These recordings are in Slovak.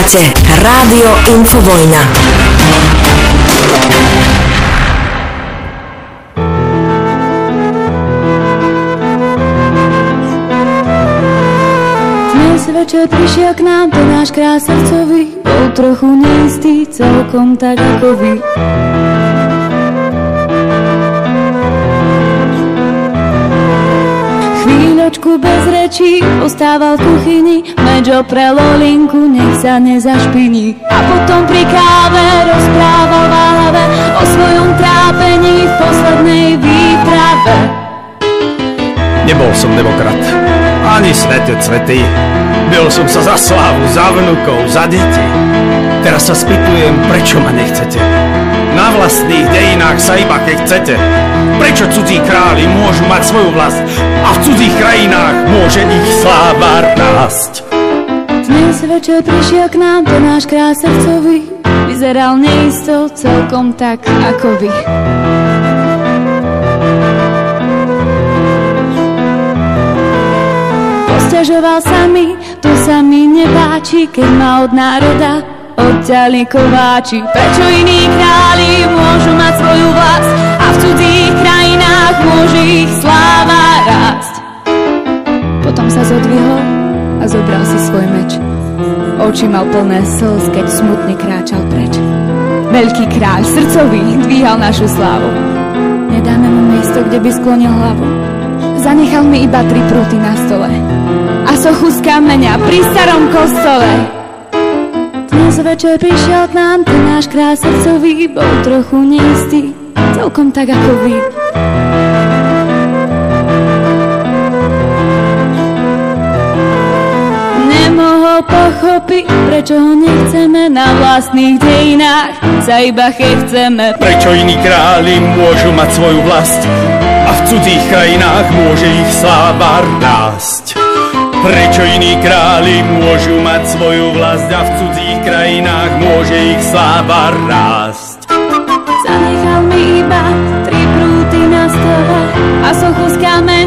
Počúvate Rádio Infovojna. Dnes večer prišiel k nám ten náš krás srdcový, bol trochu neistý, celkom tak ako vy. Chvíľočku bez rečí ostával v kuchyni, medžo pre Lolinku, nech sa nezašpiní. A potom pri káve rozprával váhave o svojom trápení v poslednej výprave. Nebol som demokrat, ani svetec svetý. Bil som sa za slávu, za vnukov, za deti. Teraz sa spýtujem, prečo ma nechcete. Na vlastných dejinách sa iba keď chcete. Prečo cudzí králi môžu mať svoju vlast a v cudzích krajinách môže ich sláva rásť? Dnes večer prišiel k nám ten náš krás srdcový, vyzeral neisto celkom tak ako vy. Posťažoval sa mi, to sa mi nepáči, keď ma od národa odťali kováči. Prečo iní králi môžu mať svoju vlast a v cudzích krajinách môže ich sláva rásť. Potom sa zodvihol a zobral si svoj meč. Oči mal plné slz, keď smutne kráčal preč. Veľký kráľ, srdcový, dvíhal našu slávu. Nedáme mu miesto, kde by sklonil hlavu. Zanechal mi iba tri prúty na stole. A sochu z kameňa pri starom kostole. Dnes večer prišiel k nám ten náš krás srdcový, bol trochu neistý, celkom tak ako vy. Pochopiť, prečo ho nechceme na vlastných dejinách, sa iba chceme. Prečo iní králi môžu mať svoju vlast a v cudzích krajinách môže ich sláva rásť? Prečo iní králi môžu mať svoju vlast a v cudzích krajinách môže ich sláva rásť? Zanechal mi iba tri prúty na stole a sochu z kameňa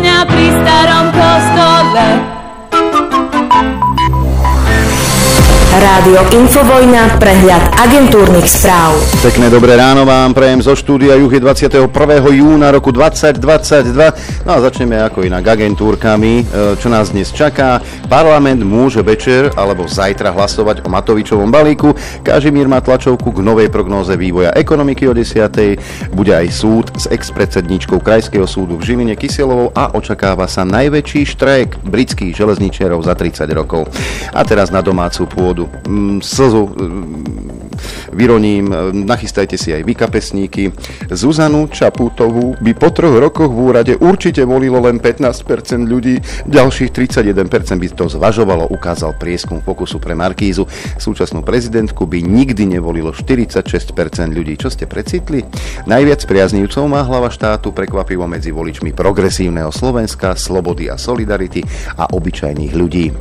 Rádio Infovojna, prehľad agentúrnych správ. Pekné dobré ráno vám prejem zo štúdia Juchy 21. júna roku 2022. No a začneme ako inak agentúrkami, e, čo nás dnes čaká. Parlament môže večer alebo zajtra hlasovať o Matovičovom balíku. Kažimír má tlačovku k novej prognóze vývoja ekonomiky o 10. Bude aj súd s ex-predsedničkou Krajského súdu v Žiline Kyselovou a očakáva sa najväčší štrajk britských železničiarov za 30 rokov. A teraz na domácu pôdu mm, slzu mm, vyroním, mm, nachystajte si aj vy kapesníky. Zuzanu Čaputovú by po troch rokoch v úrade určite volilo len 15% ľudí, ďalších 31% by to zvažovalo, ukázal prieskum Fokusu pre Markízu. Súčasnú prezidentku by nikdy nevolilo 46% ľudí. Čo ste precitli? Najviac priaznívcov má hlava štátu prekvapivo medzi voličmi progresívneho Slovenska, slobody a solidarity a obyčajných ľudí.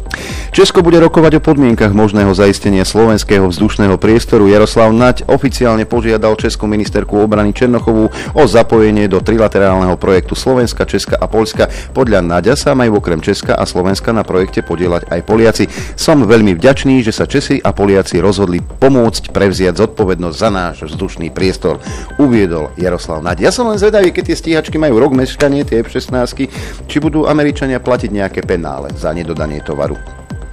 Česko bude rokovať o podmienkach možného zaistenia slovenského vzdušného priestoru. Jaroslav Naď oficiálne požiadal Českú ministerku obrany Černochovú o zapojenie do trilaterálneho projektu Slovenska, Česka a Polska. Podľa Naďa sa majú okrem Česka a Slovenska na projekte podielať aj Poliaci. Som veľmi vďačný, že sa Česi a Poliaci rozhodli pomôcť prevziať zodpovednosť za náš vzdušný priestor, uviedol Jaroslav Naď. Ja som len zvedavý, keď tie stíhačky majú rok meškanie, tie F-16, či budú Američania platiť nejaké penále za nedodanie tovaru.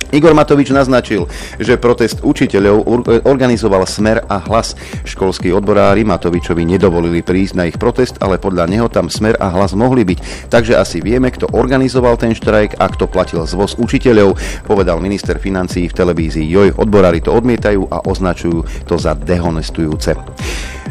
Igor Matovič naznačil, že protest učiteľov organizoval Smer a Hlas. Školskí odborári Matovičovi nedovolili prísť na ich protest, ale podľa neho tam Smer a Hlas mohli byť. Takže asi vieme, kto organizoval ten štrajk a kto platil zvoz učiteľov, povedal minister financií v televízii Joj. Odborári to odmietajú a označujú to za dehonestujúce.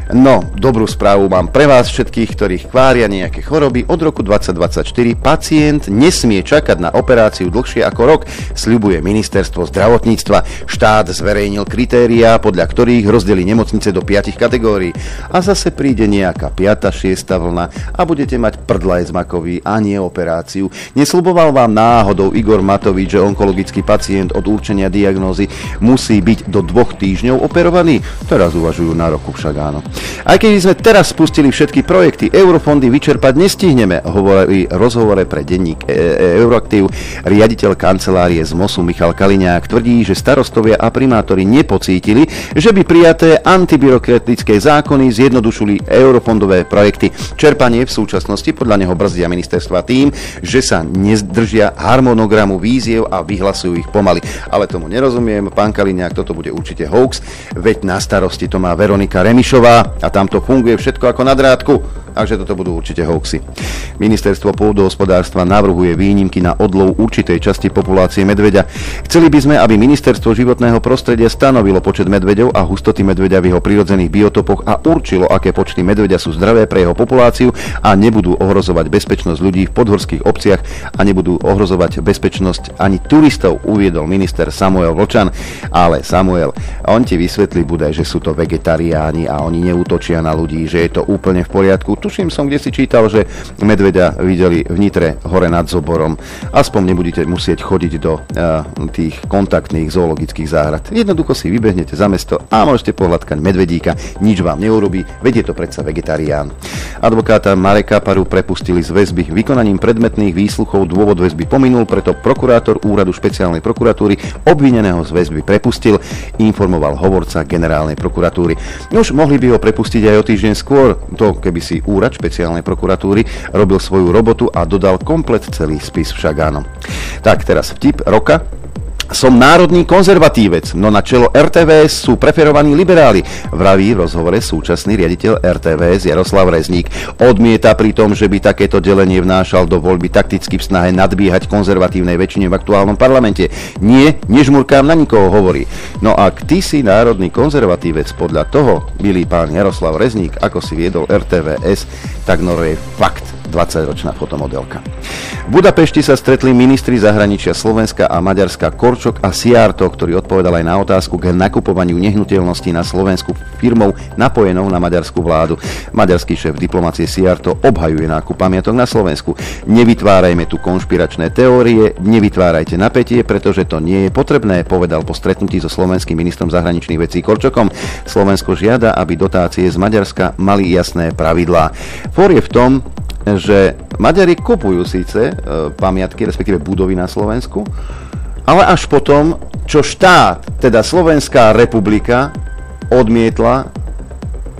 No, dobrú správu mám pre vás všetkých, ktorých kvária nejaké choroby. Od roku 2024 pacient nesmie čakať na operáciu dlhšie ako rok, sľubuje ministerstvo zdravotníctva. Štát zverejnil kritériá, podľa ktorých rozdeli nemocnice do 5 kategórií. A zase príde nejaká 5. 6. vlna a budete mať prdlaj zmakový a nie operáciu. Nesľuboval vám náhodou Igor Matovič, že onkologický pacient od určenia diagnózy musí byť do dvoch týždňov operovaný? Teraz uvažujú na roku však áno. Aj keď sme teraz spustili všetky projekty, eurofondy vyčerpať nestihneme, hovorí rozhovore pre denník e, e, Euroaktív riaditeľ kancelárie z MOSu Michal Kaliňák tvrdí, že starostovia a primátori nepocítili, že by prijaté antibyrokratické zákony zjednodušili eurofondové projekty. Čerpanie v súčasnosti podľa neho brzdia ministerstva tým, že sa nezdržia harmonogramu víziev a vyhlasujú ich pomaly. Ale tomu nerozumiem, pán Kaliňák, toto bude určite hoax, veď na starosti to má Veronika Remišová a tam to funguje všetko ako na drátku, takže toto budú určite hoaxy. Ministerstvo pôdohospodárstva navrhuje výnimky na odlov určitej časti populácie medveďa. Chceli by sme, aby ministerstvo životného prostredia stanovilo počet medveďov a hustoty medveďa v jeho prirodzených biotopoch a určilo, aké počty medveďa sú zdravé pre jeho populáciu a nebudú ohrozovať bezpečnosť ľudí v podhorských obciach a nebudú ohrozovať bezpečnosť ani turistov, uviedol minister Samuel Vlčan. Ale Samuel, on ti vysvetlí bude, že sú to vegetariáni a oni neútočia na ľudí, že je to úplne v poriadku. Tuším som, kde si čítal, že medveďa videli v Nitre hore nad Zoborom. Aspoň nebudete musieť chodiť do uh, tých kontaktných zoologických záhrad. Jednoducho si vybehnete za mesto a môžete pohľadkať medvedíka, nič vám neurobí, veď je to predsa vegetarián. Advokáta Mareka Paru prepustili z väzby vykonaním predmetných výsluchov dôvod väzby pominul, preto prokurátor úradu špeciálnej prokuratúry obvineného z väzby prepustil, informoval hovorca generálnej prokuratúry. Už mohli by ho prepustiť aj o týždeň skôr, to keby si úrad špeciálnej prokuratúry robil svoju robotu a dodal komplet celý spis však áno. Tak teraz vtip roka. Som národný konzervatívec, no na čelo RTVS sú preferovaní liberáli, vraví v rozhovore súčasný riaditeľ RTVS Jaroslav Rezník. Odmieta pri tom, že by takéto delenie vnášal do voľby takticky v snahe nadbiehať konzervatívnej väčšine v aktuálnom parlamente. Nie, nežmurkám na nikoho, hovorí. No ak ty si národný konzervatívec, podľa toho, milý pán Jaroslav Rezník, ako si viedol RTVS, tak Noro je fakt 20-ročná fotomodelka. V Budapešti sa stretli ministri zahraničia Slovenska a Maďarska Korčok a Siarto, ktorý odpovedal aj na otázku k nakupovaniu nehnuteľností na Slovensku firmou napojenou na maďarskú vládu. Maďarský šéf diplomacie Siarto obhajuje nákup pamiatok na Slovensku. Nevytvárajme tu konšpiračné teórie, nevytvárajte napätie, pretože to nie je potrebné, povedal po stretnutí so slovenským ministrom zahraničných vecí Korčokom. Slovensko žiada, aby dotácie z Maďarska mali jasné pravidlá. For je v tom, že Maďari kupujú síce e, pamiatky, respektíve budovy na Slovensku, ale až potom, čo štát, teda Slovenská republika, odmietla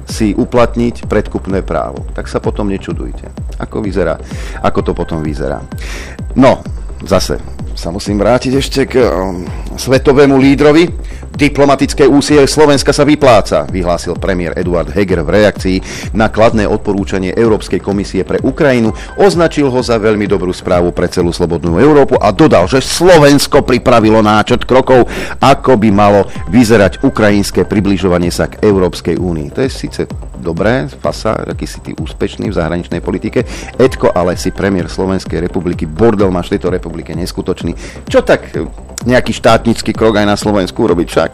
si uplatniť predkupné právo. Tak sa potom nečudujte, ako vyzerá, ako to potom vyzerá. No, zase sa musím vrátiť ešte k um, svetovému lídrovi. Diplomatické úsilie Slovenska sa vypláca, vyhlásil premiér Eduard Heger v reakcii na kladné odporúčanie Európskej komisie pre Ukrajinu, označil ho za veľmi dobrú správu pre celú slobodnú Európu a dodal, že Slovensko pripravilo náčrt krokov, ako by malo vyzerať ukrajinské približovanie sa k Európskej únii. To je síce dobré, fasa, aký si ty úspešný v zahraničnej politike. Edko, ale si premiér Slovenskej republiky, bordel máš tejto republike neskutočný. Čo tak nejaký štátnický krok aj na Slovensku urobiť však.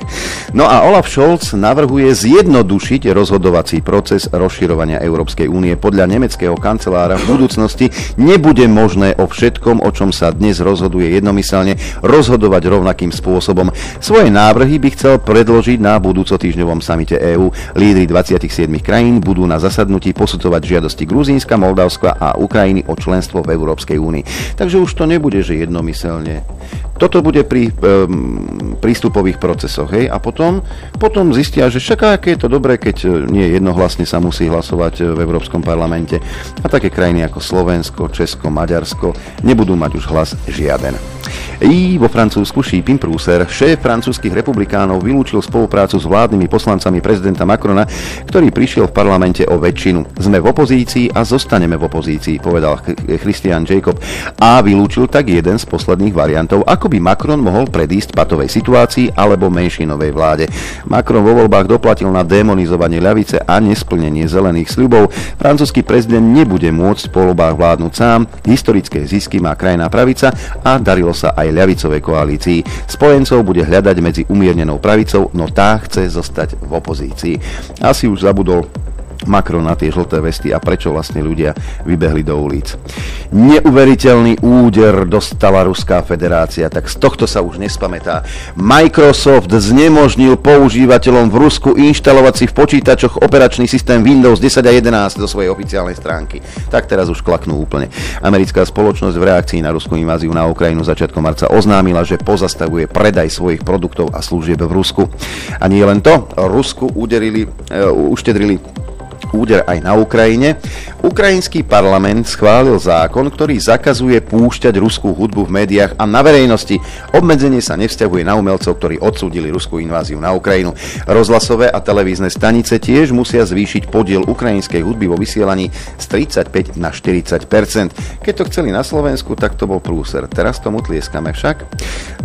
No a Olaf Scholz navrhuje zjednodušiť rozhodovací proces rozširovania Európskej únie. Podľa nemeckého kancelára v budúcnosti nebude možné o všetkom, o čom sa dnes rozhoduje jednomyselne, rozhodovať rovnakým spôsobom. Svoje návrhy by chcel predložiť na budúco týždňovom samite EÚ. Lídry 27 krajín budú na zasadnutí posudzovať žiadosti Gruzínska, Moldavska a Ukrajiny o členstvo v Európskej únii. Takže už to nebude, že jednomyselne. Toto bude pri um, prístupových procesoch. Hej? A potom, potom zistia, že však aké je to dobré, keď e, nie jednohlasne sa musí hlasovať e, v Európskom parlamente. A také krajiny ako Slovensko, Česko, Maďarsko nebudú mať už hlas žiaden. I vo Francúzsku Šípin Prúser, šéf francúzskych republikánov, vylúčil spoluprácu s vládnymi poslancami prezidenta Macrona, ktorý prišiel v parlamente o väčšinu. Sme v opozícii a zostaneme v opozícii, povedal Christian Jacob a vylúčil tak jeden z posledných variantov, ako by Macron mohol predísť patovej situácii alebo menšinovej vláde. Macron vo voľbách doplatil na demonizovanie ľavice a nesplnenie zelených sľubov. Francúzsky prezident nebude môcť po voľbách vládnuť sám, historické zisky má krajná pravica a darilo sa aj ľavicovej koalícii. Spojencov bude hľadať medzi umiernenou pravicou, no tá chce zostať v opozícii. Asi už zabudol Macron na tie žlté vesty a prečo vlastne ľudia vybehli do ulic. Neuveriteľný úder dostala Ruská federácia, tak z tohto sa už nespamätá. Microsoft znemožnil používateľom v Rusku inštalovať si v počítačoch operačný systém Windows 10 a 11 do svojej oficiálnej stránky. Tak teraz už klaknú úplne. Americká spoločnosť v reakcii na ruskú inváziu na Ukrajinu začiatkom marca oznámila, že pozastavuje predaj svojich produktov a služieb v Rusku. A nie len to, Rusku uderili, uh, uštedrili úder aj na Ukrajine. Ukrajinský parlament schválil zákon, ktorý zakazuje púšťať ruskú hudbu v médiách a na verejnosti. Obmedzenie sa nevzťahuje na umelcov, ktorí odsúdili ruskú inváziu na Ukrajinu. Rozhlasové a televízne stanice tiež musia zvýšiť podiel ukrajinskej hudby vo vysielaní z 35 na 40% Keď to chceli na Slovensku, tak to bol prúser. Teraz tomu tlieskame však.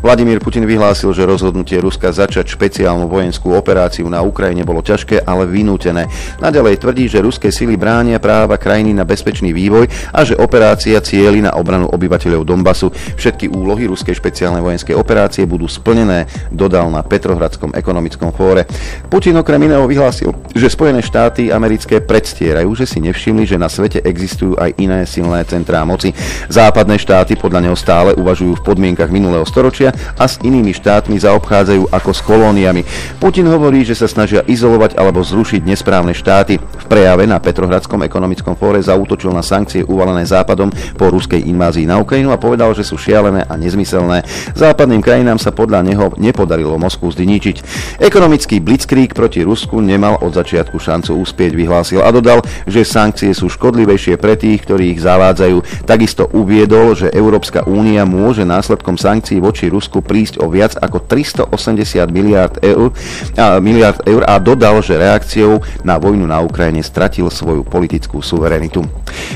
Vladimír Putin vyhlásil, že rozhodnutie Ruska začať špeciálnu vojenskú operáciu na Ukrajine bolo ťažké, ale vynútené. Nadalej tvrdí, tvrdí, že ruské sily bránia práva krajiny na bezpečný vývoj a že operácia cieli na obranu obyvateľov Donbasu. Všetky úlohy ruskej špeciálnej vojenskej operácie budú splnené, dodal na Petrohradskom ekonomickom fóre. Putin okrem iného vyhlásil, že Spojené štáty americké predstierajú, že si nevšimli, že na svete existujú aj iné silné centrá moci. Západné štáty podľa neho stále uvažujú v podmienkach minulého storočia a s inými štátmi zaobchádzajú ako s kolóniami. Putin hovorí, že sa snažia izolovať alebo zrušiť nesprávne štáty. V prejave na Petrohradskom ekonomickom fóre zautočil na sankcie uvalené Západom po ruskej invázii na Ukrajinu a povedal, že sú šialené a nezmyselné. Západným krajinám sa podľa neho nepodarilo Moskvu zdyničiť. Ekonomický blitzkrieg proti Rusku nemal od začiatku šancu úspieť, vyhlásil a dodal, že sankcie sú škodlivejšie pre tých, ktorí ich zavádzajú. Takisto uviedol, že Európska únia môže následkom sankcií voči Rusku prísť o viac ako 380 miliard eur, a, miliard eur a dodal, že reakciou na vojnu na Ukrajine Ukrajine stratil svoju politickú suverenitu.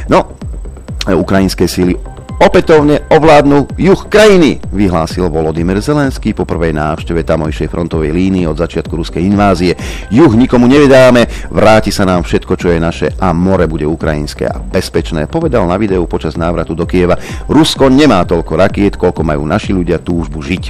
No, ukrajinské síly opätovne ovládnu juh krajiny, vyhlásil Volodymyr Zelenský po prvej návšteve tamojšej frontovej línii od začiatku ruskej invázie. Juh nikomu nevydáme, vráti sa nám všetko, čo je naše a more bude ukrajinské a bezpečné, povedal na videu počas návratu do Kieva. Rusko nemá toľko rakiet, koľko majú naši ľudia túžbu žiť.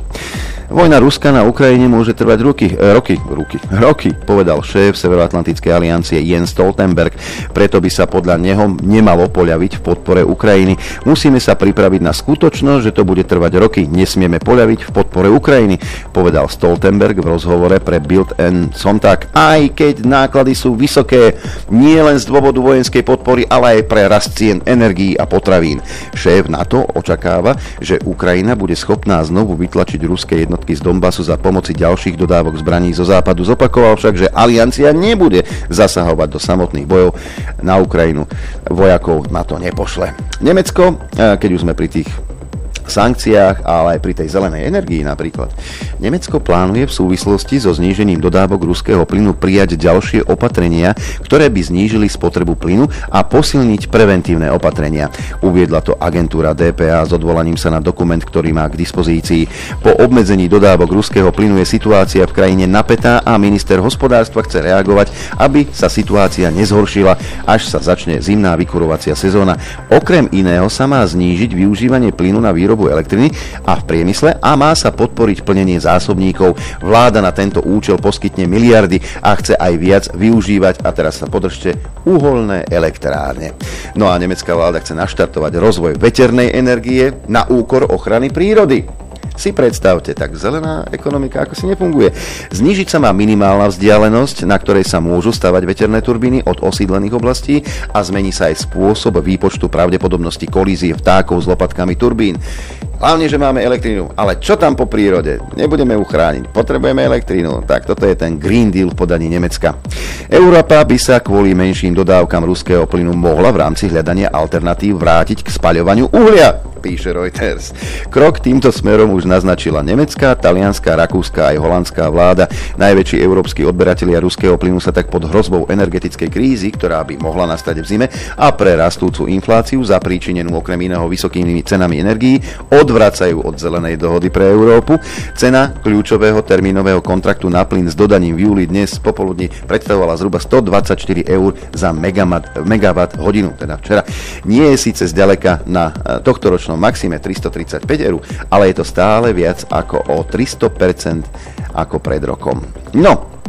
Vojna Ruska na Ukrajine môže trvať roky, eh, roky, roky, roky, povedal šéf Severoatlantickej aliancie Jens Stoltenberg. Preto by sa podľa neho nemalo poľaviť v podpore Ukrajiny. Musíme sa pripraviť na skutočnosť, že to bude trvať roky. Nesmieme poľaviť v podpore Ukrajiny, povedal Stoltenberg v rozhovore pre Bild and Sonntag. Aj keď náklady sú vysoké, nie len z dôvodu vojenskej podpory, ale aj pre rast cien energií a potravín. Šéf NATO očakáva, že Ukrajina bude schopná znovu vytlačiť ruské jednotky z Donbasu za pomoci ďalších dodávok zbraní zo západu. Zopakoval však, že aliancia nebude zasahovať do samotných bojov na Ukrajinu. Vojakov na to nepošle. Nemecko, keď už sme pri tých sankciách, ale aj pri tej zelenej energii napríklad. Nemecko plánuje v súvislosti so znížením dodávok ruského plynu prijať ďalšie opatrenia, ktoré by znížili spotrebu plynu a posilniť preventívne opatrenia. Uviedla to agentúra DPA s odvolaním sa na dokument, ktorý má k dispozícii. Po obmedzení dodávok ruského plynu je situácia v krajine napätá a minister hospodárstva chce reagovať, aby sa situácia nezhoršila, až sa začne zimná vykurovacia sezóna. Okrem iného sa má znížiť využívanie plynu na výrobu výrobu elektriny a v priemysle a má sa podporiť plnenie zásobníkov. Vláda na tento účel poskytne miliardy a chce aj viac využívať, a teraz sa podržte, uholné elektrárne. No a nemecká vláda chce naštartovať rozvoj veternej energie na úkor ochrany prírody. Si predstavte, tak zelená ekonomika ako si nefunguje. Znížiť sa má minimálna vzdialenosť, na ktorej sa môžu stavať veterné turbíny od osídlených oblastí a zmení sa aj spôsob výpočtu pravdepodobnosti kolízie vtákov s lopatkami turbín. Hlavne, že máme elektrínu. Ale čo tam po prírode? Nebudeme ju chrániť. Potrebujeme elektrínu. Tak toto je ten Green Deal v podaní Nemecka. Európa by sa kvôli menším dodávkam ruského plynu mohla v rámci hľadania alternatív vrátiť k spaľovaniu uhlia píše Reuters. Krok týmto smerom už naznačila nemecká, talianská, rakúska aj holandská vláda. Najväčší európsky odberatelia ruského plynu sa tak pod hrozbou energetickej krízy, ktorá by mohla nastať v zime a pre rastúcu infláciu zapríčinenú okrem iného vysokými cenami energií odvracajú od zelenej dohody pre Európu. Cena kľúčového termínového kontraktu na plyn s dodaním v júli dnes popoludní predstavovala zhruba 124 eur za megawatt hodinu, teda včera. Nie je síce zďaleka na eh, tohto ročnom ročnom maxime 335 eur, ale je to stále viac ako o 300% ako pred rokom. No,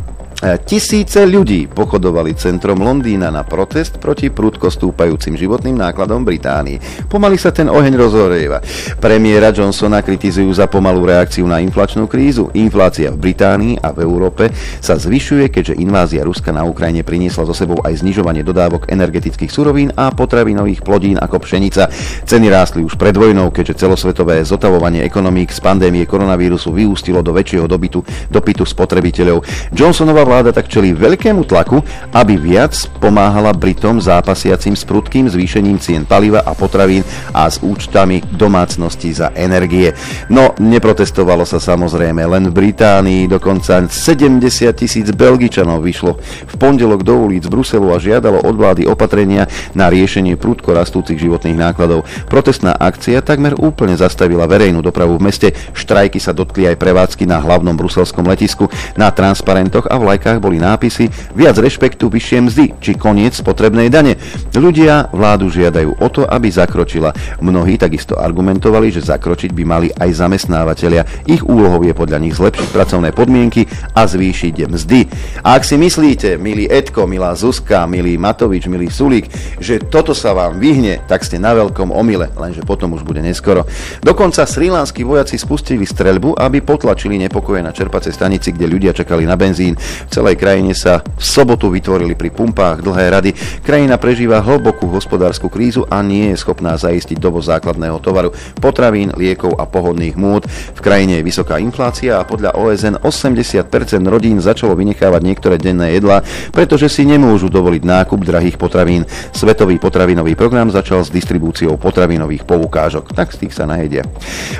tisíce ľudí pochodovali centrom Londýna na protest proti prudko stúpajúcim životným nákladom Británii. Pomaly sa ten oheň rozhorieva. Premiéra Johnsona kritizujú za pomalú reakciu na inflačnú krízu. Inflácia v Británii a v Európe sa zvyšuje, keďže invázia Ruska na Ukrajine priniesla so sebou aj znižovanie dodávok energetických surovín a potravinových plodín ako pšenica. Ceny rástli už pred vojnou, keďže celosvetové zotavovanie ekonomík z pandémie koronavírusu vyústilo do väčšieho dobytu, dopytu spotrebiteľov. Johnsonova vláda tak čelí veľkému tlaku, aby viac pomáhala Britom zápasiacim s prudkým zvýšením cien paliva a potravín a s účtami domácnosti za energie. No, neprotestovalo sa samozrejme len v Británii, dokonca 70 tisíc Belgičanov vyšlo v pondelok do ulic Bruselu a žiadalo od vlády opatrenia na riešenie prudko rastúcich životných nákladov. Protestná akcia takmer úplne zastavila verejnú dopravu v meste, štrajky sa dotkli aj prevádzky na hlavnom bruselskom letisku, na transparentoch a vlajkách vlajkách boli nápisy viac rešpektu, vyššie mzdy či koniec potrebnej dane. Ľudia vládu žiadajú o to, aby zakročila. Mnohí takisto argumentovali, že zakročiť by mali aj zamestnávateľia. Ich úlohou je podľa nich zlepšiť pracovné podmienky a zvýšiť mzdy. A ak si myslíte, milý Edko, milá Zuzka, milý Matovič, milý Sulík, že toto sa vám vyhne, tak ste na veľkom omyle, lenže potom už bude neskoro. Dokonca srilánsky vojaci spustili streľbu, aby potlačili nepokoje na čerpacej stanici, kde ľudia čakali na benzín celej krajine sa v sobotu vytvorili pri pumpách dlhé rady. Krajina prežíva hlbokú hospodárskú krízu a nie je schopná zaistiť dovoz základného tovaru, potravín, liekov a pohodných múd. V krajine je vysoká inflácia a podľa OSN 80% rodín začalo vynechávať niektoré denné jedlá, pretože si nemôžu dovoliť nákup drahých potravín. Svetový potravinový program začal s distribúciou potravinových poukážok, tak z tých sa najedia.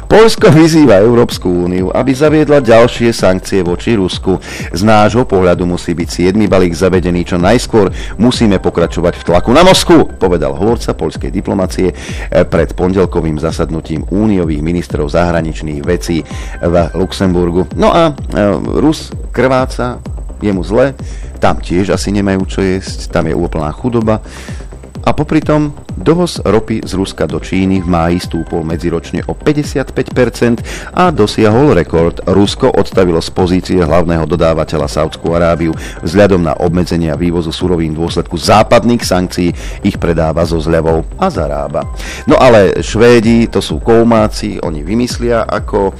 Polsko vyzýva Európsku úniu, aby zaviedla ďalšie sankcie voči Rusku. Z nášho pohľadu musí byť 7. balík zavedený čo najskôr. Musíme pokračovať v tlaku na Moskvu, povedal hovorca poľskej diplomacie eh, pred pondelkovým zasadnutím úniových ministrov zahraničných vecí v Luxemburgu. No a eh, Rus krváca, je mu zle, tam tiež asi nemajú čo jesť, tam je úplná chudoba. A popri tom Dovoz ropy z Ruska do Číny v máji stúpol medziročne o 55% a dosiahol rekord. Rusko odstavilo z pozície hlavného dodávateľa Saudskú Arábiu. Vzhľadom na obmedzenia vývozu surovín v dôsledku západných sankcií ich predáva so zľavou a zarába. No ale Švédi, to sú koumáci, oni vymyslia, ako e,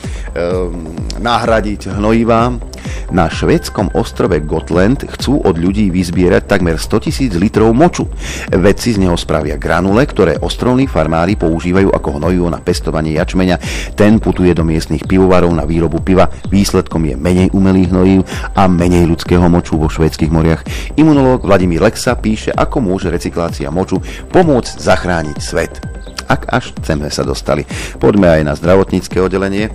nahradiť hnojivá. Na švédskom ostrove Gotland chcú od ľudí vyzbierať takmer 100 tisíc litrov moču. Vedci z neho spravia gran granule, ktoré ostrovní farmári používajú ako hnojivo na pestovanie jačmeňa. Ten putuje do miestnych pivovarov na výrobu piva. Výsledkom je menej umelých hnojív a menej ľudského moču vo švédskych moriach. Imunológ Vladimír Lexa píše, ako môže recyklácia moču pomôcť zachrániť svet ak až chceme sa dostali. Poďme aj na zdravotnícke oddelenie.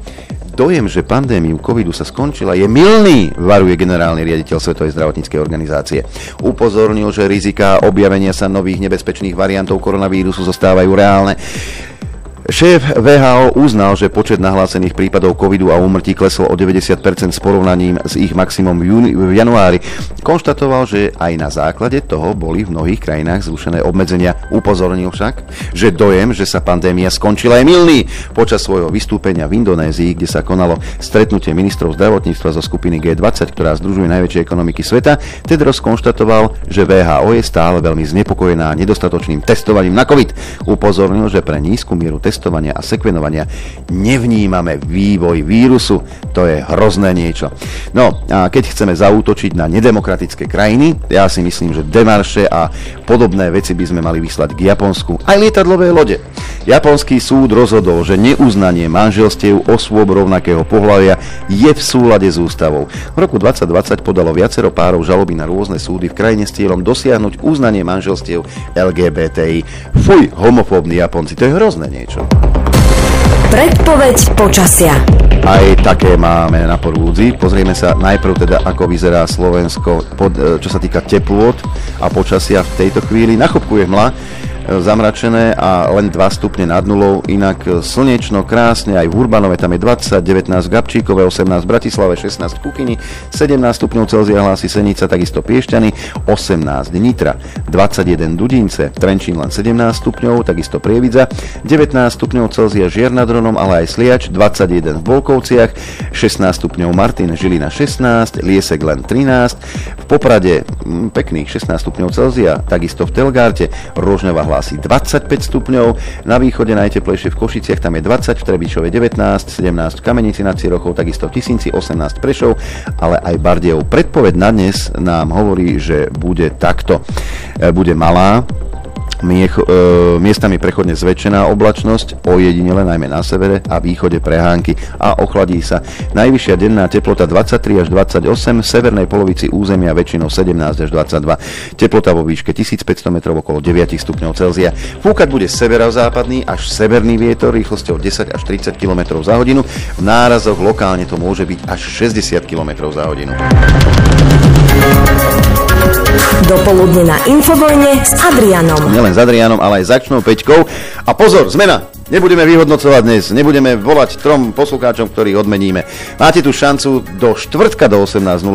Dojem, že pandémiu covidu sa skončila, je milný, varuje generálny riaditeľ Svetovej zdravotníckej organizácie. Upozornil, že rizika objavenia sa nových nebezpečných variantov koronavírusu zostávajú reálne. Šéf VHO uznal, že počet nahlásených prípadov covidu a úmrtí klesol o 90% s porovnaním s ich maximum v, júni, v januári. Konštatoval, že aj na základe toho boli v mnohých krajinách zrušené obmedzenia. Upozornil však, že dojem, že sa pandémia skončila je milný. Počas svojho vystúpenia v Indonézii, kde sa konalo stretnutie ministrov zdravotníctva zo skupiny G20, ktorá združuje najväčšie ekonomiky sveta, Tedros konštatoval, že VHO je stále veľmi znepokojená nedostatočným testovaním na COVID. Upozornil, že pre nízku mieru testovania testovania a sekvenovania nevnímame vývoj vírusu. To je hrozné niečo. No a keď chceme zaútočiť na nedemokratické krajiny, ja si myslím, že demarše a podobné veci by sme mali vyslať k Japonsku. Aj lietadlové lode. Japonský súd rozhodol, že neuznanie manželstiev osôb rovnakého pohľavia je v súlade s ústavou. V roku 2020 podalo viacero párov žaloby na rôzne súdy v krajine s cieľom dosiahnuť uznanie manželstiev LGBTI. Fuj, homofóbni Japonci, to je hrozné niečo. Predpoveď počasia. Aj také máme na porúdzi. Pozrieme sa najprv teda, ako vyzerá Slovensko, pod, e, čo sa týka teplôt a počasia v tejto chvíli. Na hmla. Zamračené a len 2 stupne nad nulou, inak e, slnečno, krásne, aj v Urbanove tam je 20, 19 v Gabčíkove, 18 v Bratislave, 16 v Kukyni, 17 stupňov Celzia hlási Senica, takisto Piešťany, 18 Nitra, 21 Dudince, Trenčín len 17 stupňov, takisto Prievidza, 19 stupňov Celzia Žier nad Ronom, ale aj Sliač, 21 v Bolkovciach, 16 stupňov Martin, Žilina 16, Liesek len 13, v Poprade m, pekných 16 stupňov Celzia, takisto v Telgárte, Rožňova hlási 25 stupňov, na východe najteplejšie v Košiciach, tam je 20, v Trebičove 19, 17 v Kamenici nad Cirochou, takisto v Tisinci 18 Prešov, ale aj Bardejov. Predpoveď na dnes nám hovorí, že bude takto. E, bude malá, Miech, e, miestami prechodne zväčšená oblačnosť, ojedinele najmä na severe a východe prehánky a ochladí sa. Najvyššia denná teplota 23 až 28, v severnej polovici územia väčšinou 17 až 22. Teplota vo výške 1500 metrov okolo 9 stupňov Celzia. Fúkať bude severozápadný až severný vietor rýchlosťou 10 až 30 km za hodinu. V nárazoch lokálne to môže byť až 60 km za hodinu. Dopoludne na Infovojne s Adrianom. Nielen s Adrianom, ale aj s Akčnou Peťkou. A pozor, zmena! Nebudeme vyhodnocovať dnes, nebudeme volať trom poslucháčom, ktorých odmeníme. Máte tu šancu do štvrtka do 18.00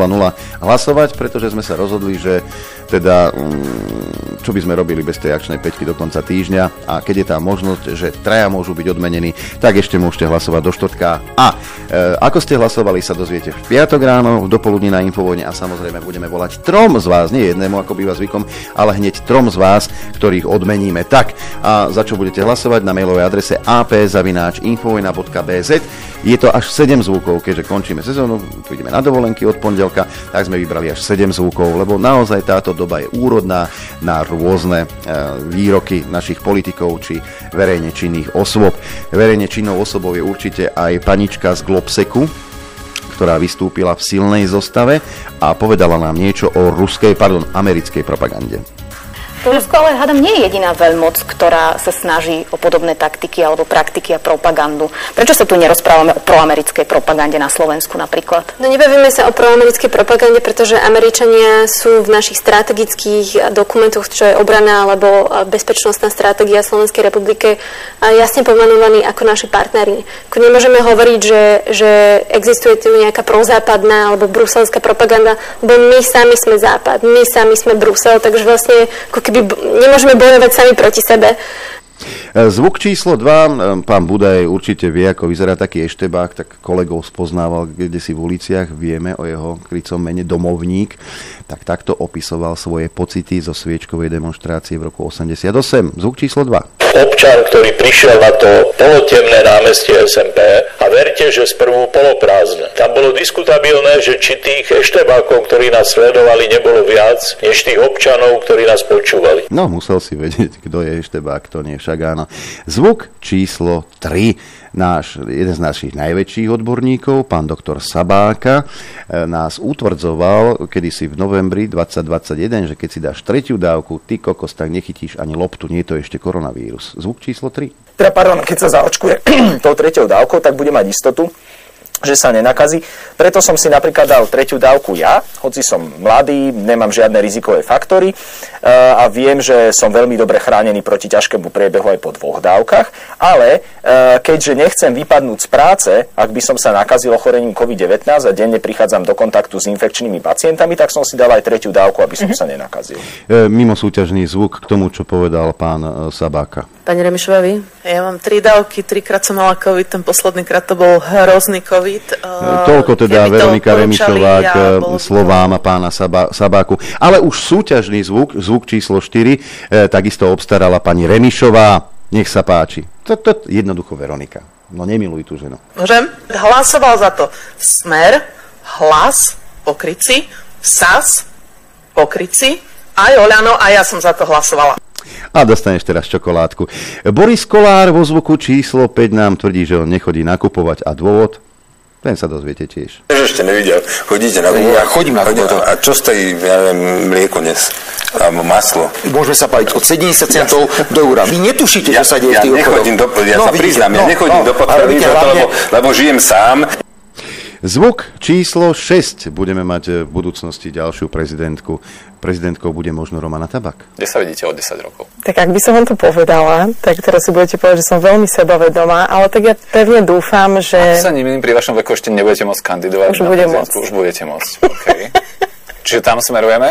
hlasovať, pretože sme sa rozhodli, že teda mm, čo by sme robili bez tej akčnej peťky do konca týždňa a keď je tá možnosť, že traja môžu byť odmenení, tak ešte môžete hlasovať do štvrtka. A e, ako ste hlasovali sa dozviete v piatok ráno, v dopoludní na Infovojne a samozrejme budeme volať trom z vás, nie jednému ako býva zvykom, ale hneď trom z vás, ktorých odmeníme. Tak, a za čo budete hlasovať na mailovej adrese ap.infovojna.bz je to až 7 zvukov, keďže končíme sezónu, ideme na dovolenky od pondelka, tak sme vybrali až 7 zvukov, lebo naozaj táto doba je úrodná na rôzne e, výroky našich politikov či verejne činných osôb. Verejne činnou osobou je určite aj panička z Globseku, ktorá vystúpila v silnej zostave a povedala nám niečo o ruskej, pardon, americkej propagande. Rusko ale hádam nie je jediná veľmoc, ktorá sa snaží o podobné taktiky alebo praktiky a propagandu. Prečo sa tu nerozprávame o proamerickej propagande na Slovensku napríklad? No nebavíme sa o proamerickej propagande, pretože Američania sú v našich strategických dokumentoch, čo je obrana alebo bezpečnostná stratégia Slovenskej republike, jasne pomenovaní ako naši partneri. Nemôžeme hovoriť, že, že existuje tu nejaká prozápadná alebo bruselská propaganda, lebo my sami sme Západ, my sami sme Brusel, takže vlastne ako keby nemôžeme bojovať sami proti sebe. E, zvuk číslo 2, e, pán Budaj určite vie, ako vyzerá taký eštebák, tak kolegov spoznával kde si v uliciach, vieme o jeho krycom mene Domovník, tak takto opisoval svoje pocity zo sviečkovej demonstrácie v roku 88. Zvuk číslo 2 občan, ktorý prišiel na to polotemné námestie SMP a verte, že sprvu poloprázdne. Tam bolo diskutabilné, že či tých eštebákov, ktorí nás sledovali, nebolo viac, než tých občanov, ktorí nás počúvali. No, musel si vedieť, kto je eštebák, kto nie, však áno. Zvuk číslo 3 náš, jeden z našich najväčších odborníkov, pán doktor Sabáka, e, nás utvrdzoval kedysi v novembri 2021, že keď si dáš tretiu dávku, ty kokos, tak nechytíš ani loptu, nie je to ešte koronavírus. Zvuk číslo 3. Teda, pardon, keď sa zaočkuje tou tretou dávkou, tak bude mať istotu, že sa nenakazí. Preto som si napríklad dal tretiu dávku ja, hoci som mladý, nemám žiadne rizikové faktory e, a viem, že som veľmi dobre chránený proti ťažkému priebehu aj po dvoch dávkach, ale e, keďže nechcem vypadnúť z práce, ak by som sa nakazil ochorením COVID-19 a denne prichádzam do kontaktu s infekčnými pacientami, tak som si dal aj tretiu dávku, aby som mm-hmm. sa nenakazil. E, mimo súťažný zvuk k tomu, čo povedal pán Sabáka. Pani Remišová, vy? Ja mám tri dávky, trikrát som mala COVID, ten posledný krát to bol hrozný COVID. Uh, Toľko teda Veronika Remišová k ja, slovám pána Sabá, Sabáku. Ale už súťažný zvuk, zvuk číslo 4, eh, takisto obstarala pani Remišová. Nech sa páči. To, to, jednoducho Veronika. No nemiluj tú ženu. Môžem? Hlasoval za to Smer, Hlas, Pokryci, SAS, Pokryci, aj Oľano a ja som za to hlasovala a dostaneš teraz čokoládku. Boris Kolár vo zvuku číslo 5 nám tvrdí, že on nechodí nakupovať a dôvod? Ten sa dozviete tiež. Ešte nevidel. Chodíte na Ja chodím na chodím, A čo stojí, ja neviem, mlieko dnes? Alebo maslo? Môžeme sa páliť od 70 centov ja. do eura. Vy netušíte, ja, čo sa deje ja v tých nechodím do, Ja no, sa vidíte, priznám, no, ja nechodím no, do potravy, hlavne... lebo, lebo žijem sám. Zvuk číslo 6. Budeme mať eh, v budúcnosti ďalšiu prezidentku. Prezidentkou bude možno Romana Tabak. Kde sa vidíte o 10 rokov? Tak ak by som vám to povedala, tak teraz si budete povedať, že som veľmi sebavedomá, ale tak ja pevne dúfam, že... Ak sa nemýlim, pri vašom veku ešte nebudete môcť kandidovať. Už budem môcť. Už budete môcť, okay. Čiže tam smerujeme?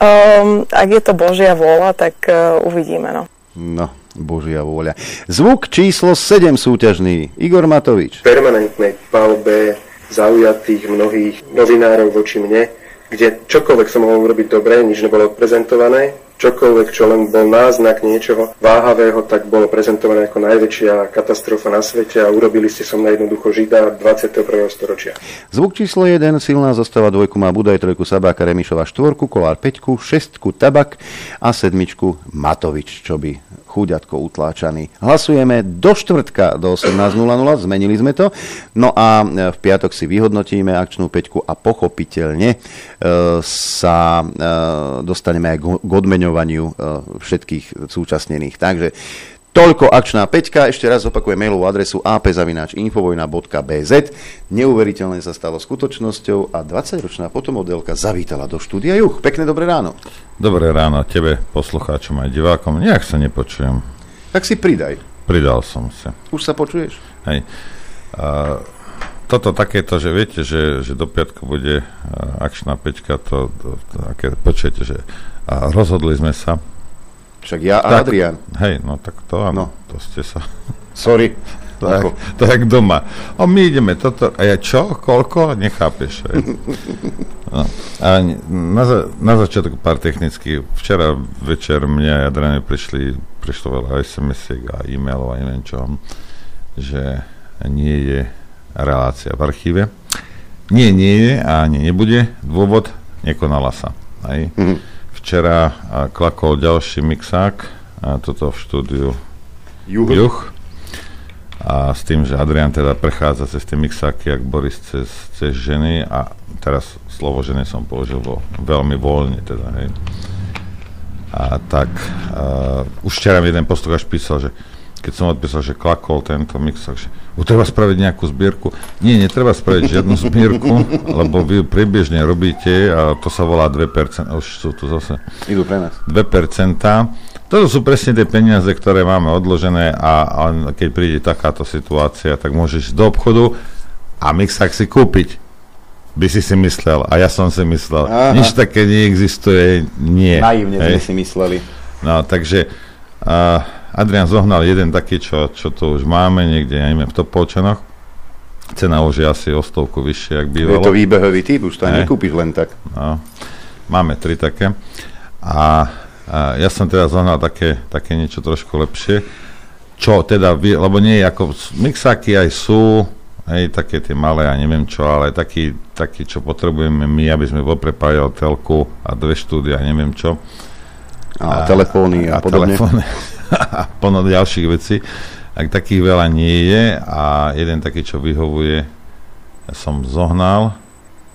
Um, ak je to Božia vôľa, tak uh, uvidíme. No. No, Božia vôľa. Zvuk číslo 7 súťažný. Igor Matovič. permanentnej palbe zaujatých mnohých novinárov voči mne, kde čokoľvek som mohol urobiť dobre, nič nebolo prezentované, čokoľvek, čo len bol náznak niečoho váhavého, tak bolo prezentované ako najväčšia katastrofa na svete a urobili ste som na jednoducho žida 21. storočia. Zvuk číslo 1, silná zostava dvojku má Budaj, trojku Sabáka, Remišova štvorku, Kolár peťku, šestku Tabak a sedmičku Matovič, čo by chúďatko utláčaný. Hlasujeme do štvrtka do 18.00, zmenili sme to. No a e, v piatok si vyhodnotíme akčnú peťku a pochopiteľne e, sa e, dostaneme aj k odmeňovaniu e, všetkých súčasnených. Takže Toľko akčná peťka, ešte raz opakujem mailovú adresu apzavináčinfovojna.bz. Neuveriteľne sa stalo skutočnosťou a 20-ročná fotomodelka zavítala do štúdia Juch. Pekné dobré ráno. Dobré ráno tebe, poslucháčom aj divákom. Nejak sa nepočujem. Tak si pridaj. Pridal som sa. Už sa počuješ? Hej. A, toto takéto, že viete, že, že do piatku bude a, akčná peťka, to, to, to také, počujete, že a rozhodli sme sa. Však ja a Adrian. Hej, no tak to áno, No. to ste sa... Sorry. To je, Ako? jak doma. O, my ideme toto. A ja čo? Koľko? Nechápeš. No. A na, za, na začiatku pár technicky. Včera večer mne a Adriane prišli, prišlo veľa sms a e-mailov a neviem čo, že nie je relácia v archíve. Nie, nie je a ani nebude. Dôvod, nekonala sa. Hej. Včera klakol ďalší mixák, a toto v štúdiu Juh. Juh. A s tým, že Adrian teda prechádza cez tie mixáky, jak Boris cez, cez ženy a teraz slovo ženy som použil vo, veľmi voľne teda, hej. A tak uh, už včera mi jeden poslucháč písal, že keď som odpísal, že klakol tento mixák, že "U, treba spraviť nejakú zbierku. Nie, netreba spraviť žiadnu zbierku, lebo vy priebežne robíte a to sa volá 2%, už sú tu zase Idú pre nás. 2%. Toto sú presne tie peniaze, ktoré máme odložené a, a keď príde takáto situácia, tak môžeš ísť do obchodu a mixák si kúpiť. By si si myslel. A ja som si myslel. Aha. Nič také neexistuje. Nie. Naivne sme si mysleli. No, takže uh, Adrian zohnal jeden taký, čo, čo tu už máme niekde, ja neviem, v Topolčanoch. Cena už je asi o stovku vyššie, ak Je bývalo. to výbehový typ, už to Hej. nekúpiš len tak. No, máme tri také. A, a ja som teda zohnal také, také niečo trošku lepšie. Čo teda, lebo nie je ako, mixáky aj sú, hej, také tie malé a neviem čo, ale taký, taký, čo potrebujeme my, aby sme poprepájali telku a dve štúdia, neviem čo. A telefóny a podobne. telefóny a plno ďalších vecí. Tak takých veľa nie je a jeden taký, čo vyhovuje, ja som zohnal,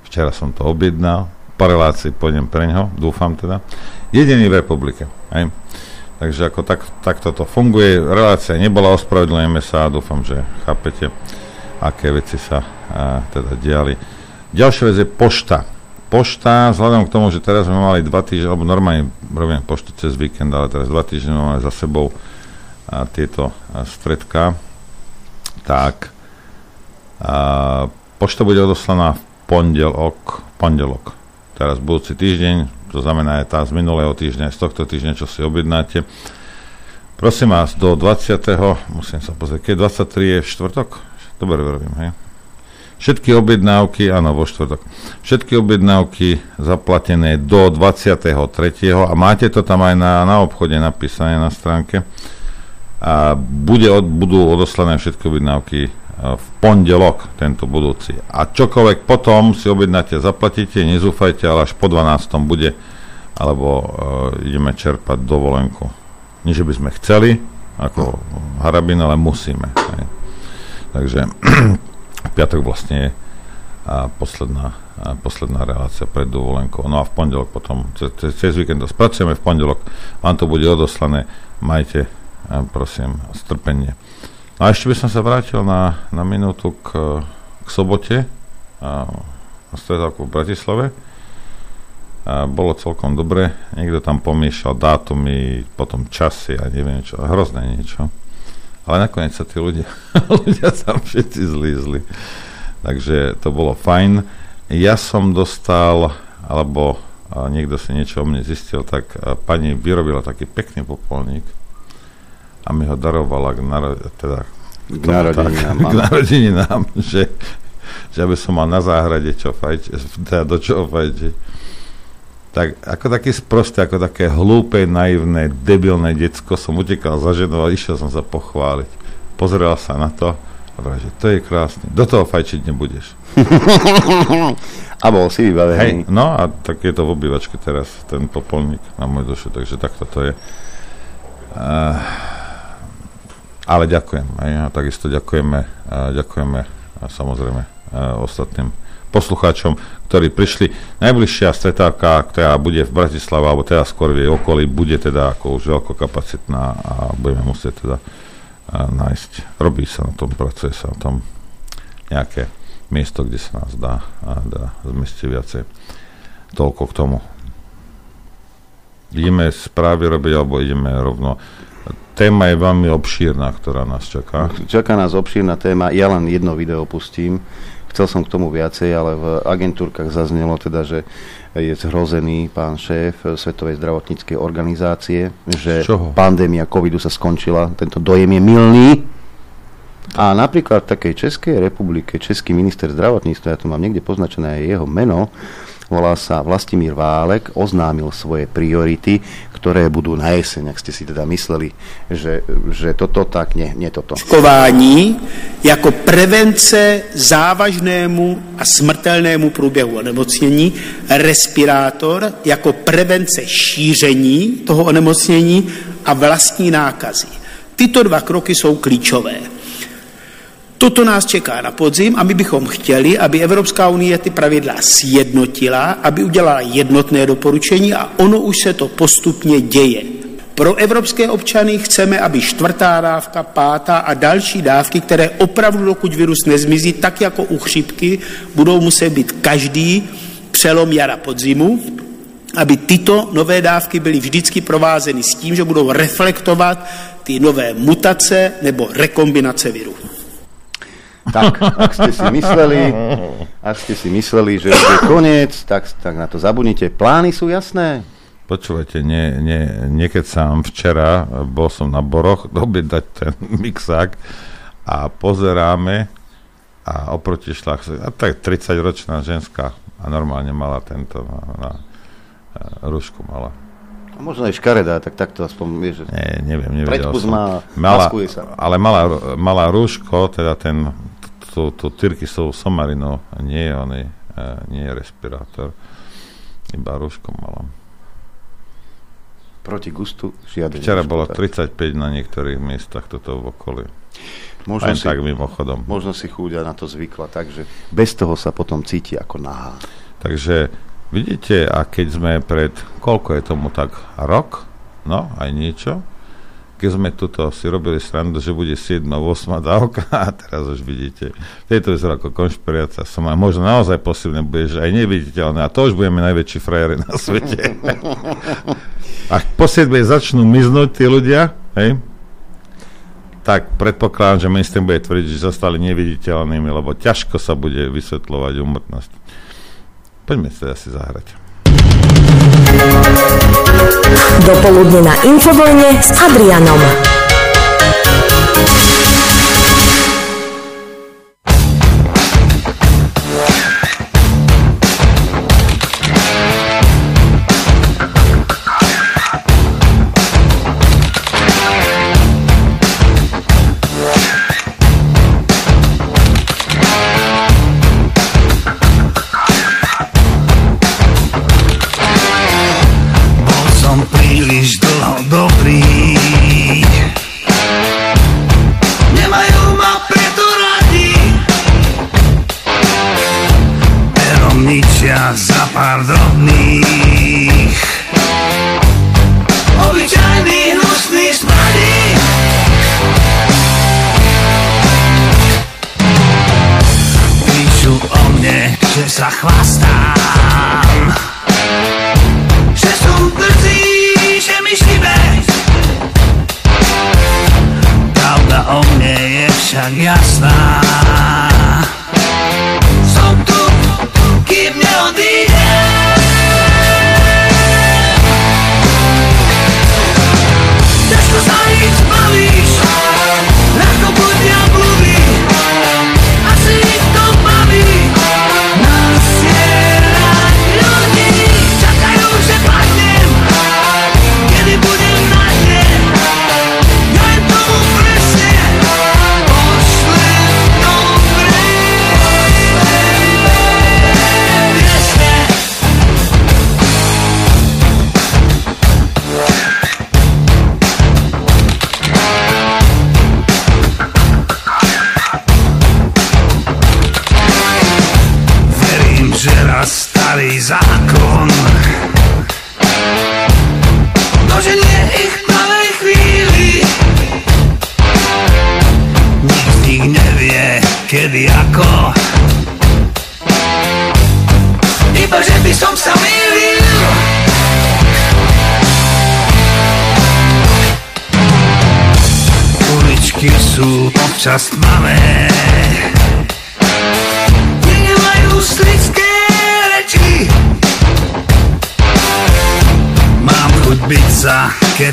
včera som to objednal, po relácii pôjdem pre ňo, dúfam teda. Jediný v republike. Hej. Takže ako tak, takto to funguje. Relácia nebola, ospravedlňujeme sa a dúfam, že chápete, aké veci sa a, teda diali. Ďalšia vec je pošta. Pošta, vzhľadom k tomu, že teraz sme mali dva týždne, alebo normálne robím poštu cez víkend, ale teraz dva týždne máme za sebou a, tieto a, stredka, tak a, pošta bude odoslaná v pondelok, pondelok. Teraz budúci týždeň, to znamená aj tá z minulého týždňa, z tohto týždňa, čo si objednáte. Prosím vás, do 20. musím sa pozrieť, keď 23 je štvrtok? Dobre robím, hej? Všetky objednávky, áno, vo štvrtok. Všetky objednávky zaplatené do 23. a máte to tam aj na, na obchode napísané na stránke. A bude od, budú odoslané všetky objednávky a, v pondelok, tento budúci. A čokoľvek potom si objednáte, zaplatíte, nezúfajte, ale až po 12. bude, alebo uh, ideme čerpať dovolenku. Nie, že by sme chceli, ako harabin, ale musíme. Hej. Takže piatok vlastne a posledná, a posledná relácia pred dovolenkou. No a v pondelok potom, cez, cez, víkend to spracujeme, v pondelok vám to bude odoslané, majte, prosím, strpenie. No a ešte by som sa vrátil na, na minútu k, k sobote. a, stretávku v Bratislave. A bolo celkom dobre, niekto tam pomiešal dátumy, potom časy a neviem čo, hrozné niečo. Ale nakoniec sa tí ľudia, ľudia tam všetci zlízli. Takže to bolo fajn. Ja som dostal, alebo niekto si niečo o mne zistil, tak pani vyrobila taký pekný popolník a mi ho darovala k, naro- teda, k narodeninám. Tak, k narodeninám, že, že aby som mal na záhrade čo fajčiť, teda do čoho fajčiť. Tak ako taký sprosté, ako také hlúpe, naivné, debilné decko som utekal za ženou a išiel som sa pochváliť. Pozrel sa na to a povedal, že to je krásne, do toho fajčiť nebudeš. a bol si vybavený. Hej, no a tak je to v obývačke teraz, ten popolník na môj dušu, takže takto to je. Uh, ale ďakujem. Aj, takisto ďakujeme, a ďakujeme a samozrejme a ostatným poslucháčom, ktorí prišli. Najbližšia stretávka, ktorá bude v Bratislave, alebo teda skôr v jej okolí, bude teda ako už veľkokapacitná a budeme musieť teda nájsť. Robí sa na tom, pracuje sa na tom nejaké miesto, kde sa nás dá, dá zmestiť viacej. Toľko k tomu. Ideme správy robiť, alebo ideme rovno téma je veľmi obšírna, ktorá nás čaká. Čaká nás obšírna téma. Ja len jedno video pustím. Chcel som k tomu viacej, ale v agentúrkach zaznelo teda, že je zhrozený pán šéf Svetovej zdravotníckej organizácie, že pandémia covidu sa skončila. Tento dojem je milný. A napríklad v takej Českej republike, Český minister zdravotníctva, ja tu mám niekde poznačené aj jeho meno, volá sa Vlastimír Válek, oznámil svoje priority, ktoré budú na jeseň, ak ste si teda mysleli, že, že toto tak, nie, nie toto. Očkování jako prevence závažnému a smrtelnému průběhu onemocnění, respirátor jako prevence šíření toho onemocnění a vlastní nákazy. Tyto dva kroky jsou klíčové. Toto nás čeká na podzim a my bychom chtěli, aby Evropská unie ty pravidla sjednotila, aby udělala jednotné doporučení a ono už se to postupně děje. Pro evropské občany chceme, aby čtvrtá dávka, pátá a další dávky, které opravdu, dokud virus nezmizí, tak jako u chřipky, budou muset být každý přelom jara podzimu, aby tyto nové dávky byly vždycky provázeny s tím, že budou reflektovat ty nové mutace nebo rekombinace viru. Tak, ak ste si mysleli, ak ste si mysleli, že bude koniec, tak, tak na to zabudnite. Plány sú jasné? Počúvajte, nie, nie, niekedy sám včera, bol som na Boroch dať ten mixák a pozeráme a oproti šla a tak 30-ročná ženská a normálne mala tento na, na, na rušku mala. A možno aj škaredá, tak takto aspoň vieš. Nie, neviem, nevedel som. Má, mala, sa. Ale mala, mala rúško, teda ten to, to Tyrkisov somarino, nie je oný, nie je respirátor, iba rúško mala. Proti gustu žiadne. Včera bolo 35 na niektorých miestach toto v okolí. Možno Aj si, tak mimochodom. Možno si chúďa na to zvykla, takže bez toho sa potom cíti ako nahá. Takže vidíte, a keď sme pred, koľko je tomu tak, rok? No, aj niečo keď sme tuto si robili srandu, že bude 7. 8. dávka a teraz už vidíte, tejto vyzerá ako konšpirácia som a možno naozaj posilne bude, že aj neviditeľné a to už budeme najväčší frajeri na svete. a po 7. začnú miznúť tí ľudia, hej, tak predpokladám, že minister bude tvrdiť, že zostali neviditeľnými, lebo ťažko sa bude vysvetľovať umrtnosť. Poďme sa asi zahrať. Dopoludne na Infovojne s Adrianom.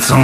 Sa, keď som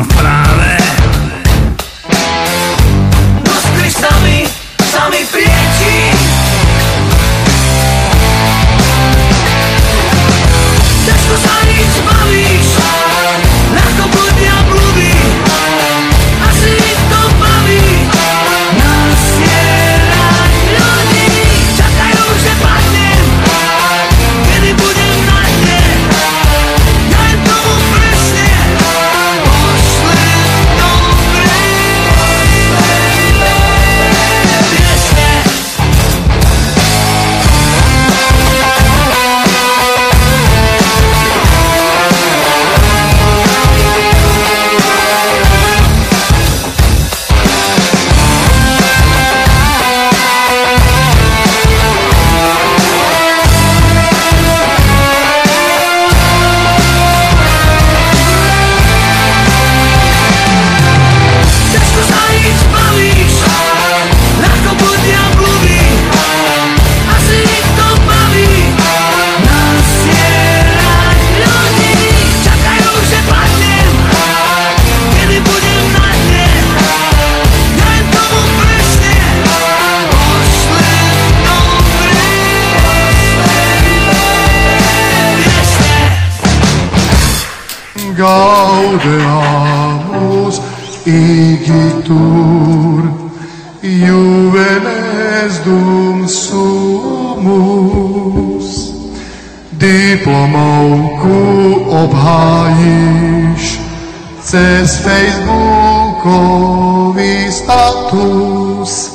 Facebookový status.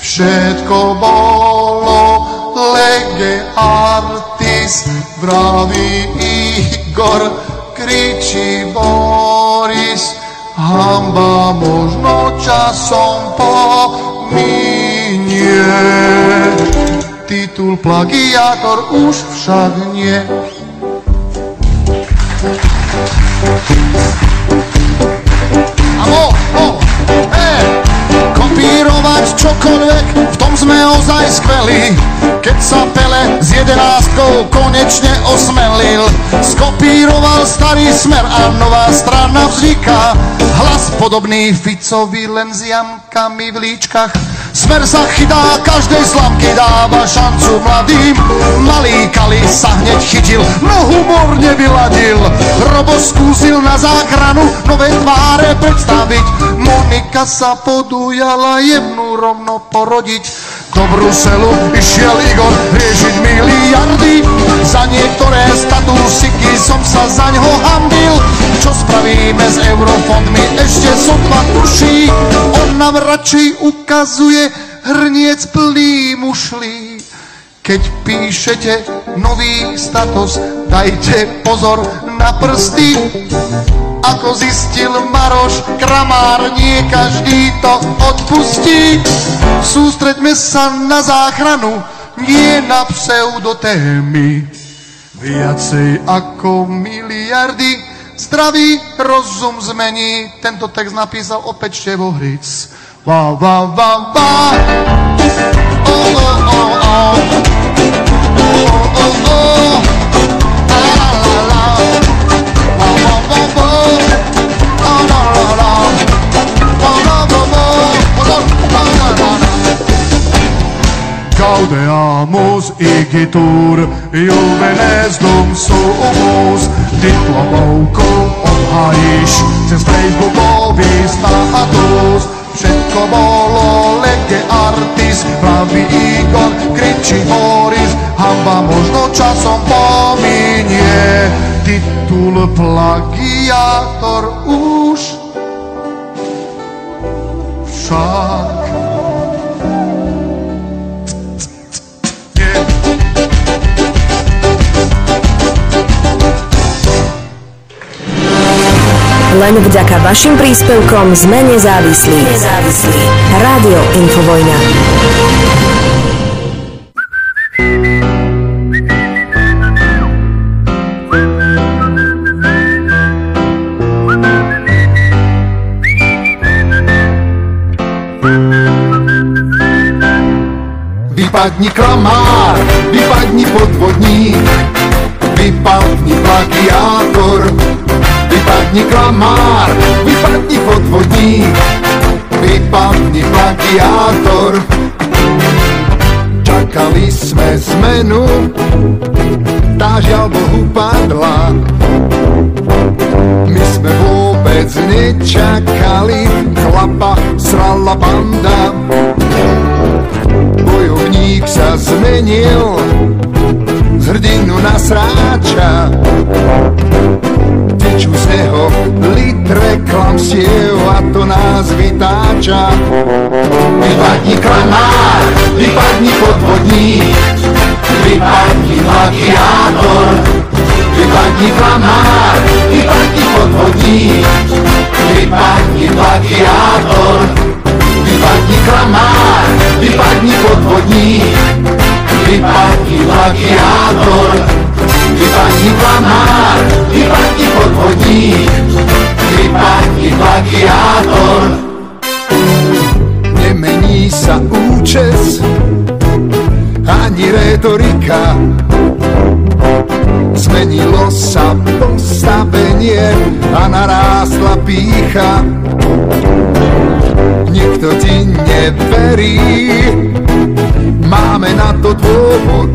Všetko bolo lege artis Vraví Igor, kričí Boris. Hamba možno časom pominie. Titul plagiátor už však nie čokoľvek, v tom sme ozaj skvelí. Keď sa Pele s jedenáctkou konečne osmelil, skopíroval starý smer a nová strana vzniká. Hlas podobný Ficovi len s jamkami v líčkach. Smer sa chytá každej slamky, dáva šancu mladým. Malý Kali sa hneď chytil, no humor nevyladil. Robo skúsil na záchranu nové tváre predstaviť. Monika sa podujala jemnú rovno porodiť. Do Bruselu išiel Igor riešiť miliardy. Za niektoré statusiky som sa za ňo hambil. Čo spravíme s eurofondmi, ešte sotva tuší. On nám radšej ukazuje hrniec plný mušlí. Keď píšete nový status, dajte pozor na prsty. Ako zistil Maroš Kramár, nie každý to odpustí. Sústreďme sa na záchranu nie na pseudotémy. Viacej ako miliardy zdravý rozum zmení. Tento text napísal opäť Števo Hric. Va, va, va, va. O, o, Gaudeamus igitur, juvenes dum sumus, diplomovkou obhájíš cez facebookový status. Všetko bolo lege artis, pravý Igor, kričí Boris, hamba možno časom pominie, titul plagiátor už však Len vďaka vašim príspevkom sme nezávislí. Nezávislí. Rádio Infovojna. Vypadni klamár, vypadni podvodník, vypadni plagiátor, vypadni klamár, vypadni podvodník, vypadni plagiátor. Čakali sme zmenu, tá žiaľ Bohu padla. My sme vôbec nečakali, chlapa srala banda. Bojovník sa zmenil hrdinu na sráča. Tečú z neho litre klamstiev a to nás vytáča. Vypadni klamár, vypadni podvodník, vypadni plagiátor. Vypadni klamár, vypadni podvodník, vypadni plagiátor. Vypadni klamár, vypadni podvodník, vypadni plagiátor. Vypadni klamár, vypadni podvodník, vypadni plagiátor. Nemení sa účes, ani retorika, Zmenilo sa postavenie a narástla pícha. Nikto ti neverí, máme na to dôvod.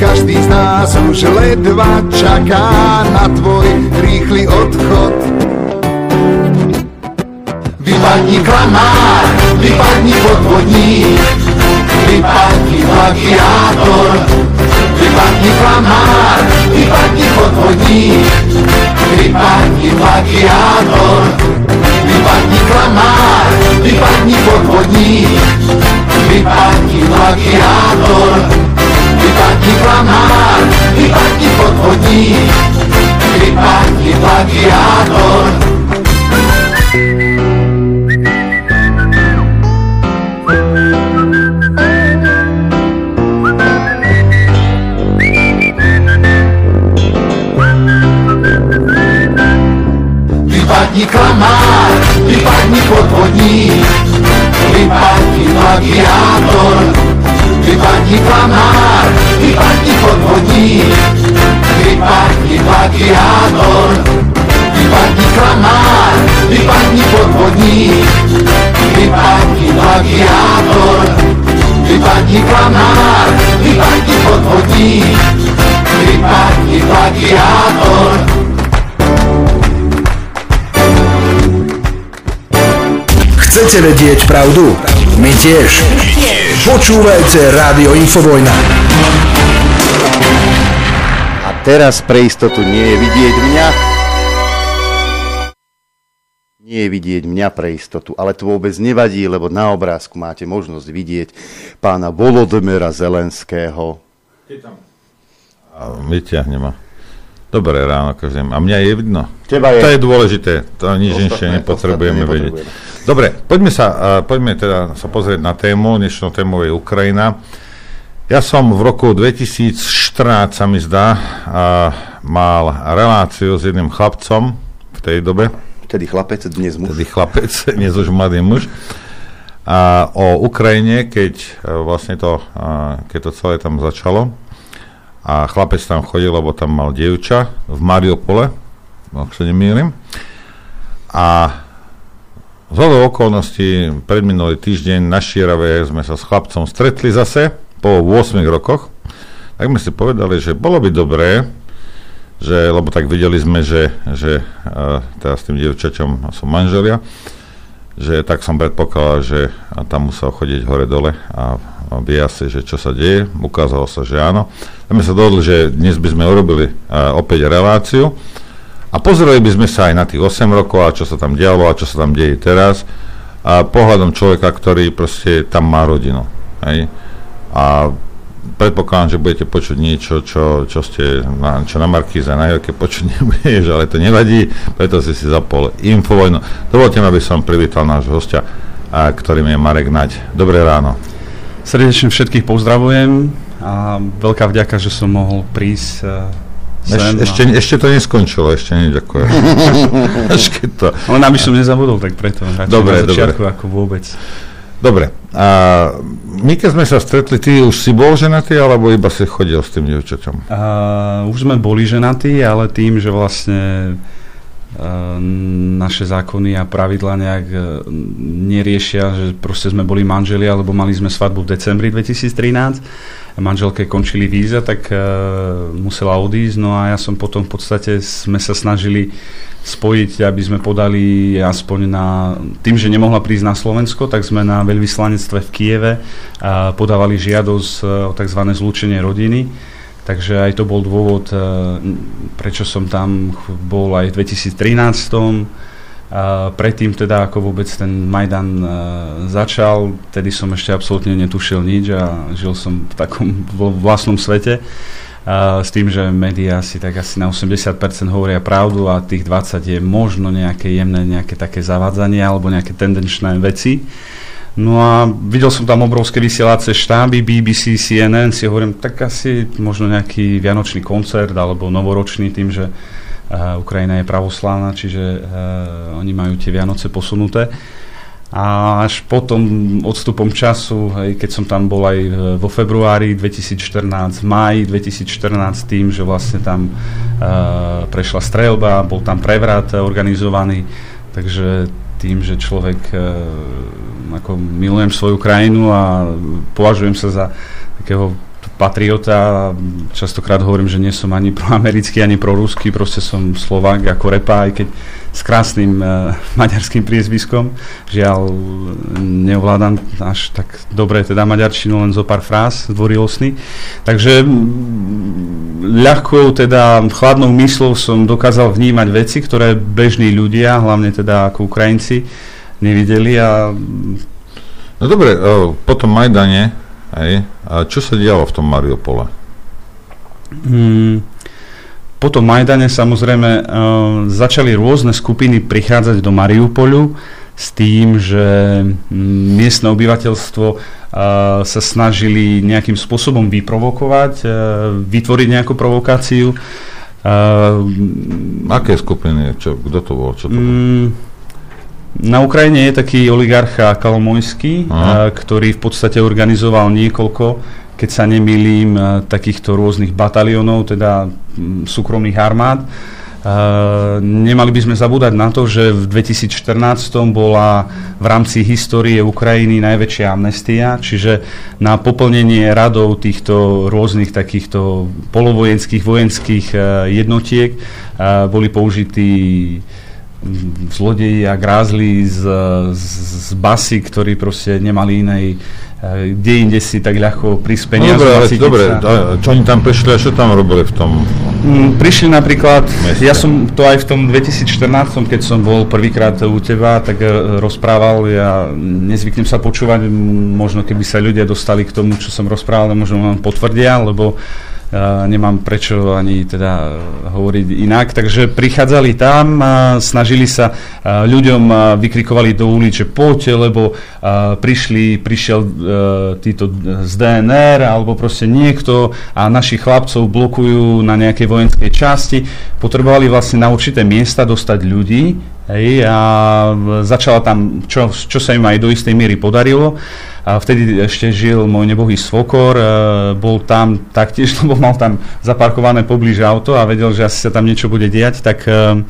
Každý z nás už ledva čaká na tvoj rýchly odchod. Vypadni klamár, vypadni podvodník, vypadni plagiátor, vypadni klamár, vypadni podvodník, vypadni plagiátor, vypadni klamár, vypadni podvodník, vypadni plagiátor, vypadni klamár, vypadni podvodník, vypadni plagiátor. Vypadni klamár, vypadni podvodník, vypadni plagiátor, vypadni klamár, vypadni podvodník, vypadni plagiátor, vypadni klamár, vypadni podvodník, vypadni plagiátor, vypadni klamár, vypadni podvodník, vypadni plagiátor. Chcete vedieť pravdu? My tiež. Počúvajte Rádio Infovojna. A teraz pre istotu nie je vidieť mňa. Nie je vidieť mňa pre istotu, ale to vôbec nevadí, lebo na obrázku máte možnosť vidieť pána Volodymyra Zelenského. A vyťahne ma. Dobré ráno každému. A mňa je vidno? Teba je. To je dôležité, to nič inšie nepotrebujeme vedieť. Dobre, poďme sa, poďme teda sa pozrieť na tému. Dnešnou témou je Ukrajina. Ja som v roku 2014, sa mi zdá, a mal reláciu s jedným chlapcom v tej dobe. Vtedy chlapec, dnes muž. Vtedy chlapec, dnes už mladý muž. A o Ukrajine, keď e, vlastne to, keď to celé tam začalo. A chlapec tam chodil, lebo tam mal dievča v Mariupole, ak sa nemýlim. A z hodou okolností predminulý týždeň na Šierave sme sa s chlapcom stretli zase po 8 rokoch. Tak sme si povedali, že bolo by dobré, že, lebo tak videli sme, že, že uh, s tým dievčaťom sú manželia, že tak som predpokladal, že a tam musel chodiť hore-dole a, a asi, že čo sa deje. Ukázalo sa, že áno. Tak sme sa dohodli, že dnes by sme urobili uh, opäť reláciu a pozreli by sme sa aj na tých 8 rokov a čo sa tam dialo a čo sa tam deje teraz a pohľadom človeka, ktorý proste tam má rodinu. Hej? A predpokladám, že budete počuť niečo, čo, čo ste na, čo na Markíze na Jorke počuť nebudeš, ale to nevadí, preto si si zapol Infovojnu. Dovolte mi, aby som privítal nášho hostia, a, ktorým je Marek Naď. Dobré ráno. Srdečne všetkých pozdravujem a veľká vďaka, že som mohol prísť uh, Eš, ešte, ešte to neskončilo, ešte ešte to. Len aby som nezabudol, tak preto. Dobre, na začiatku dobre. ako vôbec. Dobre, a my keď sme sa stretli, ty už si bol ženatý, alebo iba si chodil s tým dievčaťom? Uh, už sme boli ženatí, ale tým, že vlastne uh, naše zákony a pravidla nejak uh, neriešia, že proste sme boli manželia, alebo mali sme svadbu v decembri 2013 a manželke končili víza, tak uh, musela odísť, no a ja som potom v podstate sme sa snažili spojiť, aby sme podali aspoň na... Tým, že nemohla prísť na Slovensko, tak sme na veľvyslanectve v Kieve podávali žiadosť e, o tzv. zlúčenie rodiny. Takže aj to bol dôvod, e, prečo som tam bol aj v 2013. A predtým teda, ako vôbec ten Majdan e, začal, tedy som ešte absolútne netušil nič a žil som v takom vlastnom svete. S tým, že médiá si tak asi na 80% hovoria pravdu a tých 20 je možno nejaké jemné, nejaké také zavádzanie alebo nejaké tendenčné veci. No a videl som tam obrovské vysielace štáby, BBC, CNN, si hovorím, tak asi možno nejaký vianočný koncert alebo novoročný tým, že uh, Ukrajina je pravoslávna, čiže uh, oni majú tie Vianoce posunuté. A až potom odstupom času, hej, keď som tam bol aj e, vo februári 2014, v máji 2014 tým, že vlastne tam uh, prešla streľba, bol tam prevrat e, organizovaný, takže tým, že človek uh, ako milujem svoju krajinu a považujem sa za takého patriota, častokrát hovorím, že nie som ani proamerický, ani proruský, proste som Slovák ako repa, aj keď s krásnym uh, maďarským priezviskom. Žiaľ, neovládam až tak dobre teda maďarčinu, len zo pár fráz dvorilostný. Takže mm, ľahkou, teda chladnou myslou som dokázal vnímať veci, ktoré bežní ľudia, hlavne teda ako Ukrajinci, nevideli a No dobre, o, po tom Majdane, hej, a čo sa dialo v tom Mariupole? Mm, po tom Majdane samozrejme uh, začali rôzne skupiny prichádzať do Mariupolu s tým, že mm, miestne obyvateľstvo uh, sa snažili nejakým spôsobom vyprovokovať, uh, vytvoriť nejakú provokáciu. Uh, Aké skupiny? Čo, kto to bol? Čo to bol? Mm, na Ukrajine je taký oligarcha Kalomojský, ktorý v podstate organizoval niekoľko, keď sa nemýlim, takýchto rôznych bataliónov, teda súkromných armád. A, nemali by sme zabúdať na to, že v 2014 bola v rámci histórie Ukrajiny najväčšia amnestia, čiže na poplnenie radov týchto rôznych takýchto polovojenských, vojenských a, jednotiek a, boli použití zlodeji a grázli z, z, z basy, ktorí proste nemali inej eh, kde inde si tak ľahko prísť No, dobre, ale dobre, a čo oni tam prišli a čo tam robili v tom? Mm, Prišli napríklad, ja som to aj v tom 2014, keď som bol prvýkrát u teba, tak eh, rozprával, ja nezvyknem sa počúvať, možno keby sa ľudia dostali k tomu, čo som rozprával, možno len potvrdia, lebo nemám prečo ani teda hovoriť inak. Takže prichádzali tam, snažili sa a, ľuďom a, vykrikovali do ulic, že poďte, lebo prišli, prišiel títo z DNR alebo proste niekto a našich chlapcov blokujú na nejakej vojenskej časti. Potrebovali vlastne na určité miesta dostať ľudí, Hej, a začala tam, čo, čo sa im aj do istej miery podarilo. A vtedy ešte žil môj nebohý svokor, e, bol tam taktiež, lebo mal tam zaparkované poblíže auto a vedel, že asi sa tam niečo bude diať, tak e,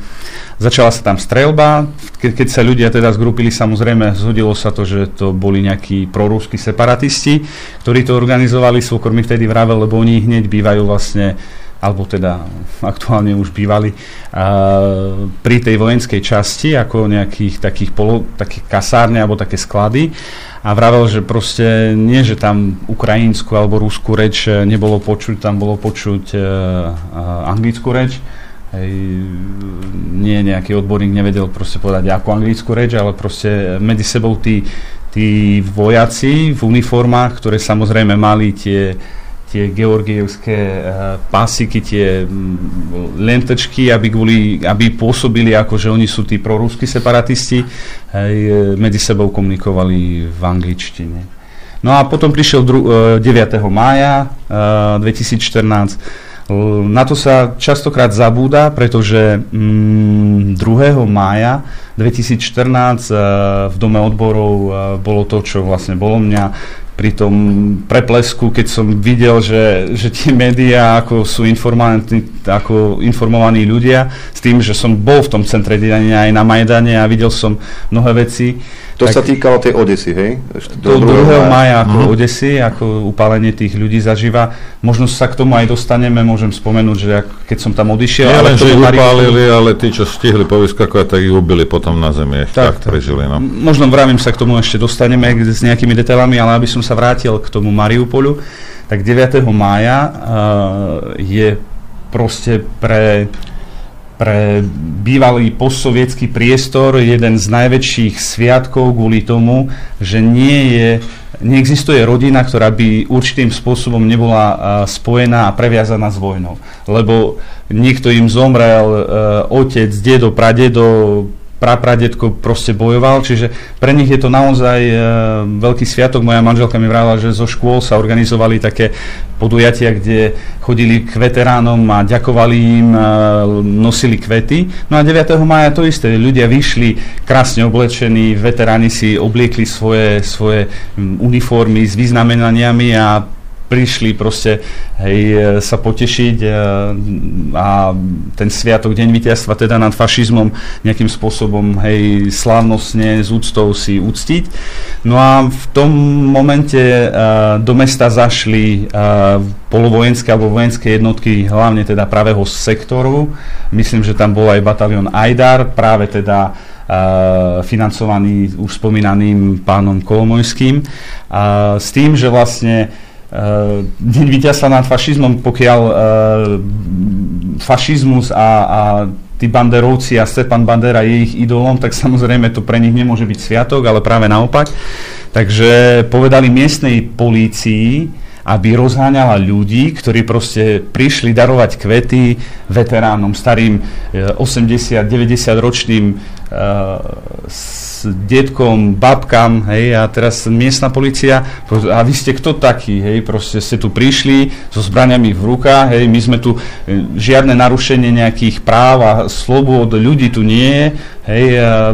začala sa tam strelba. Ke, keď sa ľudia teda zgrupili, samozrejme zhodilo sa to, že to boli nejakí prorúskí separatisti, ktorí to organizovali. Svokor mi vtedy vravel, lebo oni hneď bývajú vlastne alebo teda aktuálne už bývali, a, pri tej vojenskej časti, ako nejakých takých, polo, také kasárne alebo také sklady a vravel, že proste nie, že tam ukrajinskú alebo rúskú reč nebolo počuť, tam bolo počuť e, anglickú reč. Hej, nie nejaký odborník nevedel proste povedať akú anglickú reč, ale proste medzi sebou tí, tí vojaci v uniformách, ktoré samozrejme mali tie tie georgievské uh, pásiky, tie um, lentečky, aby, kvôli, aby pôsobili ako, že oni sú tí proruskí separatisti, hej, e, medzi sebou komunikovali v angličtine. No a potom prišiel dru- uh, 9. mája uh, 2014 na to sa častokrát zabúda, pretože mm, 2. mája 2014 v Dome odborov bolo to, čo vlastne bolo mňa pri tom preplesku, keď som videl, že, že tie médiá ako sú informovaní, ako informovaní ľudia, s tým, že som bol v tom centre diania aj na Majdane a videl som mnohé veci, to tak, sa týkalo tej Odesy, hej? Do, do 2. maja ako uh-huh. Odesy, ako upálenie tých ľudí zažíva. Možno sa k tomu aj dostaneme, môžem spomenúť, že keď som tam odišiel... Nie len, že ich upálili, ale tí, čo stihli povyskakovať, tak ich ubili potom na zemi. Tak, tak, prežili, no. Možno vravím sa k tomu ešte dostaneme s nejakými detailami, ale aby som sa vrátil k tomu Mariupolu, tak 9. mája uh, je proste pre pre bývalý postsovietský priestor jeden z najväčších sviatkov kvôli tomu, že nie je, neexistuje rodina, ktorá by určitým spôsobom nebola spojená a previazaná s vojnou. Lebo niekto im zomrel, e, otec, dedo, pradedo, prapradetko proste bojoval, čiže pre nich je to naozaj e, veľký sviatok. Moja manželka mi vravila, že zo škôl sa organizovali také podujatia, kde chodili k veteránom a ďakovali im, e, nosili kvety. No a 9. maja to isté, ľudia vyšli krásne oblečení, veteráni si obliekli svoje, svoje uniformy s vyznamenaniami a prišli proste hej, e, sa potešiť a, e, a ten sviatok Deň víťazstva teda nad fašizmom nejakým spôsobom hej, slávnostne s úctou si uctiť. No a v tom momente e, do mesta zašli a, polovojenské alebo vojenské jednotky, hlavne teda pravého sektoru. Myslím, že tam bol aj batalión Ajdar, práve teda uh, financovaný už spomínaným pánom Kolomojským. Uh, s tým, že vlastne Uh, deň víťazstva nad fašizmom, pokiaľ uh, fašizmus a, a tí banderovci a Stepan Bandera je ich idolom, tak samozrejme to pre nich nemôže byť sviatok, ale práve naopak. Takže povedali miestnej polícii, aby rozháňala ľudí, ktorí proste prišli darovať kvety veteránom, starým 80-90 ročným s detkom, babkám, hej, a teraz miestna policia, a vy ste kto taký, hej, proste ste tu prišli so zbraniami v rukách, hej, my sme tu, e, žiadne narušenie nejakých práv a slobod ľudí tu nie je, hej,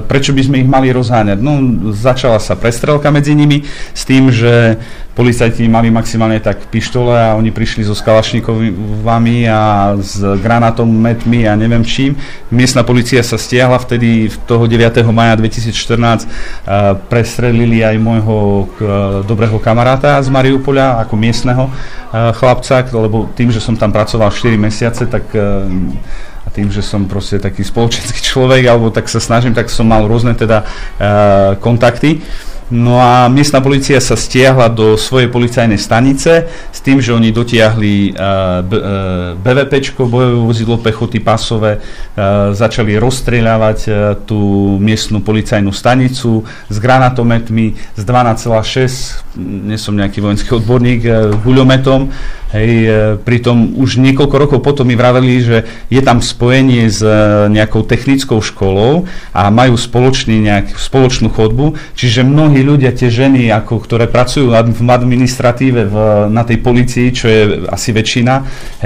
prečo by sme ich mali rozháňať? No, začala sa prestrelka medzi nimi s tým, že policajti mali maximálne tak pištole a oni prišli so skalašníkovami a s granátom, metmi a neviem čím. Miestna policia sa stiahla vtedy toho 9. maja 2014 a prestrelili aj môjho dobrého kamaráta z Mariupola ako miestneho chlapca, lebo tým, že som tam pracoval 4 mesiace, tak a tým, že som proste taký spoločenský človek, alebo tak sa snažím, tak som mal rôzne teda kontakty. No a miestna policia sa stiahla do svojej policajnej stanice s tým, že oni dotiahli uh, b, uh, BVPčko, bojové vozidlo pechoty pasové, uh, začali rozstreľávať tú miestnu policajnú stanicu s granatometmi z 12,6, nie som nejaký vojenský odborník, guľometom, Hej, e, pritom už niekoľko rokov potom mi vraveli, že je tam spojenie s e, nejakou technickou školou a majú spoločný nejak, spoločnú chodbu, čiže mnohí ľudia, tie ženy, ako, ktoré pracujú v administratíve v, na tej policii, čo je asi väčšina,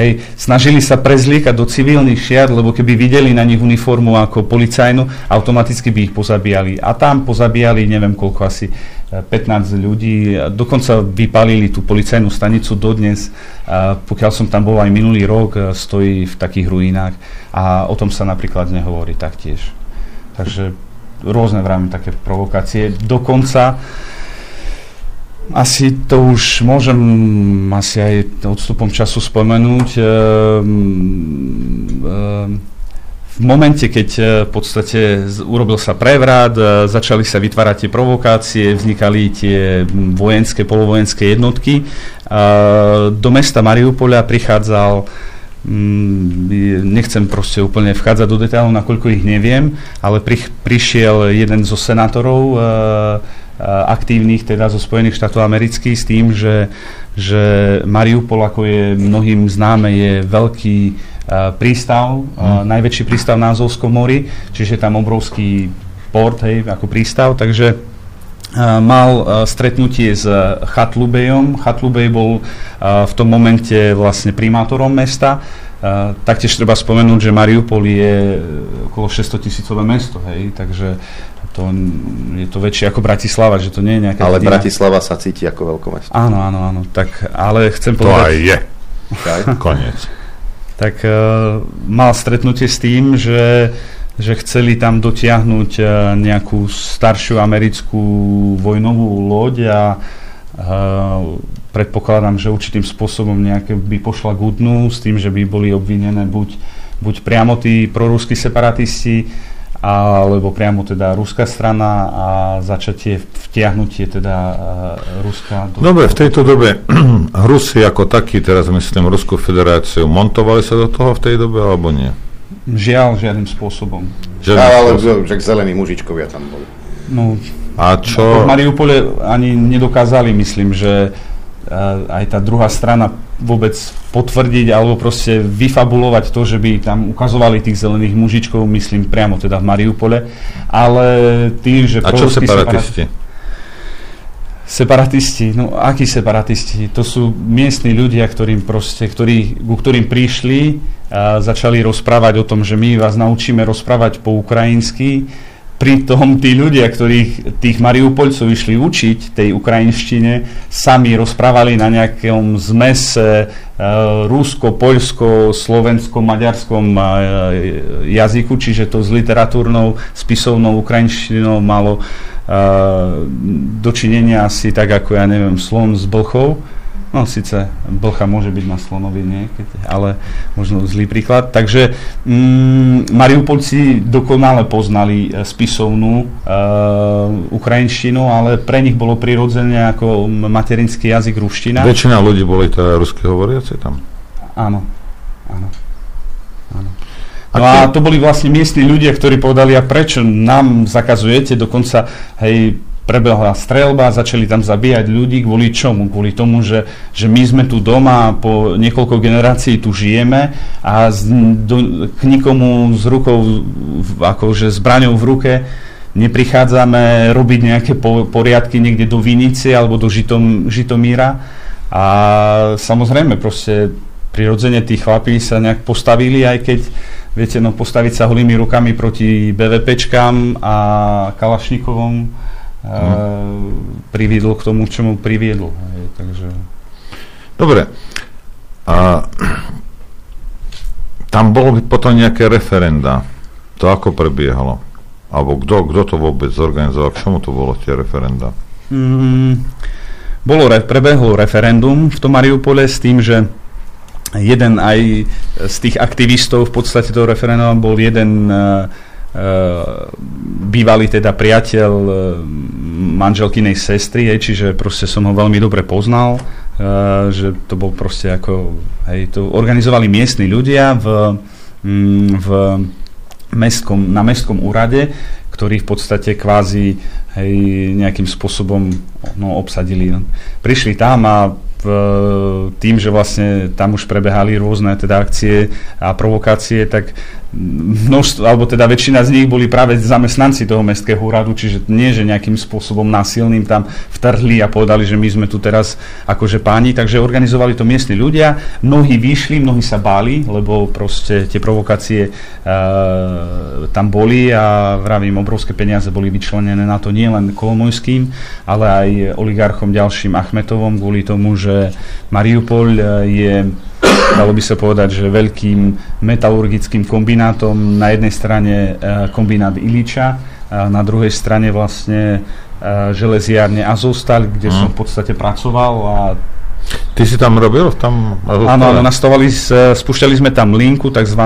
hej, snažili sa prezliekať do civilných šiat, lebo keby videli na nich uniformu ako policajnú, automaticky by ich pozabíjali. A tam pozabíjali neviem koľko asi 15 ľudí, dokonca vypalili tú policajnú stanicu dodnes, pokiaľ som tam bol aj minulý rok, e, stojí v takých ruinách a o tom sa napríklad nehovorí taktiež. Takže rôzne vravím také provokácie. Dokonca asi to už môžem asi aj odstupom času spomenúť. E, e, v momente, keď e, v podstate urobil sa prevrat, e, začali sa vytvárať tie provokácie, vznikali tie vojenské, polovojenské jednotky, do mesta Mariupoľa prichádzal nechcem proste úplne vchádzať do detailov, nakoľko ich neviem, ale pri, prišiel jeden zo senátorov uh, aktívnych teda zo Spojených štátov amerických s tým, že, že Mariupol, ako je mnohým známe, je veľký prístav, hmm. najväčší prístav na Azovskom mori, čiže tam obrovský port, hej, ako prístav, takže mal stretnutie s Chatlubejom. Chatlubej bol v tom momente vlastne primátorom mesta. Taktiež treba spomenúť, že Mariupol je okolo 600 tisícové mesto, hej, takže to, je to väčšie ako Bratislava, že to nie je nejaká... Ale dedina. Bratislava sa cíti ako veľkomesto. Áno, áno, áno, tak, ale chcem povedať... To aj je. Koniec tak uh, mal stretnutie s tým, že, že chceli tam dotiahnuť uh, nejakú staršiu americkú vojnovú loď a uh, predpokladám, že určitým spôsobom nejaké by pošla k dnu s tým, že by boli obvinené buď, buď priamo tí proruskí separatisti, alebo priamo teda ruská strana a začatie vtiahnutie teda uh, Ruska do... Dobre, v tejto dobe Rusi ako takí, teraz myslím Ruskú federáciu, montovali sa do toho v tej dobe alebo nie? Žiaľ, žiadnym spôsobom. Žiadnym ale spôsobom. že zelení mužičkovia tam boli. No, a čo? V Mariupole ani nedokázali, myslím, že aj tá druhá strana vôbec potvrdiť alebo proste vyfabulovať to, že by tam ukazovali tých zelených mužičkov, myslím priamo teda v Mariupole, ale tým, že... A čo separatisti? Separatisti, no akí separatisti? To sú miestni ľudia, ktorým proste, ktorí, ku ktorým prišli a začali rozprávať o tom, že my vás naučíme rozprávať po ukrajinsky Pritom tí ľudia, ktorých tých Mariupolcov išli učiť tej ukrajinštine, sami rozprávali na nejakom zmese e, rusko, poľsko, slovensko, maďarskom e, jazyku, čiže to s literatúrnou, spisovnou ukrajinštinou malo e, dočinenia asi tak ako, ja neviem, slon s blchou. No síce blcha môže byť na slonovi niekedy, ale možno zlý príklad. Takže mm, Mariupolci dokonale poznali e, spisovnú e, ukrajinštinu, ale pre nich bolo prirodzené ako materinský jazyk ruština. Väčšina ľudí boli teda rusky hovoriaci tam? Áno, áno. áno. No a to boli vlastne miestni ľudia, ktorí povedali, a prečo nám zakazujete, dokonca hej, prebehla strelba, začali tam zabíjať ľudí kvôli čomu? Kvôli tomu, že, že my sme tu doma, po niekoľko generácií tu žijeme a z, do, k nikomu s rukou, akože zbraňou v ruke neprichádzame robiť nejaké po, poriadky niekde do Vinice alebo do Žitom, Žitomíra a samozrejme proste prirodzene tí chlapí sa nejak postavili, aj keď viete, no postaviť sa holými rukami proti BVPčkám a Kalašnikovom hmm. priviedol k tomu, čo mu priviedol. Hej, takže... Dobre. A tam bolo by potom nejaké referenda. To ako prebiehalo? Alebo kto, kto to vôbec zorganizoval? K čomu to bolo tie referenda? Mm, bolo, prebehlo referendum v tom Mariupole s tým, že jeden aj z tých aktivistov v podstate toho referenda bol jeden uh, bývalý teda priateľ eh, manželkynej sestry, hej, čiže proste som ho veľmi dobre poznal, eh, že to bol proste ako, hej, to organizovali miestni ľudia v, mm, v mestskom, na mestskom úrade, ktorí v podstate kvázi hej, nejakým spôsobom no, obsadili. Prišli tam a tým, že vlastne tam už prebehali rôzne teda akcie a provokácie, tak množstvo, alebo teda väčšina z nich boli práve zamestnanci toho mestského úradu, čiže nie, že nejakým spôsobom násilným tam vtrhli a povedali, že my sme tu teraz akože páni, takže organizovali to miestni ľudia, mnohí vyšli, mnohí sa báli, lebo proste tie provokácie uh, tam boli a vravím, obrovské peniaze boli vyčlenené na to nielen Kolomojským, ale aj oligarchom ďalším Achmetovom kvôli tomu, že Mariupol e, je dalo by sa povedať, že veľkým metalurgickým kombinátom. Na jednej strane e, kombinát Iliča, na druhej strane vlastne e, železiárne Azostal, kde hmm. som v podstate pracoval a Ty si tam robil? Tam, áno, áno, nastavali, spúšťali sme tam linku, tzv.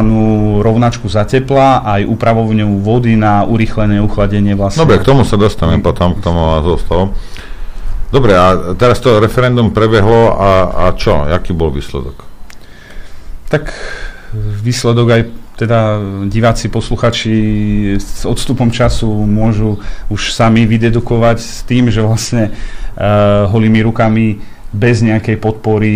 rovnačku za tepla, aj upravovňu vody na urychlené uchladenie vlastne. Dobre, k tomu sa dostaneme potom, k tomu Azostal. Dobre, a teraz to referendum prebehlo a, a čo? Jaký bol výsledok? Tak výsledok aj teda diváci, posluchači s odstupom času môžu už sami vydedukovať s tým, že vlastne uh, holými rukami bez nejakej podpory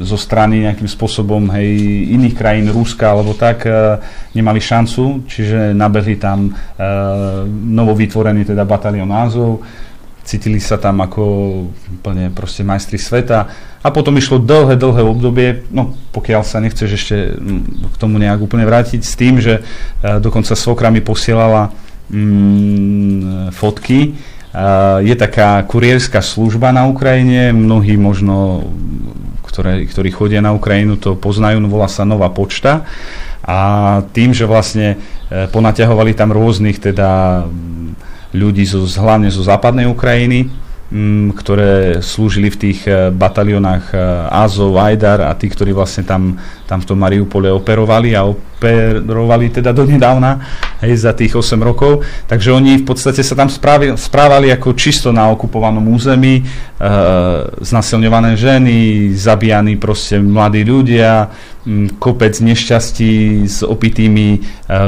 zo strany nejakým spôsobom hej, iných krajín, Ruska alebo tak, uh, nemali šancu, čiže nabehli tam uh, novovytvorený teda batalion názov, cítili sa tam ako úplne proste majstri sveta. A potom išlo dlhé, dlhé obdobie, no pokiaľ sa nechceš ešte mm, k tomu nejak úplne vrátiť, s tým, že uh, dokonca svokra mi posielala mm, fotky, uh, je taká kuriérska služba na Ukrajine, mnohí možno, ktoré, ktorí chodia na Ukrajinu, to poznajú, no volá sa Nová počta a tým, že vlastne uh, ponaťahovali tam rôznych teda ľudí zo, hlavne zo západnej Ukrajiny, m, ktoré slúžili v tých e, batalionách e, Azov, Ajdar a tí, ktorí vlastne tam, tam v tom Mariupole operovali a operovali teda donedávna hej, za tých 8 rokov. Takže oni v podstate sa tam správali, správali ako čisto na okupovanom území, e, znasilňované ženy, zabíjani proste mladí ľudia, m, kopec nešťastí s opitými e,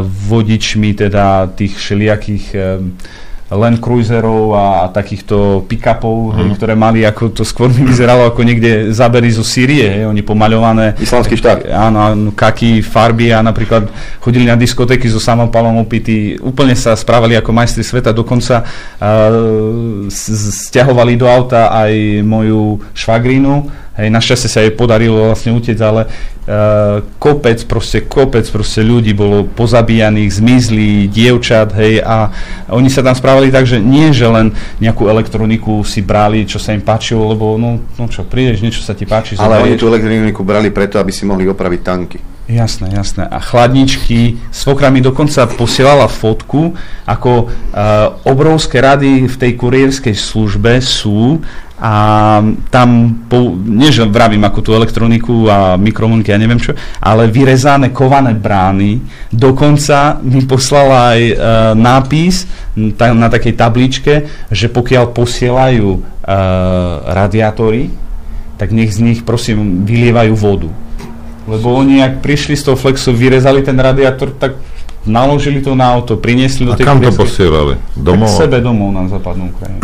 vodičmi, teda tých všelijakých e, Land Cruiserov a, a takýchto pick-upov, mm. hej, mhm. ktoré mali, ako to skôr mi vyzeralo ako niekde zábery zo Sýrie, hej, oni pomaľované. Islamský štát. Áno, kaky, farby a napríklad chodili na diskotéky so samopalom opity, úplne sa správali ako majstri sveta, dokonca uh, stiahovali do auta aj moju švagrinu, Hej, našťastie sa jej podarilo vlastne utiec, ale uh, kopec, proste kopec proste ľudí bolo pozabíjaných, zmizli, dievčat, hej, a oni sa tam správali tak, že nie, že len nejakú elektroniku si brali, čo sa im páčilo, lebo no, no čo, prídeš, niečo sa ti páči. Ale oni tú elektroniku brali preto, aby si mohli opraviť tanky. Jasné, jasné. A chladničky, svokra mi dokonca posielala fotku, ako uh, obrovské rady v tej kuriérskej službe sú a tam, po, nie že vravím ako tú elektroniku a mikromunky a neviem čo, ale vyrezané kované brány, dokonca mi poslala aj e, nápis ta, na takej tabličke, že pokiaľ posielajú e, radiátory, tak nech z nich prosím vylievajú vodu. Lebo oni, ak prišli z toho flexu, vyrezali ten radiátor, tak naložili to na auto, priniesli do tej kam to posielali? Domov? Tak sebe domov na západnú Ukrajinu.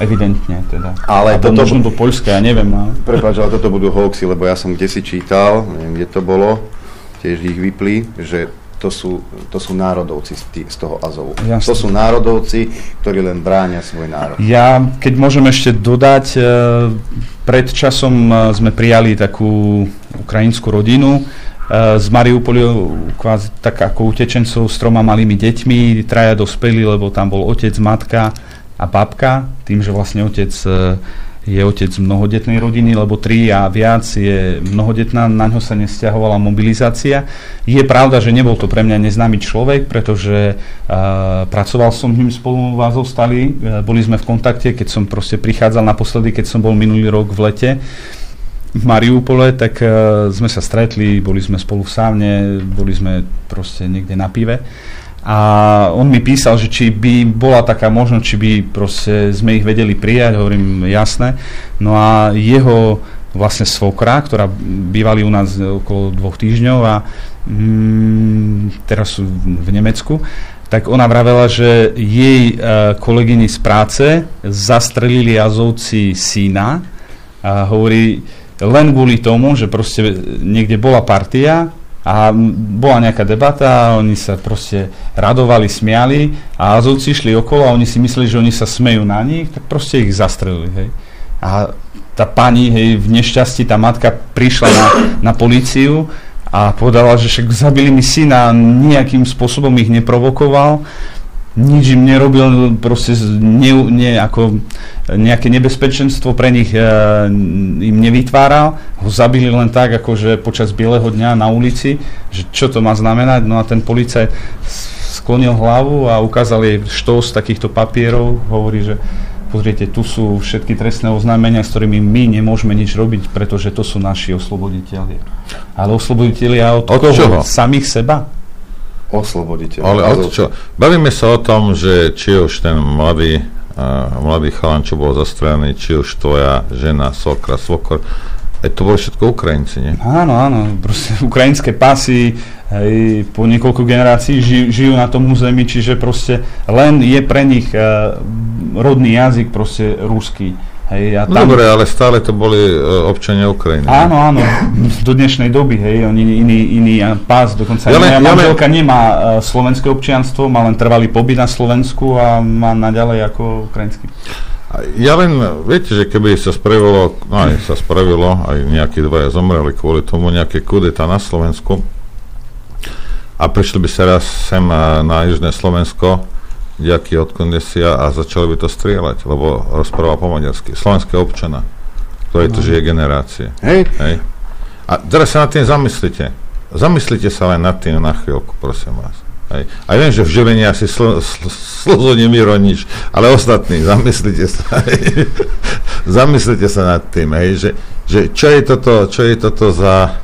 Evidentne teda. Ale to možno do Poľska, ja neviem. Ale... Prepáč, ale toto budú hoaxy, lebo ja som kde si čítal, neviem, kde to bolo, tiež ich vyplí, že to sú, to sú národovci z, tý, z toho Azovu. Jasne. To sú národovci, ktorí len bránia svoj národ. Ja, keď môžem ešte dodať, e, pred časom e, sme prijali takú ukrajinskú rodinu, z Mariupoliu kvázi tak ako utečencov s troma malými deťmi, traja dospeli, lebo tam bol otec, matka a babka, tým, že vlastne otec eh, je otec mnohodetnej rodiny, lebo tri a viac je mnohodetná, na ňo sa nestiahovala mobilizácia. Je pravda, že nebol to pre mňa neznámy človek, pretože uh, pracoval som ním spolu vás zostali, uh, boli sme v kontakte, keď som proste prichádzal naposledy, keď som bol minulý rok v lete. Uh, v Mariupole, tak uh, sme sa stretli, boli sme spolu v sávne, boli sme proste niekde na pive. A on mi písal, že či by bola taká možnosť, či by proste sme ich vedeli prijať, hovorím jasné. No a jeho vlastne svokra, ktorá bývali u nás okolo dvoch týždňov a mm, teraz sú v Nemecku, tak ona vravela, že jej uh, kolegyni z práce zastrelili azovci syna, A hovorí, len kvôli tomu, že proste niekde bola partia a bola nejaká debata oni sa proste radovali, smiali a Azovci išli okolo a oni si mysleli, že oni sa smejú na nich, tak proste ich zastrelili, hej. A tá pani, hej, v nešťastí tá matka prišla na, na políciu a povedala, že však zabili mi syna, nejakým spôsobom ich neprovokoval, nič im nerobil, proste ne, ne, ako nejaké nebezpečenstvo pre nich e, im nevytváral, ho zabili len tak, akože počas bieleho dňa na ulici, že čo to má znamenať, no a ten policajt sklonil hlavu a ukázal jej štos takýchto papierov, hovorí, že pozriete, tu sú všetky trestné oznámenia, s ktorými my nemôžeme nič robiť, pretože to sú naši osloboditeľi. Ale osloboditeľia od, Od koho? čoho? Samých seba? Osloboditeľ. Ale od čo? Bavíme sa o tom, že či už ten mladý, uh, mladý chalan, čo bol zastrelený, či už tvoja žena, sokra, svokor, aj to boli všetko Ukrajinci, nie? Áno, áno, proste ukrajinské pasy hej, po niekoľko generácií žijú, žijú na tom území, čiže proste len je pre nich uh, rodný jazyk proste ruský. Hej, a No Dobre, ale stále to boli uh, občania Ukrajiny. Áno, áno, do dnešnej doby, hej, oni iný, iný pás, dokonca Ja ja len- moja ja len- manželka nemá uh, slovenské občianstvo, má len trvalý pobyt na Slovensku a má naďalej ako ukrajinský. Ja len, viete, že keby sa spravilo, no aj sa spravilo, aj nejakí dvaja zomreli kvôli tomu nejaké kudeta na Slovensku a prišli by sa raz sem a, na južné Slovensko, nejaký od kondesia a začali by to strieľať, lebo rozprával po maďarsky. Slovenské občana, ktorý tu No. žije generácie. Hej. Hej. A teraz sa nad tým zamyslite. Zamyslite sa len nad tým na chvíľku, prosím vás. Hej. A viem, že v želení asi sl- sl- slzo nemýro nič, ale ostatní, zamyslite sa. Hej. zamyslite sa nad tým, hej, že, že čo je toto, čo je toto za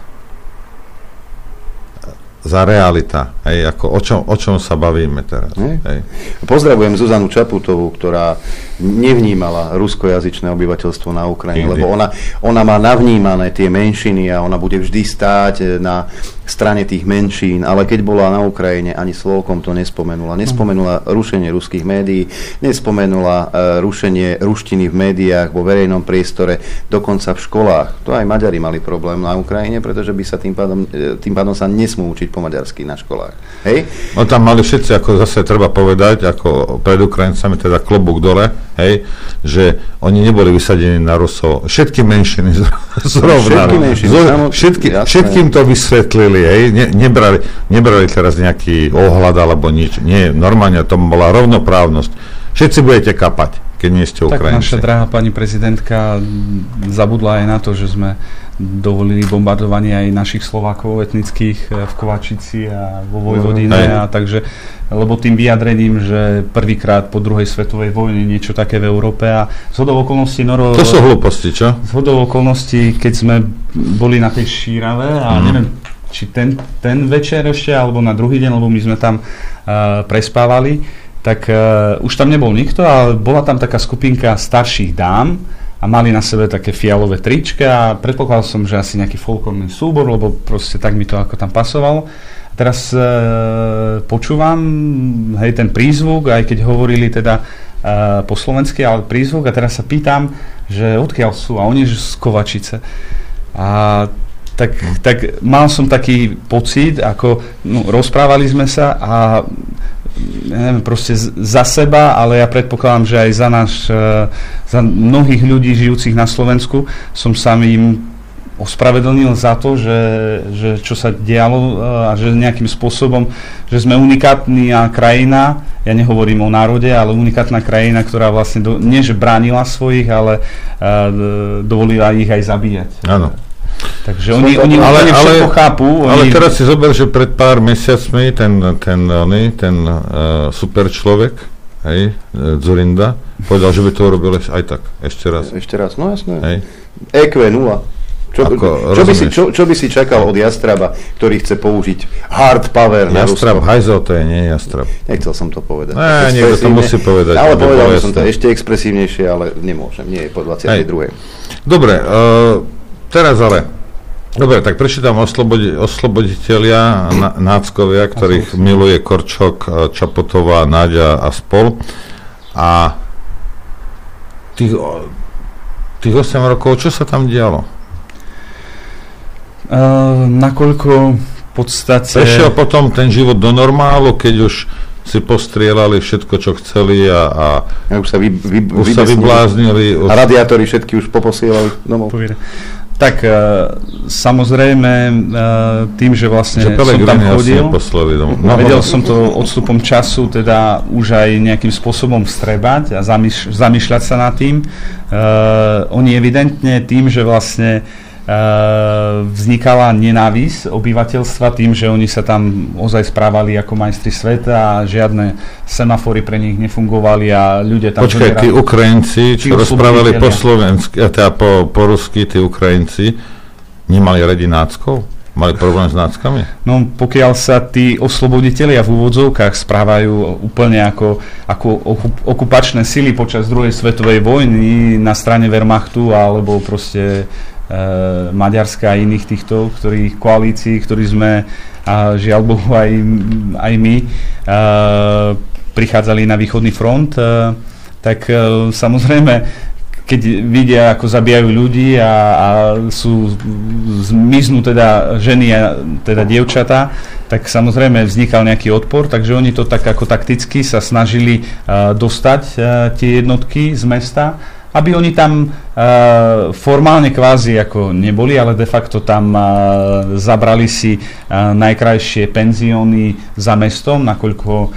za realita, hej, ako o čom, o čom sa bavíme teraz. Hej. Hej. Pozdravujem Zuzanu Čaputovú, ktorá nevnímala ruskojazyčné obyvateľstvo na Ukrajine, Nikdy. lebo ona, ona má navnímané tie menšiny a ona bude vždy stáť e, na strane tých menšín, ale keď bola na Ukrajine, ani slovkom to nespomenula. Nespomenula rušenie ruských médií, nespomenula e, rušenie ruštiny v médiách, vo verejnom priestore, dokonca v školách. To aj Maďari mali problém na Ukrajine, pretože by sa tým pádom, e, tým pádom sa nesmú učiť po maďarsky na školách. Hej? No tam mali všetci, ako zase treba povedať, ako pred Ukrajincami, teda klobúk dole, hej, že oni neboli vysadení na Rusov. Všetky menšiny zrovna. Všetky menšiny, Zo- samo- všetky, jasné. všetkým to vysvetlili, hej, ne, nebrali, nebrali teraz nejaký ohľad alebo nič. Nie, normálne to bola rovnoprávnosť. Všetci budete kapať, keď nie ste Tak Ukrajinci. naša drahá pani prezidentka zabudla aj na to, že sme dovolili bombardovanie aj našich Slovákov etnických e, v Kovačici a vo Vojvodine a takže, lebo tým vyjadrením, že prvýkrát po druhej svetovej vojne niečo také v Európe a z hodou okolností Noro... To sú hlúposti, čo? Z hodou okolností, keď sme boli na tej šírave a Mhm. neviem, či ten, ten večer ešte, alebo na druhý deň, lebo my sme tam uh, prespávali, tak uh, už tam nebol nikto, ale bola tam taká skupinka starších dám a mali na sebe také fialové trička a predpokladal som, že asi nejaký folklórny súbor, lebo proste tak mi to ako tam pasovalo. A teraz uh, počúvam hej, ten prízvuk, aj keď hovorili teda uh, po slovensky, ale prízvuk a teraz sa pýtam, že odkiaľ sú a oni že z Kovačice. A tak, tak mal som taký pocit, ako no, rozprávali sme sa a neviem, proste za seba, ale ja predpokladám, že aj za náš, e, za mnohých ľudí žijúcich na Slovensku som sa im ospravedlnil za to, že, že čo sa dialo e, a že nejakým spôsobom, že sme unikátna krajina, ja nehovorím o národe, ale unikátna krajina, ktorá vlastne do, nie že bránila svojich, ale uh, dovolila ich aj zabíjať. Áno. Takže oni, oni ale, úplne všetko chápu. Ale oni, teraz si zober, že pred pár mesiacmi ten, ten, oný, ten uh, super človek, hej, e, Zurinda, povedal, že by to urobil aj tak, ešte raz. Ešte raz, no jasné. Hej. EQ 0. Čo, Ako, čo, by si, čo, čo by si čakal od Jastraba, ktorý chce použiť hard power na Jastrab, Rusko? hajzel to je, nie Jastrab. Nechcel som to povedať. Ne, niekto to musí povedať, Ale povedal by som to ešte expresívnejšie, ale nemôžem, nie je po 22. Dobre, uh, teraz ale. Dobre, tak prečítam oslobodi, osloboditeľia, na, náckovia, ktorých miluje Korčok, eh, Čapotová, Náďa a spol. A tých, tých 8 rokov, čo sa tam dialo? Uh, nakoľko v podstate... Prešiel potom ten život do normálu, keď už si postrielali všetko, čo chceli a, a Ja už sa, vy, vy, už sa vybláznili. Už... A radiátory všetky už poposielali domov. Tak uh, samozrejme uh, tým, že vlastne Že som tam chodil, neposlali domov. no, No, vedel no. som to odstupom času teda už aj nejakým spôsobom vstrebať a zamýš- zamýšľať sa nad tým. Uh, oni evidentne tým, že vlastne vznikala nenávisť obyvateľstva tým, že oni sa tam ozaj správali ako majstri sveta a žiadne semafory pre nich nefungovali a ľudia tam... Počkaj, tí. Ukrajinci, čo rozprávali po slovensky, a teda po, po rusky, tí Ukrajinci, nemali radi náckov? Mali problém s náckami? No pokiaľ sa tí osloboditelia v úvodzovkách správajú úplne ako, ako okup- okupačné sily počas druhej svetovej vojny na strane Wehrmachtu alebo proste Maďarska a iných týchto ktorých koalícií, ktorí sme a žiaľ Bohu aj, aj my e, prichádzali na východný front, e, tak e, samozrejme keď vidia, ako zabíjajú ľudí a, a sú zmiznú teda ženy a teda dievčatá, tak samozrejme vznikal nejaký odpor, takže oni to tak ako takticky sa snažili uh, dostať uh, tie jednotky z mesta, aby oni tam uh, formálne kvázi ako neboli, ale de facto tam uh, zabrali si uh, najkrajšie penzióny za mestom, nakoľko uh,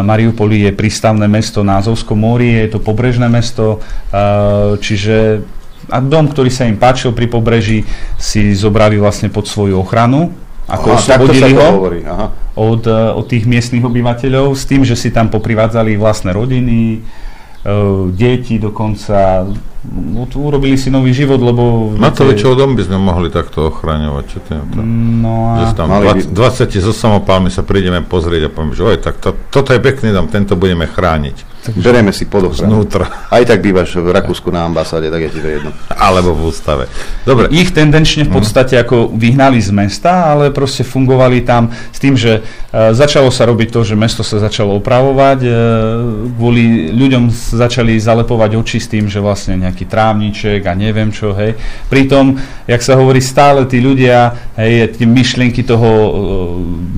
Mariupol je prístavné mesto na Azovskom mori, je to pobrežné mesto, uh, čiže a dom, ktorý sa im páčil pri pobreží, si zobrali vlastne pod svoju ochranu, ako Aha, oslobodili ho hovorí, aha. od, od tých miestnych obyvateľov s tým, že si tam poprivádzali vlastné rodiny, deti dokonca, no, tu urobili si nový život, lebo... Matovičov dom by sme mohli takto ochraňovať. Čo tým to? No Že a... tam Mali 20, 20 so samopálmi sa prídeme pozrieť a povieme, že oj, tak to, toto je pekný dom, tento budeme chrániť. Berieme si pod ochranu. Znútra. Aj tak bývaš v Rakúsku na ambasáde, tak je ti to jedno. Alebo v ústave. Dobre. Ich tendenčne v podstate ako vyhnali z mesta, ale proste fungovali tam s tým, že e, začalo sa robiť to, že mesto sa začalo opravovať, e, kvôli ľuďom začali zalepovať oči s tým, že vlastne nejaký trávniček a neviem čo, hej. Pritom, jak sa hovorí, stále tí ľudia, hej, tie myšlienky toho e,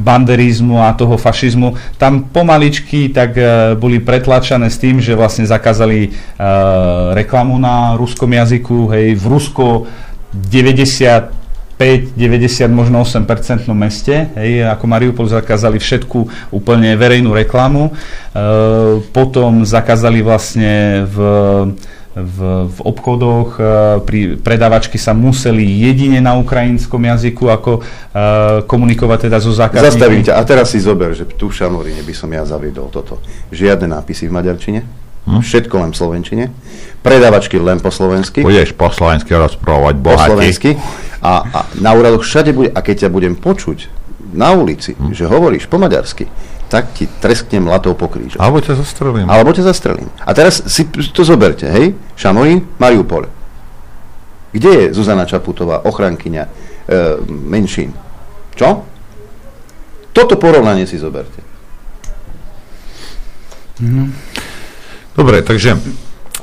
banderizmu a toho fašizmu, tam pomaličky tak e, boli pretlačané s tým, že vlastne zakázali e, reklamu na ruskom jazyku, hej, v Rusko 90 5, 90, možno 8 percentnom meste, hej, ako Mariupol zakázali všetku úplne verejnú reklamu, e, potom zakázali vlastne v, v, v obchodoch, e, pri predávačky sa museli jedine na ukrajinskom jazyku ako e, komunikovať teda so zákazníkmi. Zastavím ťa. A teraz si zober, že tu v Šamoríne by som ja zaviedol toto. Žiadne nápisy v maďarčine, Hm? všetko len v slovenčine, predávačky len po slovensky. Budeš po slovensky rozprávať po bohatí. slovensky. A, a na úradoch všade bude, a keď ťa budem počuť na ulici, Hm. že hovoríš po maďarsky, tak ti tresknem latou po krížoch. Alebo ťa zastrelím. Alebo ťa zastrelím. A teraz si to zoberte, hej? Šamorín, Mariupol. Kde je Zuzana Čaputová, ochrankyňa e, menšín? Čo? Toto porovnanie si zoberte. Dobre, takže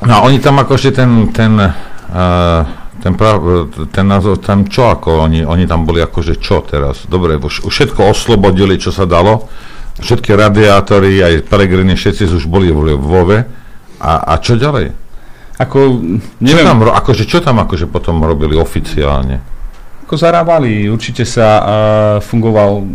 no oni tam akože ten, ten, uh, ten, prav, ten názov, tam čo ako, oni, oni tam boli akože čo teraz? Dobre, už, už všetko oslobodili, čo sa dalo, všetky radiátory, aj Pelegrini, všetci už boli v Lvove. A, a čo ďalej? Ako, Čo neviem, tam, ro- akože, čo tam akože potom robili oficiálne? Ako zarábali, určite sa uh, fungoval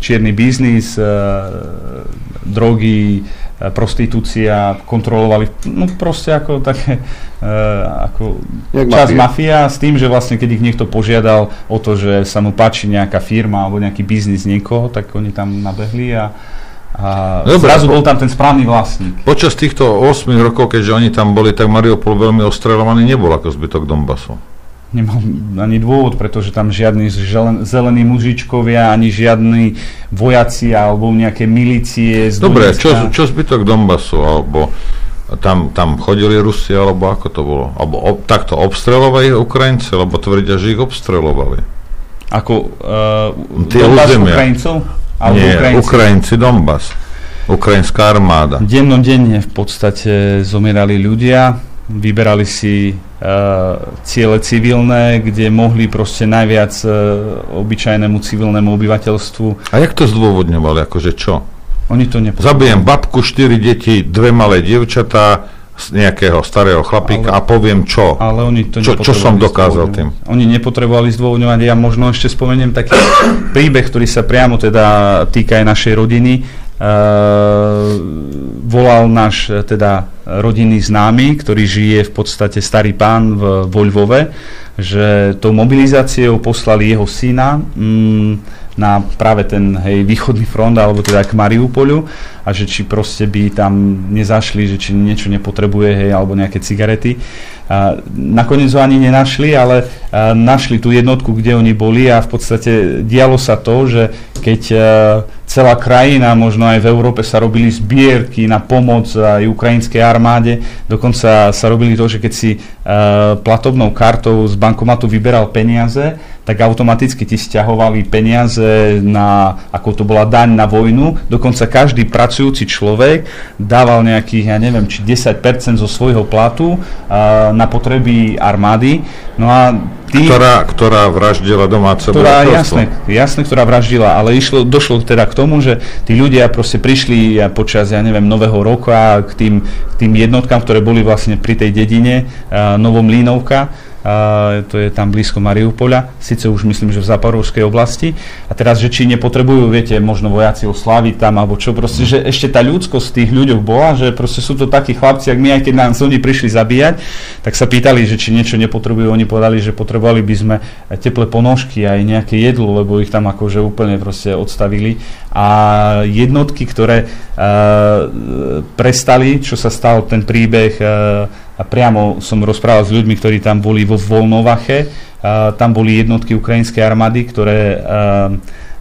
čierny biznis, uh, drogy, prostitúcia, kontrolovali, no proste ako také, uh, ako Jak časť mafia. mafia s tým, že vlastne keď ich niekto požiadal o to, že sa mu páči nejaká firma alebo nejaký biznis niekoho, tak oni tam nabehli a, a Dobre, zrazu bol tam ten správny vlastník. Počas týchto 8 rokov, keďže oni tam boli, tak Mariupol veľmi ostrelovaný nebol ako zbytok Donbasu. Nemal ani dôvod, pretože tam žiadni želen, zelení mužičkovia, ani žiadni vojaci alebo nejaké milície z Dobre, Donecka. čo, čo zbytok Donbasu, alebo tam, tam chodili Rusi, alebo ako to bolo? Alebo ob, takto obstrelovali Ukrajinci, lebo tvrdia, že ich obstrelovali. Ako uh, Tie Donbass územia. Ukrajincov? Alebo Nie, Ukrajinci? Ukrajinci Donbas. Ukrajinská armáda. Dennodenne v podstate zomierali ľudia. Vyberali si uh, ciele civilné, kde mohli proste najviac uh, obyčajnému civilnému obyvateľstvu. A jak to zdôvodňovali, akože čo? Oni to nepotrebovali. Zabijem babku, štyri deti, dve malé dievčatá, z nejakého starého chlapíka ale, a poviem čo. Ale oni to čo, čo som dokázal tým. Oni nepotrebovali zdôvodňovať. Ja možno ešte spomeniem taký príbeh, ktorý sa priamo teda týka aj našej rodiny. Uh, volal náš teda rodinný známy, ktorý žije v podstate starý pán v, vo Lvove, že tou mobilizáciou poslali jeho syna. Mm, na práve ten hej, východný front, alebo teda k Mariupolu a že či proste by tam nezašli, že či niečo nepotrebuje, hej, alebo nejaké cigarety. A nakoniec ho ani nenašli, ale našli tú jednotku, kde oni boli a v podstate dialo sa to, že keď celá krajina, možno aj v Európe sa robili zbierky na pomoc aj ukrajinskej armáde, dokonca sa robili to, že keď si platobnou kartou z bankomatu vyberal peniaze, tak automaticky ti stiahovali peniaze na, ako to bola daň na vojnu. Dokonca každý pracujúci človek dával nejakých, ja neviem, či 10% zo svojho platu uh, na potreby armády. No a tí, ktorá, ktorá vraždila domáce ktorá, jasné, jasné, ktorá vraždila, ale išlo, došlo teda k tomu, že tí ľudia proste prišli počas, ja neviem, nového roka k tým, k tým jednotkám, ktoré boli vlastne pri tej dedine uh, Novom Línovka to je tam blízko Mariupoľa, síce už myslím, že v Zaporovskej oblasti. A teraz, že či nepotrebujú, viete, možno vojaci osláviť tam, alebo čo, proste, že ešte tá ľudskosť tých ľuďoch bola, že proste sú to takí chlapci, ak my, aj keď nám oni prišli zabíjať, tak sa pýtali, že či niečo nepotrebujú, oni povedali, že potrebovali by sme teplé ponožky, aj nejaké jedlo, lebo ich tam akože úplne proste odstavili. A jednotky, ktoré uh, prestali, čo sa stal ten príbeh uh, a priamo som rozprával s ľuďmi, ktorí tam boli vo Volnovache. A tam boli jednotky ukrajinskej armády, ktoré a,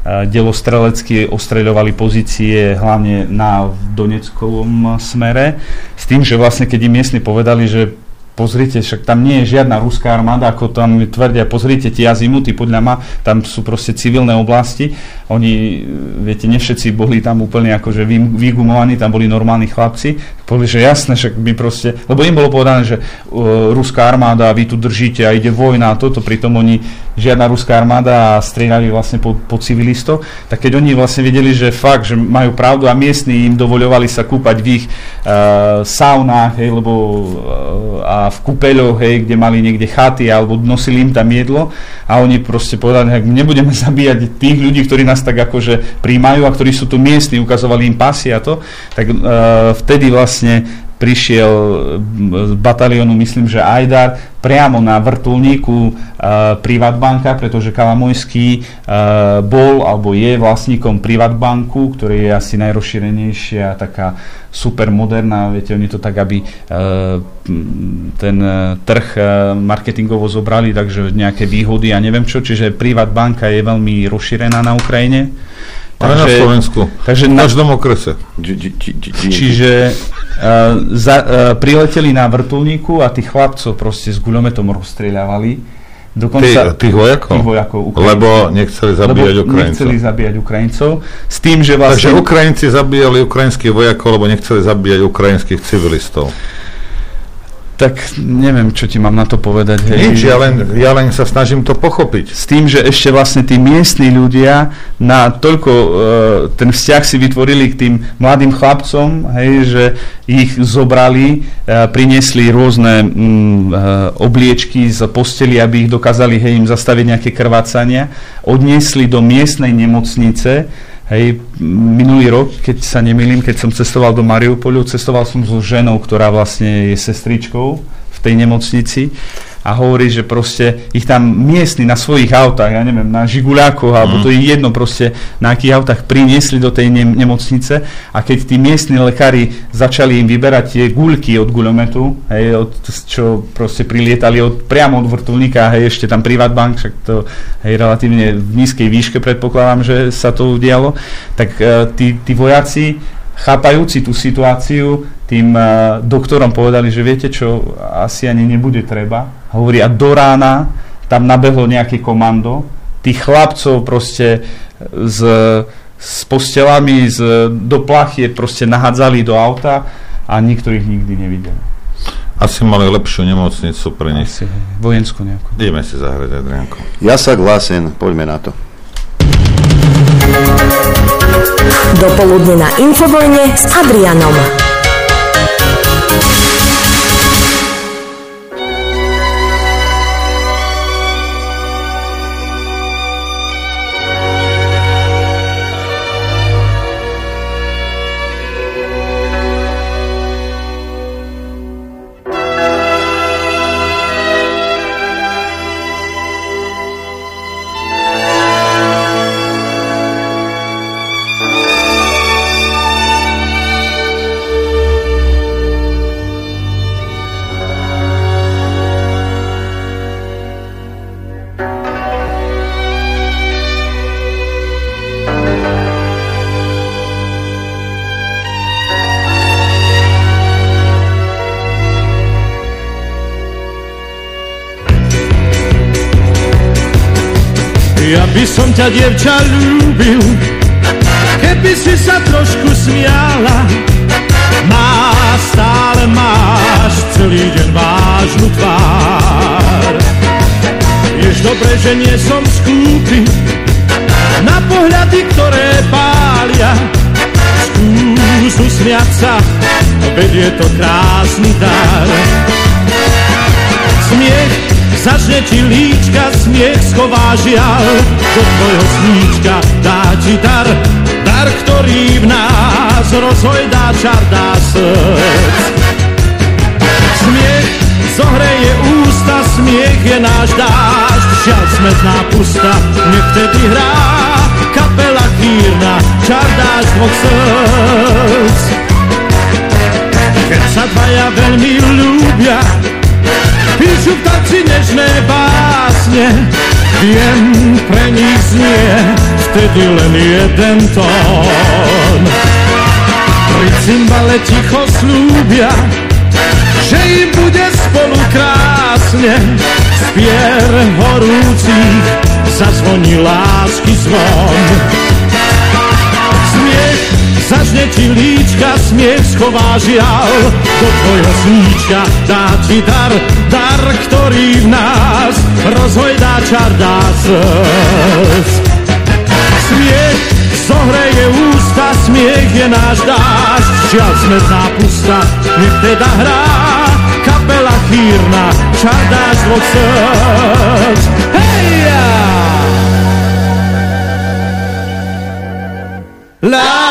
delostrelecky ostreľovali pozície hlavne na Doneckovom smere. S tým, že vlastne keď im miestni povedali, že pozrite, však tam nie je žiadna ruská armáda, ako tam tvrdia, pozrite tie azimuty, podľa ma, tam sú proste civilné oblasti. Oni, viete, ne všetci boli tam úplne akože vygumovaní, tam boli normálni chlapci. Povedali, že jasné, však my proste, lebo im bolo povedané, že uh, ruská armáda, vy tu držíte a ide vojna a toto, pritom oni, žiadna ruská armáda a strieľali vlastne po, po civilistov, tak keď oni vlastne videli, že fakt, že majú pravdu a miestni im dovoľovali sa kúpať v ich uh, saunách, hej, lebo uh, a v kúpeľoch, hej, kde mali niekde chaty alebo nosili im tam jedlo a oni proste povedali, že nebudeme zabíjať tých ľudí, ktorí nás tak akože príjmajú a ktorí sú tu miestni, ukazovali im pasy a to, tak uh, vtedy vlastne prišiel z batalionu, myslím, že Ajdar, priamo na vrtulníku uh, Privatbanka, pretože Kalamojský uh, bol alebo je vlastníkom Privatbanku, ktorý je asi najrozšírenejšia taká super moderná, viete, oni to tak, aby uh, ten uh, trh uh, marketingovo zobrali, takže nejaké výhody a neviem čo, čiže Privatbanka je veľmi rozšírená na Ukrajine. Ale na Slovensku. Takže v každom okrese. Čiže uh, za, uh, prileteli na vrtulníku a tých chlapcov proste s guľometom rozstrieľavali. Dokonca, Tý, tých vojakov? Tých vojakov Lebo nechceli zabíjať lebo Ukrajincov. nechceli zabíjať Ukrajincov. S tým, že vlastne... Takže Ukrajinci zabíjali ukrajinských vojakov, lebo nechceli zabíjať ukrajinských civilistov. Tak neviem, čo ti mám na to povedať. Hej. Nič, ja len, ja len sa snažím to pochopiť. S tým, že ešte vlastne tí miestni ľudia na toľko uh, ten vzťah si vytvorili k tým mladým chlapcom, hej, že ich zobrali, uh, priniesli rôzne um, uh, obliečky z posteli, aby ich dokázali hej, im zastaviť nejaké krvácania, odniesli do miestnej nemocnice, Hej, minulý rok, keď sa nemýlim, keď som cestoval do Mariupolu, cestoval som so ženou, ktorá vlastne je sestričkou v tej nemocnici a hovorí, že proste ich tam miestni na svojich autách, ja neviem, na Žiguľákoch, alebo to je jedno proste, na akých autách priniesli do tej ne- nemocnice. A keď tí miestni lekári začali im vyberať tie guľky od guľometu, hej, od, čo proste prilietali od, priamo od vrtulníka, hej, ešte tam Privatbank, však to hej, relatívne v nízkej výške predpokladám, že sa to udialo, tak uh, tí, tí vojaci chápajúci tú situáciu, tým uh, doktorom povedali, že viete čo, asi ani nebude treba. Hovorí, a do rána tam nabehlo nejaké komando, tých chlapcov proste s, s postelami, z, do plachie proste nahádzali do auta a nikto ich nikdy nevidel. Asi mali lepšiu nemocnicu pre nich. Asi vojenskú nejakú. Ideme si zahrať, Adrianko. Ja sa hlásim, poďme na to. Dopoludne na Infovojne s Adrianom. Ťa, dievča, ľúbil, keby si sa trošku smiala. Má, stále máš celý deň vážnu tvár. Vieš dobre, že nie som skúpy na pohľady, ktoré pália. Skús usmiať sa, veď je to krásny dar. Začne ti líčka, smiech schová žiaľ Do tvojho sníčka dá ti dar. Dar, ktorý v nás rozhojdá čar, dá srdc. Smiech zohreje ústa, smiech je náš dážď. Žiaľ smetná pusta, nech vtedy hrá. Kapela chýrna, čar dáš dvoch srdc. Keď sa dvaja veľmi ľúbia Píšu v tanci nežné básne Viem, pre nich znie Vtedy len jeden tón. Pri cymbale ticho slúbia Že im bude spolu krásne. Spier horúcich Zazvoní lásky zvon Zažne ti líčka, smiech schová žiaľ. Do tvojho sníčka dá ti dar Dar, ktorý v nás rozhojdá čar, dá srdc. Smiech zohreje ústa, smiech je náš dážď Žiaľ smetná pusta, nech teda hrá. Kapela chýrna, čar dáš dvoch srdc. Hej! La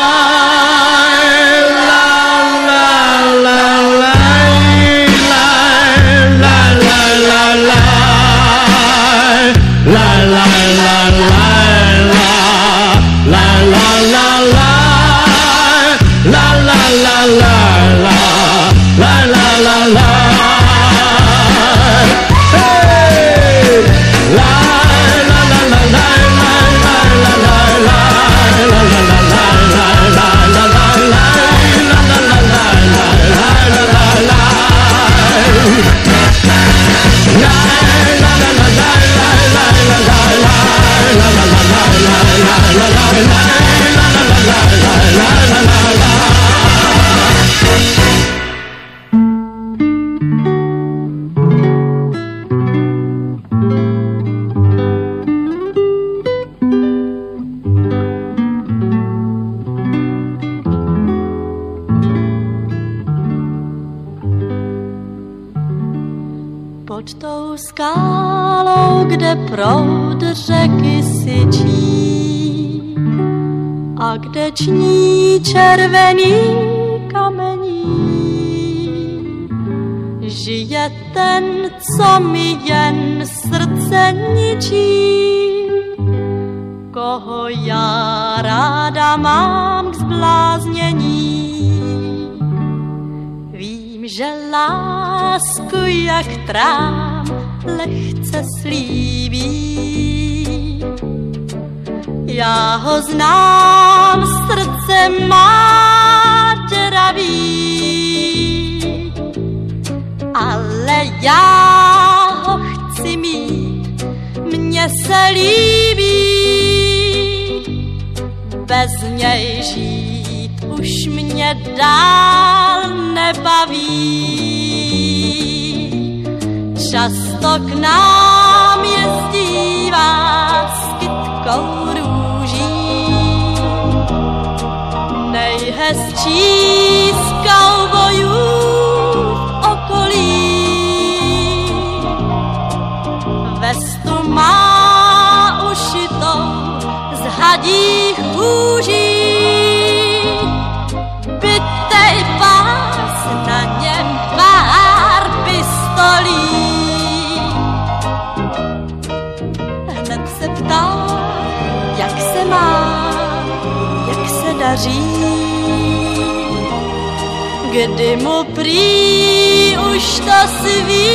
kdy mu prý už to svý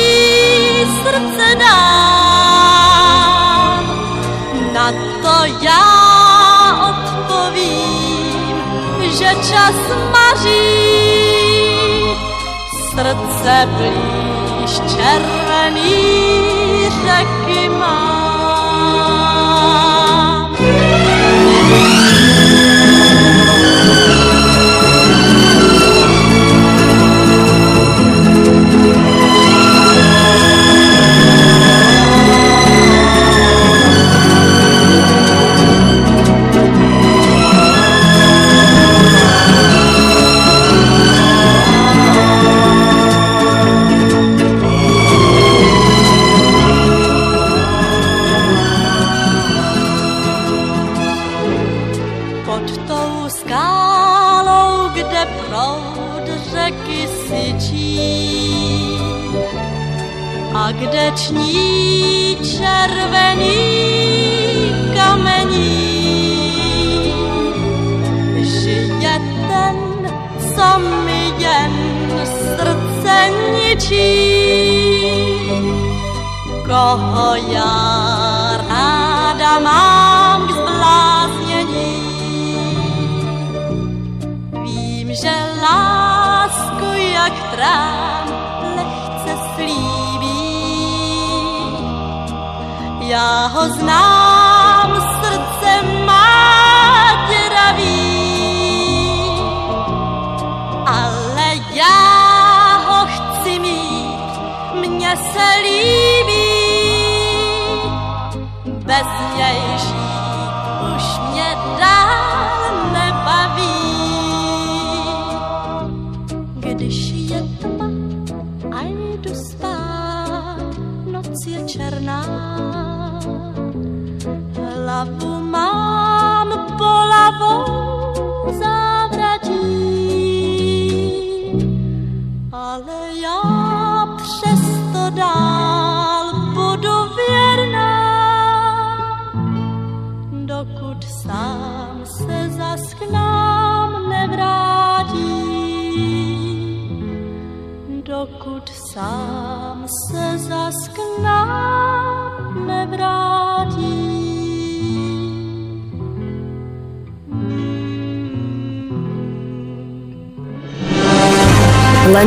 srdce dám. Na to já odpovím, že čas maří srdce blíž červený řeky mám.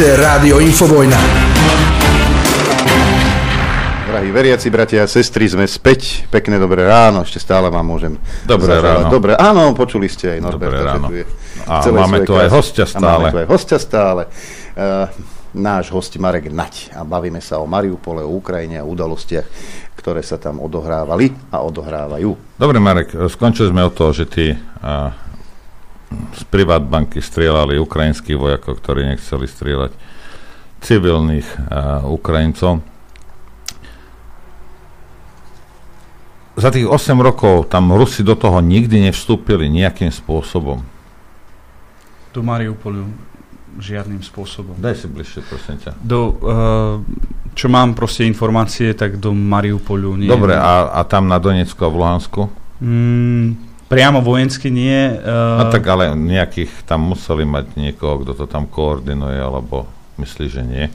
Počúvajte Rádio Infovojna. Drahí veriaci bratia a sestry, sme späť. Pekné dobré ráno, ešte stále vám môžem Dobré zaželať. ráno. Dobré, áno, počuli ste aj Norberta. Dobré ráno. tu A v celej máme tu aj hostia A stále. máme tu aj hostia stále. Uh, náš host Marek Nať a bavíme sa o Mariupole, o Ukrajine a udalostiach, ktoré sa tam odohrávali a odohrávajú. Dobre, Marek, skončili sme o to, že ty a, z privátbanky strieľali ukrajinských vojakov, ktorí nechceli strieľať civilných a, Ukrajincov. Za tých 8 rokov tam Rusi do toho nikdy nevstúpili nejakým spôsobom. Do Mariupolu žiadnym spôsobom. Daj si bližšie, prosím ťa. Do, uh, čo mám proste informácie, tak do Mariupolu nie. Dobre, a, a tam na Donecku a v Luhansku? Mm, priamo vojensky nie. Uh, No tak ale nejakých tam museli mať niekoho, kto to tam koordinuje, alebo myslí, že nie.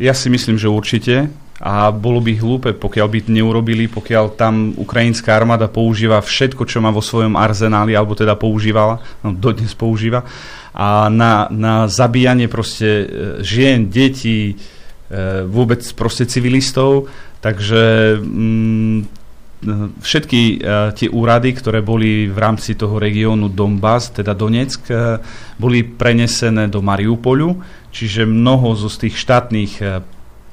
Ja si myslím, že určite. A bolo by hlúpe, pokiaľ by to neurobili, pokiaľ tam ukrajinská armáda používa všetko, čo má vo svojom arzenáli, alebo teda používala, no dodnes používa, a na, na zabíjanie proste e, žien, detí, e, vôbec proste civilistov, takže mm, všetky e, tie úrady, ktoré boli v rámci toho regiónu Donbass, teda Donetsk, e, boli prenesené do Mariupolu, čiže mnoho zo z tých štátnych e,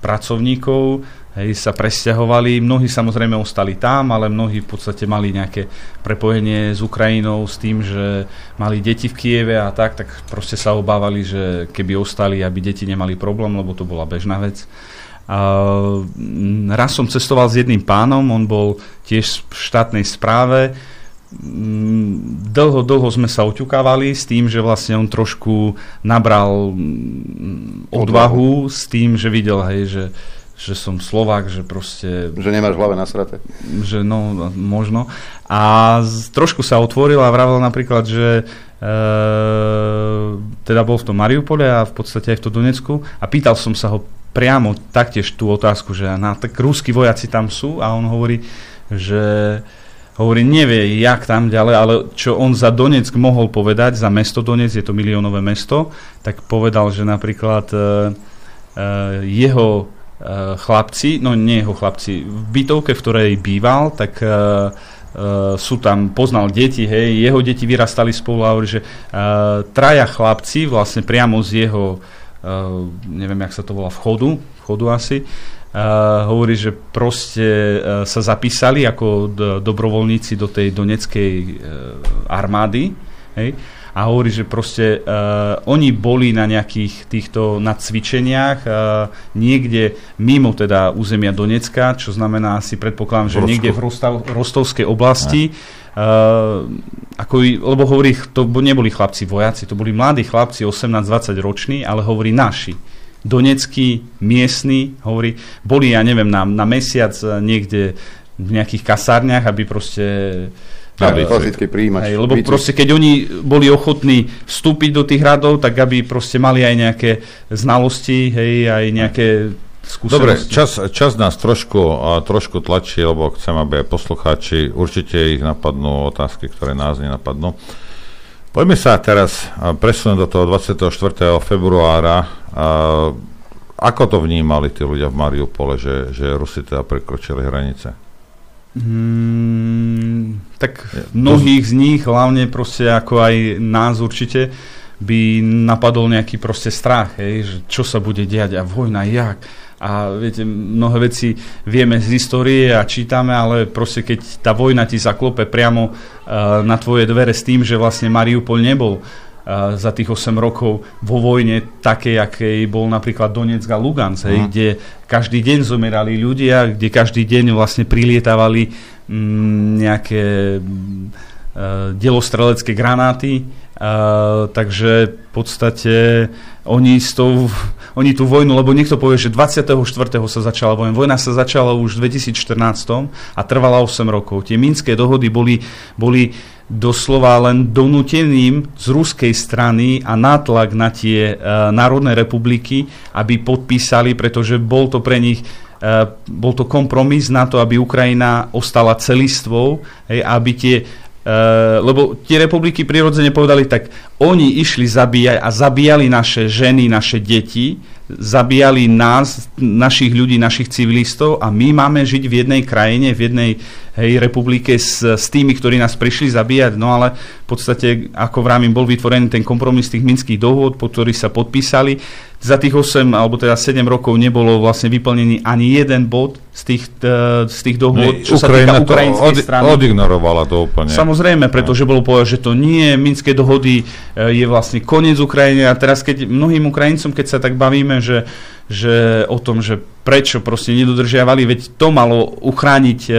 pracovníkov hej, sa presťahovali. Mnohí samozrejme ostali tam, ale mnohí v podstate mali nejaké prepojenie s Ukrajinou s tým, že mali deti v Kieve a tak, tak proste sa obávali, že keby ostali, aby deti nemali problém, lebo to bola bežná vec. Mm, raz som cestoval s jedným pánom, on bol tiež v štátnej správe. Mm, Dlho, dlho sme sa oťukávali s tým, že vlastne on trošku nabral mm, odvahu s tým, že videl, hej, že, že som Slovák, že proste... Že nemáš v hlave nasraté. Že no, možno. A z, trošku sa otvoril a vravel napríklad, že e, teda bol v tom Mariupole a v podstate aj v tom Donecku a pýtal som sa ho priamo taktiež tú otázku, že na, tak rúskí vojaci tam sú a on hovorí, že hovorí, nevie, jak tam ďalej, ale čo on za Donetsk mohol povedať, za mesto Donetsk, je to miliónové mesto, tak povedal, že napríklad e, e, jeho e, chlapci, no nie jeho chlapci, v bytovke, v ktorej býval, tak e, e, sú tam, poznal deti, hej, jeho deti vyrastali spolu a hovorí, že e, traja chlapci vlastne priamo z jeho, e, neviem, jak sa to volá, vchodu, vchodu asi, Uh, hovorí, že proste uh, sa zapísali ako d- dobrovoľníci do tej doneckej uh, armády. Hej? A hovorí, že proste uh, oni boli na nejakých týchto na cvičeniach uh, niekde mimo teda územia Donecka, čo znamená asi predpokladám, že V Rusku. niekde v Rostav, Rostovskej oblasti. Uh, ako, i- lebo hovorí, to bo- neboli chlapci vojaci, to boli mladí chlapci, 18-20 roční, ale hovorí naši donecký, miestny, hovorí, boli, ja neviem, na, na mesiac eh, niekde v nejakých kasárniach, aby proste... Aby eh, klasický príjimač. Hej, lebo Výcvik. proste, keď oni boli ochotní vstúpiť do tých radov, tak aby proste mali aj nejaké znalosti, hej, aj nejaké Dobre, skúsenosti. čas, čas nás trošku, a, trošku tlačí, lebo chcem, aby poslucháči, určite ich napadnú otázky, ktoré nás nenapadnú. Poďme sa teraz a, presunúť do toho 24. februára. Ako to vnímali tí ľudia v Mariupole, že, že Rusi teda prekročili hranice? Mm, tak mnohých z nich, hlavne proste ako aj nás určite, by napadol nejaký proste strach, hej, že čo sa bude diať a vojna, jak. A viete, mnohé veci vieme z histórie a čítame, ale proste keď tá vojna ti zaklope priamo uh, na tvoje dvere s tým, že vlastne Mariupol nebol uh, za tých 8 rokov vo vojne také, akej bol napríklad Donetsk a Lugansk, hej, Mhm. kde každý deň zomerali ľudia, kde každý deň vlastne prilietávali mm, nejaké mm, uh, delostrelecké granáty, takže v podstate oni, s tou, oni tú vojnu, lebo niekto povie, že 24. sa začala vojna. Vojna sa začala už v 2014 a trvala 8 rokov. Tie minské dohody boli, boli doslova len donúteným z ruskej strany a nátlak na tie uh, národné republiky, aby podpísali, pretože bol to pre nich Uh, bol to kompromis na to, aby Ukrajina ostala celistvou, hej, aby tie lebo tie republiky prirodzene povedali tak, oni išli zabíjať a zabíjali naše ženy, naše deti, zabíjali nás, našich ľudí, našich civilistov a my máme žiť v jednej krajine, v jednej hej, republike s, s tými, ktorí nás prišli zabíjať. No ale v podstate, ako vravím, bol vytvorený ten kompromis tých minských dohôd, po ktorých sa podpísali za tých 8 alebo teda 7 rokov nebolo vlastne vyplnený ani jeden bod z tých, e, z tých dohôd, čo Ukrajina sa týka ukrajinskej od, strany. odignorovala to úplne. Samozrejme, pretože bolo povedať, že to nie, Minské dohody e, je vlastne koniec Ukrajiny a teraz keď mnohým Ukrajincom, keď sa tak bavíme, že, že o tom, že prečo proste nedodržiavali, veď to malo uchrániť e,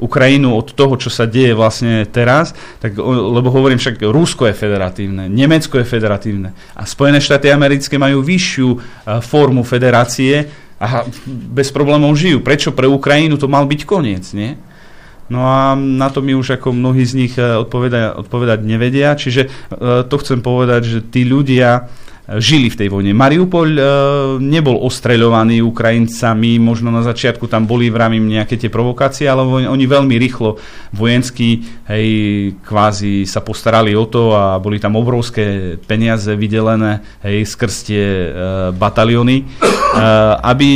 Ukrajinu od toho, čo sa deje vlastne teraz, tak, lebo hovorím však, Rusko je federatívne, Nemecko je federatívne a Spojené štáty americké majú vyššiu e, formu federácie a bez problémov žijú. Prečo pre Ukrajinu to mal byť koniec, nie? No a na to mi už ako mnohí z nich e, odpovedať nevedia, čiže e, to chcem povedať, že tí ľudia žili v tej vojne. Mariupol e, nebol ostreľovaný Ukrajincami, možno na začiatku tam boli vravím nejaké tie provokácie, ale oni, oni veľmi rýchlo vojensky hej, kvázi sa postarali o to a boli tam obrovské peniaze vydelené hej, skrz tie e, bataliony, e, aby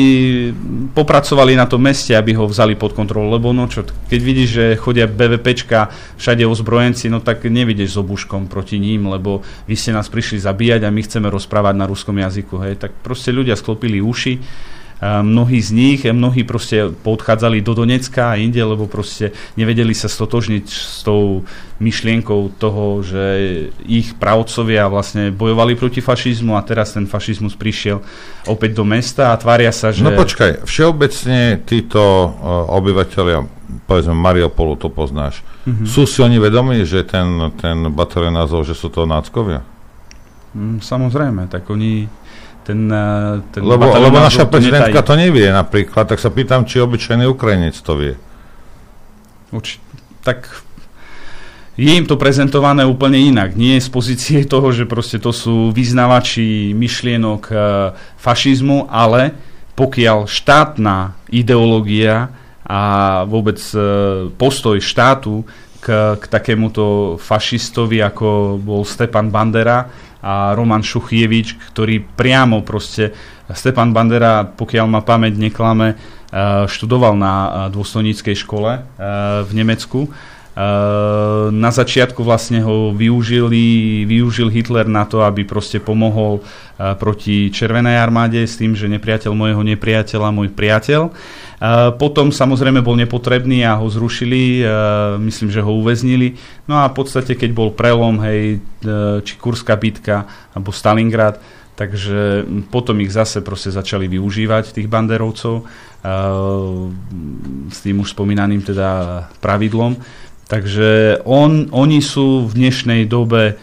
popracovali na tom meste, aby ho vzali pod kontrolu, lebo no čo, keď vidíš, že chodia BVPčka všade ozbrojenci, no tak nevidíš s obuškom proti ním, lebo vy ste nás prišli zabíjať a my chceme rozprávať na ruskom jazyku. Hej. Tak proste ľudia sklopili uši, a mnohí z nich, mnohí proste podchádzali do Donecka a inde, lebo proste nevedeli sa stotožniť s tou myšlienkou toho, že ich pravcovia vlastne bojovali proti fašizmu a teraz ten fašizmus prišiel opäť do mesta a tvária sa, že... No počkaj, všeobecne títo uh, obyvateľia, povedzme Mariupolu, to poznáš, mm-hmm. sú si oni vedomí, že ten, ten batalion názov, že sú to náckovia? Mm, samozrejme, tak oni ten, eh, ten lebo, lebo naša prezidentka to nevie napríklad, tak sa pýtam, či obyčajný Ukrajinec to vie. Uč, tak je im to prezentované úplne inak. Nie z pozície toho, že proste to sú vyznavači myšlienok e, fašizmu, ale pokiaľ štátna ideológia a vôbec e, postoj štátu k, k takémuto fašistovi, ako bol Stepan Bandera, a Roman Šuchievič, ktorý priamo proste, Stepan Bandera, pokiaľ ma pamäť neklame, eh, študoval na eh, dôstojníckej škole eh, v Nemecku. Na začiatku vlastne ho využili, využil Hitler na to, aby proste pomohol proti Červenej armáde s tým, že nepriateľ môjho nepriateľa, môj priateľ. Potom samozrejme bol nepotrebný a ho zrušili, myslím, že ho uväznili. No a v podstate, keď bol prelom, hej, či Kurská bitka, alebo Stalingrad, takže potom ich zase proste začali využívať, tých banderovcov, s tým už spomínaným teda pravidlom. Takže on, oni sú v dnešnej dobe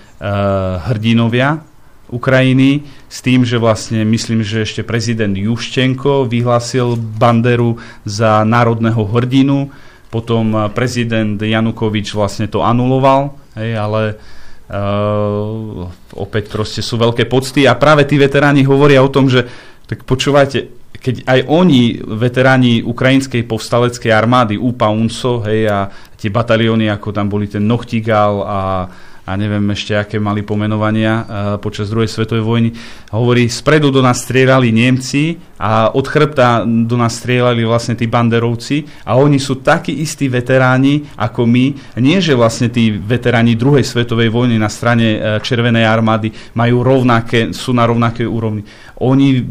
hrdinovia, Ukrajiny s tým, že vlastne myslím, že ešte prezident Juščenko vyhlásil Banderu za národného hrdinu, potom eh, prezident Janukovič vlastne to anuloval, hej, ale uh, opäť proste sú veľké pocty. A práve tí veteráni hovoria o tom, že tak počúvajte, keď aj oni, veteráni ukrajinskej povstaleckej armády, UPA, UNSO, hej, a tie batalióny, ako tam boli ten Nochtigal a a neviem ešte, aké mali pomenovania uh, počas druhej svetovej vojny. Hovorí, spredu do nás strieľali Nemci a od chrbta do nás strieľali vlastne tí banderovci a oni sú takí istí veteráni ako my. Nie, že vlastne tí veteráni druhej svetovej vojny na strane uh, Červenej armády majú rovnaké, sú na rovnakej úrovni. Oni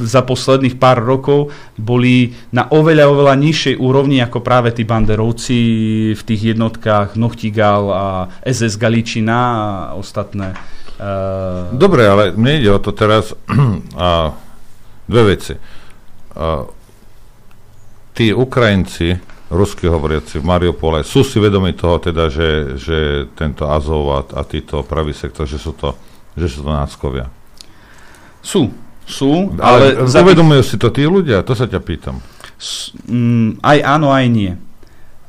za posledných pár rokov boli na oveľa, oveľa nižšej úrovni ako práve tí banderovci v tých jednotkách Nochtigal a SS Galičina a ostatné. Uh... Dobre, ale mne ide o to teraz a dve veci. Uh, tí Ukrajinci, rusky hovoriaci v Mariupole, sú si vedomi toho teda, že, že tento Azov a, a títo pravý sektor, že sú to, že sú to náckovia? Sú, sú, ale... ale uvedomujú si to tí ľudia? To sa ťa pýtam. S, mm, aj áno, aj nie.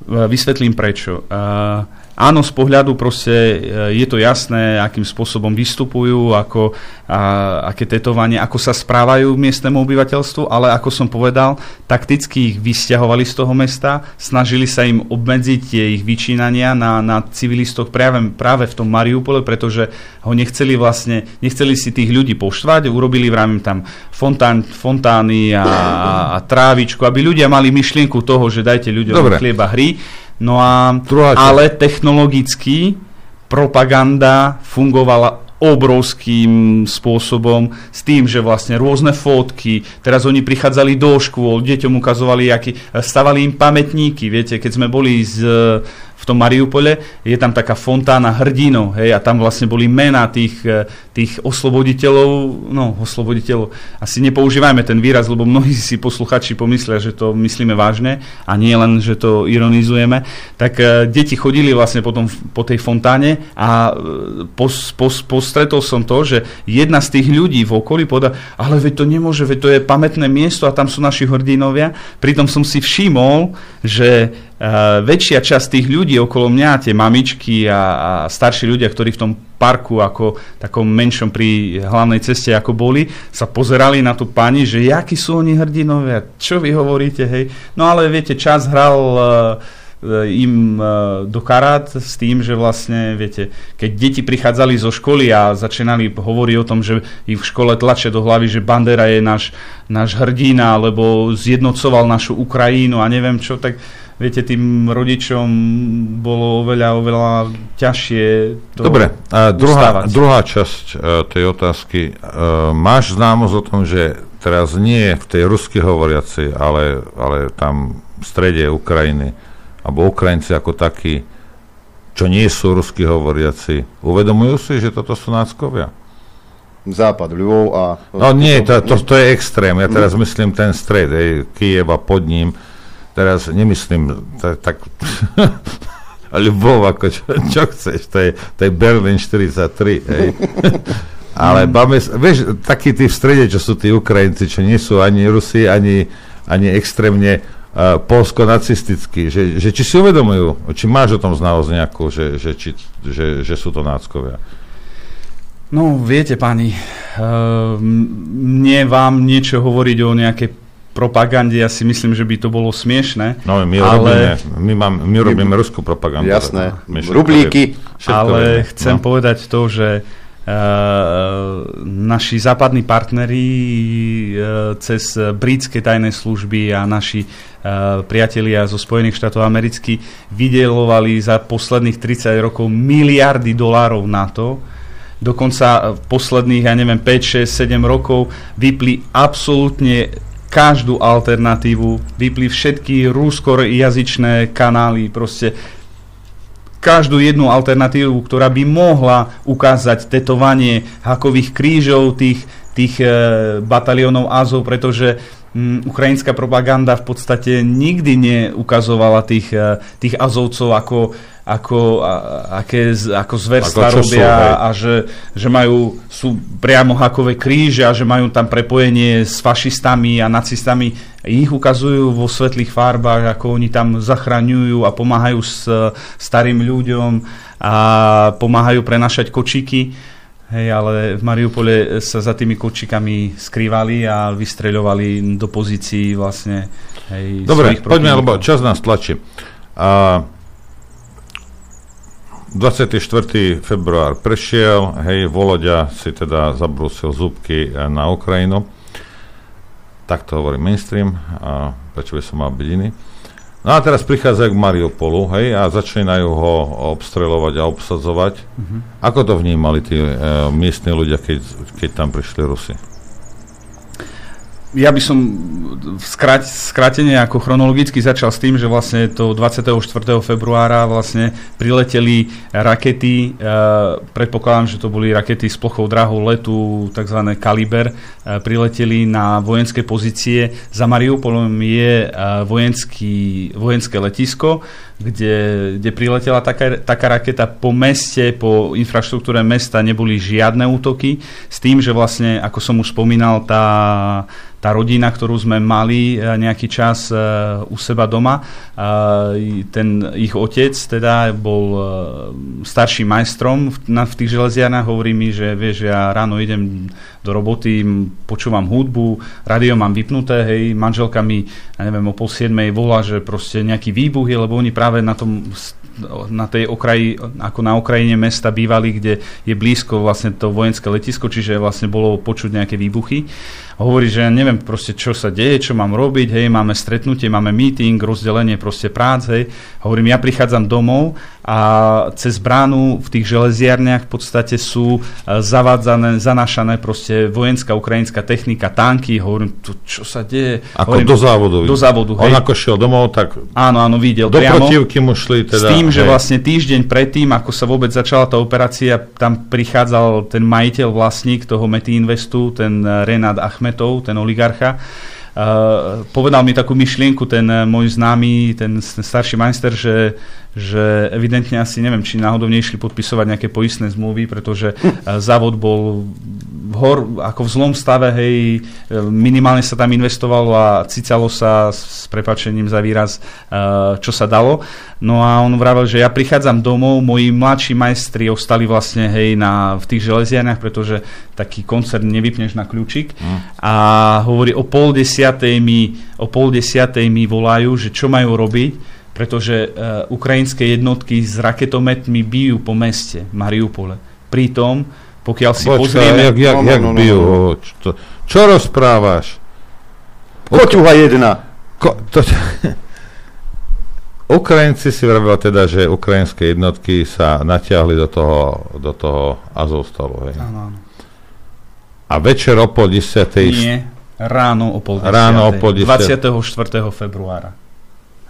Vysvetlím prečo. Uh, áno, z pohľadu proste e, je to jasné, akým spôsobom vystupujú, ako, a, aké tetovanie, ako sa správajú miestnemu obyvateľstvu, ale ako som povedal, takticky ich vysťahovali z toho mesta, snažili sa im obmedziť tie ich vyčínania na, na civilistoch práve, práve v tom Mariupole, pretože ho nechceli vlastne, nechceli si tých ľudí poštvať, urobili vravím tam fontán, fontány a, a, a trávičku, aby ľudia mali myšlienku toho, že dajte ľuďom Dobre. chlieba hry, no a, Druhá časť. ale technologicky propaganda fungovala obrovským spôsobom s tým, že vlastne rôzne fotky, teraz oni prichádzali do škôl, deťom ukazovali, aký, stavali im pamätníky, viete, keď sme boli z, v tom Mariupole, je tam taká fontána hrdinov, hej, a tam vlastne boli mená tých, eh, tých osloboditeľov, no, osloboditeľov, asi nepoužívajme ten výraz, lebo mnohí si posluchači pomyslia, že to myslíme vážne a nie len, že to ironizujeme, tak eh, deti chodili vlastne potom po tej fontáne a eh, pos, pos, postretol som to, že jedna z tých ľudí v okolí povedala, ale veď to nemôže, veď to je pamätné miesto a tam sú naši hrdinovia. Pritom som si všimol, že väčšia časť tých ľudí okolo mňa, tie mamičky a, a starší ľudia, ktorí v tom parku ako takom menšom pri hlavnej ceste ako boli, sa pozerali na tú pani, že jakí sú oni hrdinovia, čo vy hovoríte, hej. No ale viete, čas hral uh, im e, do karát s tým, že vlastne, viete, keď deti prichádzali zo školy a začínali hovoriť o tom, že ich v škole tlačia do hlavy, že Bandera je náš, náš hrdina, alebo zjednocoval našu Ukrajinu a neviem čo, tak viete, tým rodičom bolo oveľa, oveľa ťažšie to Dobre, a druhá, ustávať. druhá časť e, tej otázky. E, máš známosť o tom, že teraz nie v tej rusky hovoriaci, ale, ale tam v strede Ukrajiny, alebo Ukrajinci ako takí, čo nie sú rusky hovoriaci, uvedomujú si, že toto sú náckovia? Západ, Ľubov a... No nie, to, to, to je extrém. Ja teraz myslím ten stred, Kiev a pod ním. Teraz nemyslím tak... Ľubov, ako čo, čo chceš, to je, to je Berlin 43, hej. Ale máme, vieš, takí tí v strede, čo sú tí Ukrajinci, čo nie sú ani Rusi, ani, ani extrémne uh, polsko-nacistickí, že, že či si uvedomujú, či máš o tom znalosť nejakú, že, že, či, že, že sú to náckovia. No, viete, pani, uh, mne vám niečo hovoriť o nejakej propagande, ja si myslím, že by to bolo smiešné. No, my, ale, robíme, my, mám, my robíme ruskú propagandu. Jasné. My všetko Rublíky. ale vieme. chcem No. povedať to, že uh, naši západní partneri uh, cez britské tajné služby a naši uh, priatelia zo Spojených štátov amerických vydelovali za posledných 30 rokov miliardy dolárov na to, dokonca v posledných, ja neviem, 5, 6, 7 rokov vypli absolútne každú alternatívu, vypli všetky rúskojazyčné kanály, proste každú jednu alternatívu, ktorá by mohla ukázať tetovanie hakových krížov tých, tých e, bataliónov Azov, pretože mm, ukrajinská propaganda v podstate nikdy neukazovala tých, e, tých Azovcov ako, ako, a, aké, ako zverstva Ako sú, robia hej. a že, že majú, sú priamo hakové kríže a že majú tam prepojenie s fašistami a nacistami. Ich ukazujú vo svetlých farbách, ako oni tam zachraňujú a pomáhajú s starým ľuďom a pomáhajú prenašať kočiky. Hej, ale v Mariupole sa za tými kočikami skrývali a vystreľovali do pozícií vlastne hej, Dobre, poďme, lebo čas nás tlačí. A 24. február prešiel, hej, Voloďa si teda zabrúsil zúbky e, na Ukrajinu. Tak to hovorí mainstream, a prečo by som mal byť iný. No a teraz prichádzajú k Mariupolu, hej, a začínajú ho obstreľovať a obsadzovať. Mhm. Ako to vnímali tí e, miestni ľudia, keď, keď tam prišli Rusi? Ja by som skrát, skrátene ako chronologicky začal s tým, že vlastne to 24. februára vlastne prileteli rakety, e, predpokladám, že to boli rakety s plochou drahou letu, tzv. Kaliber, e, prileteli na vojenské pozície. Za Mariupolom je e, vojenský, vojenské letisko, kde, kde priletela taká, taká raketa po meste, po infraštruktúre mesta neboli žiadne útoky, s tým, že vlastne, ako som už spomínal, tá, tá rodina, ktorú sme mali e, nejaký čas e, u seba doma, e, ten ich otec teda bol starším majstrom v, v tých železiarnách, hovorí mi, že vieš, ja ráno idem do roboty, počúvam hudbu, radio mám vypnuté, hej, manželka mi, ja neviem, o pol siedmej volá, že proste nejaký výbuch je, lebo oni práve na tom na tej okraji, ako na okrajine mesta bývali, kde je blízko vlastne to vojenské letisko, čiže vlastne bolo počuť nejaké výbuchy. Hovorí, že ja neviem proste, čo sa deje, čo mám robiť, hej, máme stretnutie, máme meeting, rozdelenie proste prác, hej. Hovorím, ja prichádzam domov a cez bránu v tých železiarniach v podstate sú e, zavádzané, zanášané proste vojenská ukrajinská technika, tanky, hovorím, to, čo sa deje. Ako hovorím, do závodu. Do závodu, hej. On ako šiel domov, tak áno, áno, videl do priamo. protivky mu šli teda. S tým, hej. že vlastne týždeň predtým, ako sa vôbec začala tá operácia, tam prichádzal ten majiteľ, vlastník toho Meti Investu, ten Renát Achmetov, ten oligarcha, Uh, povedal mi takú myšlienku ten môj známy, ten starší majster, že, že evidentne asi neviem, či náhodou nešli podpisovať nejaké poistné zmluvy, pretože uh, závod bol v hor, ako v zlom stave, hej, minimálne sa tam investovalo a cicalo sa s prepačením za výraz, čo sa dalo. No a on vravel, že ja prichádzam domov, moji mladší majstri ostali vlastne hej na, v tých železiarniach, pretože taký koncert nevypneš na kľúčik mm. a hovorí o pol desiatej mi, o pol desiatej mi volajú, že čo majú robiť, pretože uh, ukrajinské jednotky s raketometmi bijú po meste Mariupole. Pritom, pokiaľ si Počka, pozrieme... Jak, jak, no, jak no, no, bijú? no. Čo, čo rozprávaš? Koťuha jedna. Ko, to, Ukrajinci si vravila teda, že ukrajinské jednotky sa natiahli do toho, do toho Azovstalu. Hej. Áno, áno. A večer o pol desiatej... Nie, ráno o pol desiatej. Ráno o pol desiatej. 24. februára.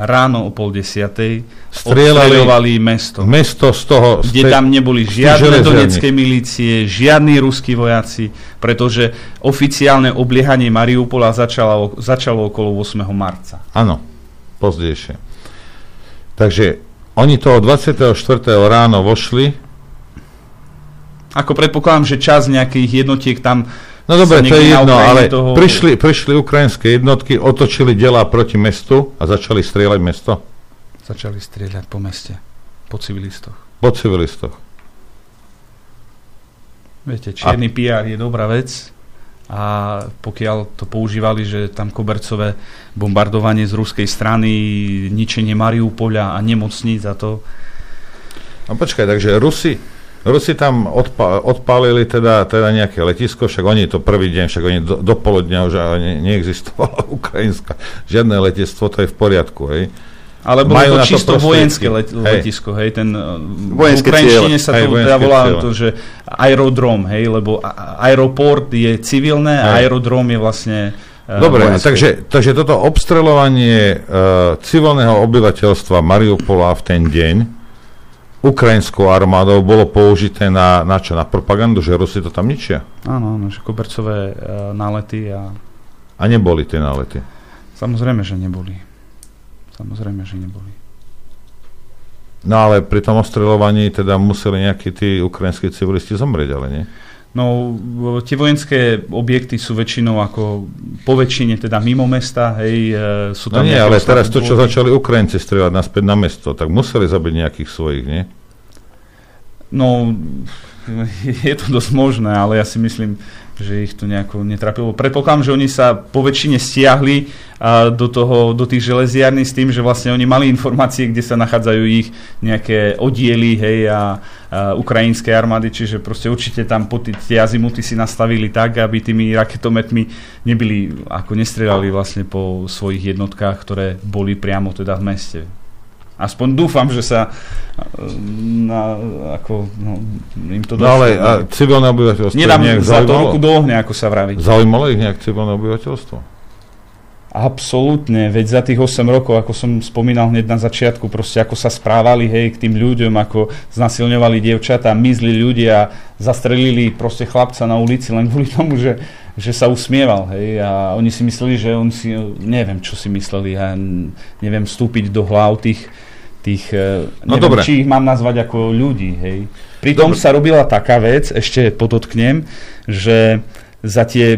Ráno o pol desiatej Strieľali mesto. Mesto z toho... z Kde tej- tam neboli žiadne donecké milície, žiadni ruskí vojaci, pretože oficiálne obliehanie Mariupola začalo, začalo okolo 8. marca. Áno, pozdejšie. Takže oni toho 24. ráno vošli, Ako predpokladám, že čas nejakých jednotiek tam No dobre, to je jedno, ale toho... prišli, prišli ukrajinské jednotky, otočili delá proti mestu a začali strieľať mesto Začali strieľať po meste, po civilistoch. po civilistoch. Viete, čierny PR je dobrá vec a pokiaľ to používali, že tam kobercové bombardovanie z ruskej strany, ničenie Mariupoľa a nemocníc a to... No počkaj, takže Rusi, Rusi tam odpa- odpálili teda, teda nejaké letisko, však oni to prvý deň, však oni do, do poludňa už ne, neexistovalo ukrajinská, žiadne letectvo, to je v poriadku, hej. Ale bolo Majú to to čisto prostriedky. vojenské let, Hej. letisko, hej, ten Vojenské vojenské v ukrajinčine ciele. sa Hej, to vojenské teda volá ciele. to, že aerodrom, hej, lebo aeroport je civilné a Hej. aerodrom je vlastne e, Dobre, vojenské. takže, takže toto obstreľovanie uh, civilného obyvateľstva Mariupola v ten deň ukrajinskou armádou bolo použité na, na čo? Na propagandu, že Rusi to tam ničia? Áno, áno, že kobercové e, nálety a A neboli tie nálety. samozrejme, že neboli. Samozrejme, že neboli. No ale pri tom ostreľovaní teda museli nejakí tí ukrajinskí civilisti zomrieť, ale nie? No, tie vojenské objekty sú väčšinou ako po väčšine teda mimo mesta, hej, e, sú No tam nie, nejaké ale teraz to, čo začali Ukrajinci strieľať naspäť na mesto, tak museli zabiť nejakých svojich, nie? No, je to dosť možné, ale ja si myslím, že ich to nejako netrapilo. Predpokladám, že oni sa po väčšine stiahli do, toho, do tých železiarní s tým, že vlastne oni mali informácie, kde sa nachádzajú ich nejaké oddiely hej, a, a ukrajinskej armády, čiže proste určite tam po tie azimuty si nastavili tak, aby tými raketometmi nebyli, ako nestrelali vlastne po svojich jednotkách, ktoré boli priamo teda v meste. Aspoň dúfam, že sa e, na, ako, no, im to No ale a civilné obyvateľstvo Nedám nejak za to ruku do ohňa, ako sa vraví. Zaujímalo ich nejak civilné obyvateľstvo? Absolútne, veď za tých 8 rokov, ako som spomínal hneď na začiatku, proste ako sa správali hej, k tým ľuďom, ako znasilňovali dievčatá, mizli ľudia, zastrelili proste chlapca na ulici len kvôli tomu, že, že sa usmieval. Hej, a oni si mysleli, že on si, neviem, čo si mysleli, ja neviem vstúpiť do hlav tých, tých, e, No neviem, dobre. či ich mám nazvať ako ľudí, hej. Pritom Dobre. sa robila taká vec, ešte podotknem, že za tie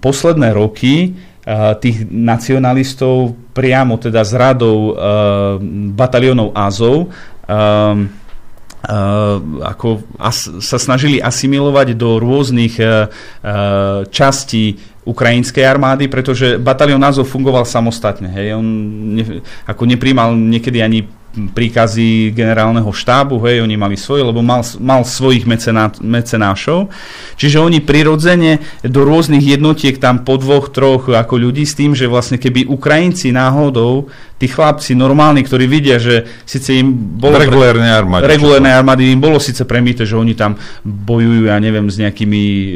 posledné roky a, tých nacionalistov priamo teda z radou uh, bataliónov Azov um, Uh, ako as, sa snažili asimilovať do rôznych uh, častí ukrajinskej armády, pretože batalión Azov fungoval samostatne. Hej. On ne, ako nepríjmal niekedy ani príkazy generálneho štábu, hej, oni mali svoje, lebo mal, mal svojich mecená, mecenášov. Čiže oni prirodzene do rôznych jednotiek tam po dvoch, troch ako ľudí s tým, že vlastne keby Ukrajinci náhodou, tí chlapci normálni, ktorí vidia, že síce im bolo... Regulérnej armáde, Regulérnej armády im bolo síce premite, že oni tam bojujú, ja neviem, s nejakými e,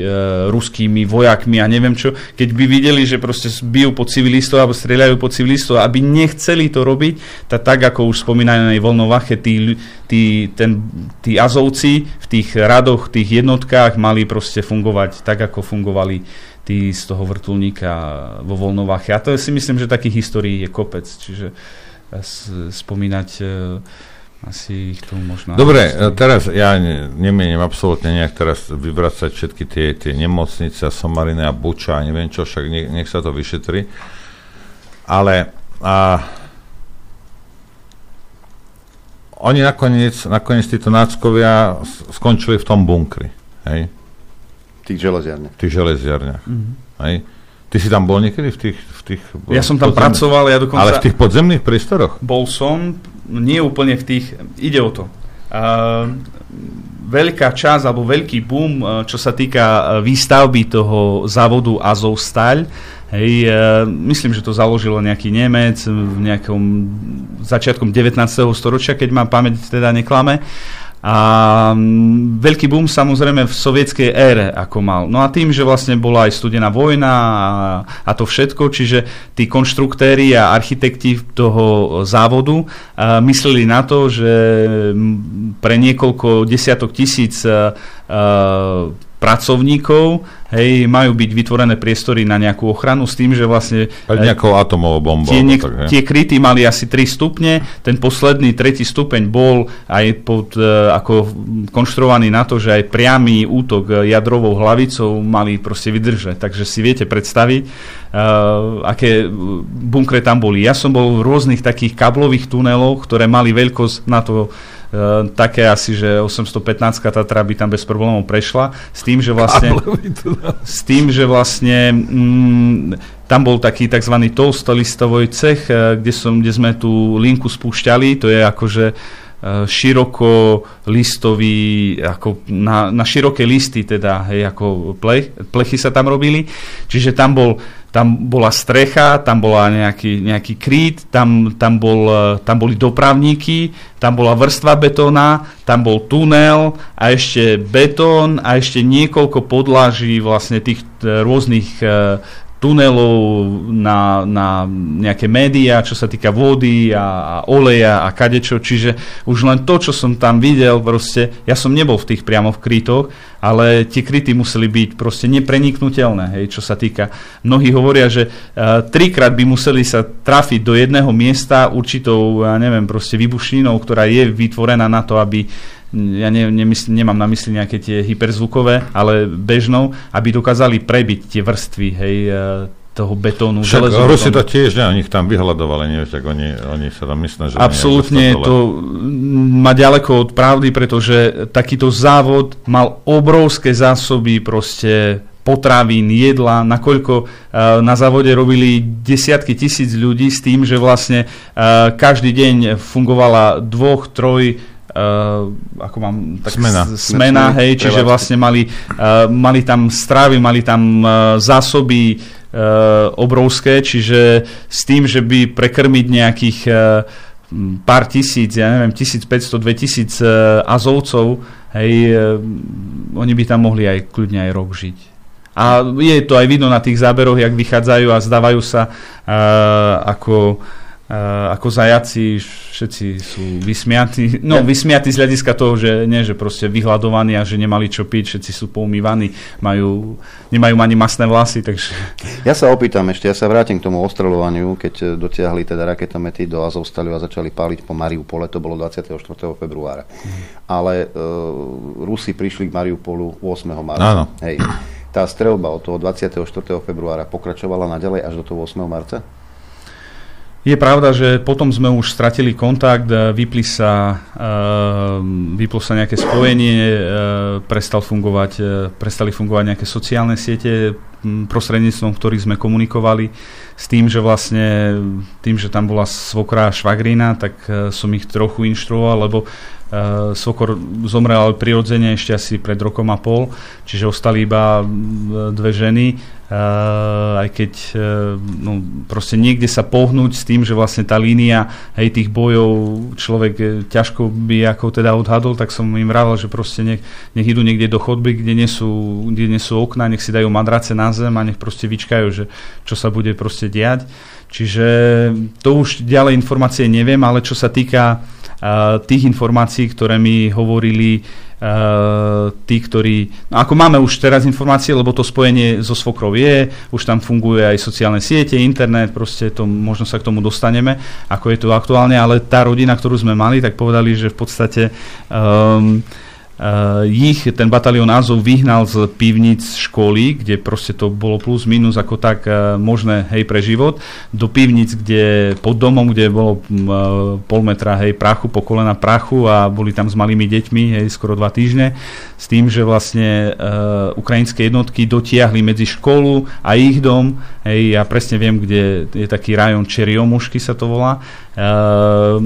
ruskými vojakmi a neviem čo. Keď by videli, že proste bijú po civilistov alebo strieľajú po civilistov, aby nechceli to robiť, tak tak ako už spomínanej voľnovache, tí, tí, ten, tí azovci v tých radoch, tých jednotkách mali proste fungovať tak, ako fungovali tí z toho vrtulníka vo voľnovache. A to si myslím, že takých histórií je kopec. Čiže spomínať e, asi ich tu možno... Dobre, e, teraz ja ne- nemienim absolútne nejak teraz vyvracať všetky tie, tie nemocnice a Somariny a Buča a neviem čo, však nech, nech sa to vyšetri. Ale a, oni nakoniec, nakoniec títo náckovia skončili v tom bunkri. Hej? Tých železiarniach. Tých železiarniach. Mhm. Hej? Ty si tam bol niekedy v tých... V tých Ja som tam podzemných- pracoval, ja dokonca- Ale v tých podzemných priestoroch? Bol som, nie úplne v tých, ide o to. Uh, veľká časť alebo veľký boom, uh, čo sa týka uh, výstavby toho závodu Azovstal, hej, uh, myslím, že to založilo nejaký Nemec v nejakom začiatkom 19. storočia, keď ma pamäť teda neklame. A mm, veľký boom samozrejme v sovietskej ére ako mal. No a tým, že vlastne bola aj studená vojna a, a to všetko, čiže tí konštruktéri a architekti toho závodu a, mysleli na to, že mm, pre niekoľko desiatok tisíc a, pracovníkov, hej, majú byť vytvorené priestory na nejakú ochranu s tým, že vlastne Aj nejakou atomovou bombou. tie, niek- tak, hej. tie kryty mali asi 3 stupne, ten posledný tretí stupeň bol aj pod, e, ako konštruovaný na to, že aj priamy útok e, jadrovou hlavicou mali proste vydržať. Takže si viete predstaviť, uh, aké bunkre tam boli. Ja som bol v rôznych takých kablových tuneloch, ktoré mali veľkosť na to také asi, že 815 Tatra by tam bez problémov prešla, s tým, že vlastne s tým, že vlastne mm, tam bol taký tzv. tolstolistovoj cech, eh, kde, som, kde sme tú linku spúšťali, to je akože široko listový, ako na, na široké listy teda, hej, ako plech, plechy sa tam robili, čiže tam bol tam bola strecha, tam bola nejaký, nejaký kryt, tam, tam, bol, eh, tam boli dopravníky, tam bola vrstva betóna, tam bol tunel a ešte betón a ešte niekoľko podlaží vlastne tých eh, rôznych eh, tunelov na, na nejaké médiá, čo sa týka vody a, a oleja a kadečo, čiže už len to, čo som tam videl, proste, ja som nebol v tých priamo v krytoch, ale tie kryty museli byť proste nepreniknutelné, hej, čo sa týka. Mnohí hovoria, že uh, trikrát by museli sa trafiť do jedného miesta určitou, ja neviem, proste výbušninou, ktorá je vytvorená na to, aby ja ne, nemysl, nemám na mysli nejaké tie hyperzvukové, ale bežnou, aby dokázali prebiť tie vrstvy, hej, e, toho betónu. Však železobetónu. Rusi to tiež, ne, oni ich tam vyhľadovali, nie, tak oni, oni sa tam myslia, že... Absolútne to má ďaleko od pravdy, pretože takýto závod mal obrovské zásoby proste potravín, jedla, nakoľko uh, na závode robili desiatky tisíc ľudí s tým, že vlastne uh, každý deň fungovala dvoch, troj ako mám tak Smena. smena hej, čiže Prevádzky. vlastne mali, uh, mali tam stravy, mali tam uh, zásoby obrovské, čiže s tým, že by prekrmiť nejakých pár tisíc, ja neviem, 1500, 2000 uh, azovcov, hej, oni by tam mohli aj kľudne aj rok žiť. A je to aj vidno na tých záberoch, jak vychádzajú a zdávajú sa uh, ako Uh, ako zajaci všetci sú vysmiatí. No, vysmiatí z hľadiska toho, že nie, že proste vyhľadovaní a že nemali čo piť, všetci sú poumývaní, majú, nemajú ani masné vlasy, takže... Ja sa opýtam ešte, ja sa vrátim k tomu ostreľovaniu, keď dotiahli teda raketomety do Azovstalu a začali páliť po Mariupole, to bolo 24. februára. Ale uh, Rusi prišli k Mariupolu 8. marca. Áno. Hej. Tá strelba od toho 24. februára pokračovala naďalej až do toho 8. marca? Je pravda, že potom sme už stratili kontakt, e, vypli sa, uh, vyplo sa nejaké spojenie, uh, prestal fungovať, prestali fungovať nejaké sociálne siete, prostredníctvom ktorých sme komunikovali s tým, že vlastne tým, že tam bola svokra švagrina, tak som ich trochu inštruoval, lebo Uh, Svokor zomrel prirodzene ešte asi pred rokom a pol, čiže ostali iba dve ženy Uh, aj keď uh, no, proste niekde sa pohnúť s tým, že vlastne tá línia hej, tých bojov človek ťažko by ako teda odhadol, tak som im vravel, že proste nech, nech idú niekde do chodby, kde nie, sú, kde nie sú okna, nech si dajú madrace na zem a nech proste vyčkajú, že čo sa bude proste diať. Čiže to už ďalej informácie neviem, ale čo sa týka tých informácií, ktoré mi hovorili Uh, tí, ktorí... No ako máme už teraz informácie, lebo to spojenie so Svokrov je, už tam funguje aj sociálne siete, internet, proste to, možno sa k tomu dostaneme, ako je to aktuálne, ale tá rodina, ktorú sme mali, tak povedali, že v podstate um, Uh, ich ten batalión Azov vyhnal z pivnic školy, kde proste to bolo plus minus ako tak uh, možné hej pre život, do pivnic, kde pod domom, kde bolo uh, pol metra hej prachu, po kolena prachu a boli tam s malými deťmi hej skoro dva týždne. S tým, že vlastne uh, ukrajinské jednotky dotiahli medzi školu a ich dom, hej, ja presne viem, kde je taký rajon Čeriomušky sa to volá, uh,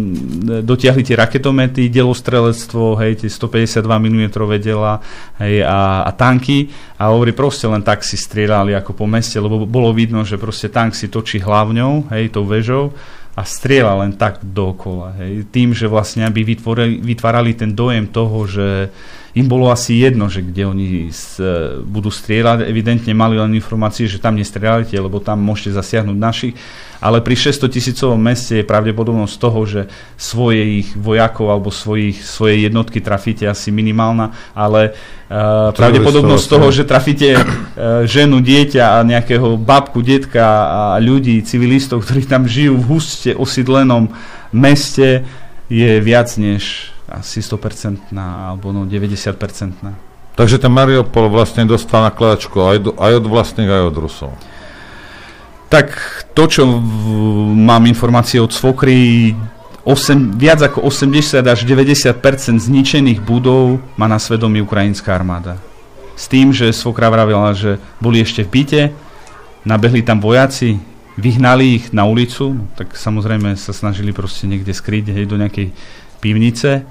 dotiahli tie raketomety, delostrelectvo, hej, tie 152 mm dela hej, a, a tanky a hovorí proste len tak si strieľali ako po meste, lebo bolo vidno, že proste tank si točí hlavňou, hej, tou vežou a strieľa len tak dokola. Hej. Tým, že vlastne aby vytvorili, vytvárali ten dojem toho, že im bolo asi jedno, že kde oni s, e, budú strieľať. Evidentne mali len informácie, že tam nestrieľajte, lebo tam môžete zasiahnuť našich. Ale pri 600 tisícovom meste je pravdepodobnosť toho, že svoje ich vojakov alebo svojich, svoje jednotky trafíte asi minimálna, ale uh, pravdepodobnosť toho, že trafíte uh, ženu, dieťa a nejakého babku, detka a ľudí, civilistov, ktorí tam žijú v huste osídlenom meste, je viac než asi 100% alebo no 90%. Takže ten Mariupol vlastne dostal nakladačku aj, do, aj od vlastných, aj od Rusov. Tak to, čo v, mám informácie od Svokry, 8, viac ako 80 až 90% zničených budov má na svedomí ukrajinská armáda. S tým, že Svokra vravila, že boli ešte v byte, nabehli tam vojaci, vyhnali ich na ulicu, no, tak samozrejme sa snažili proste niekde skryť hej, do nejakej pivnice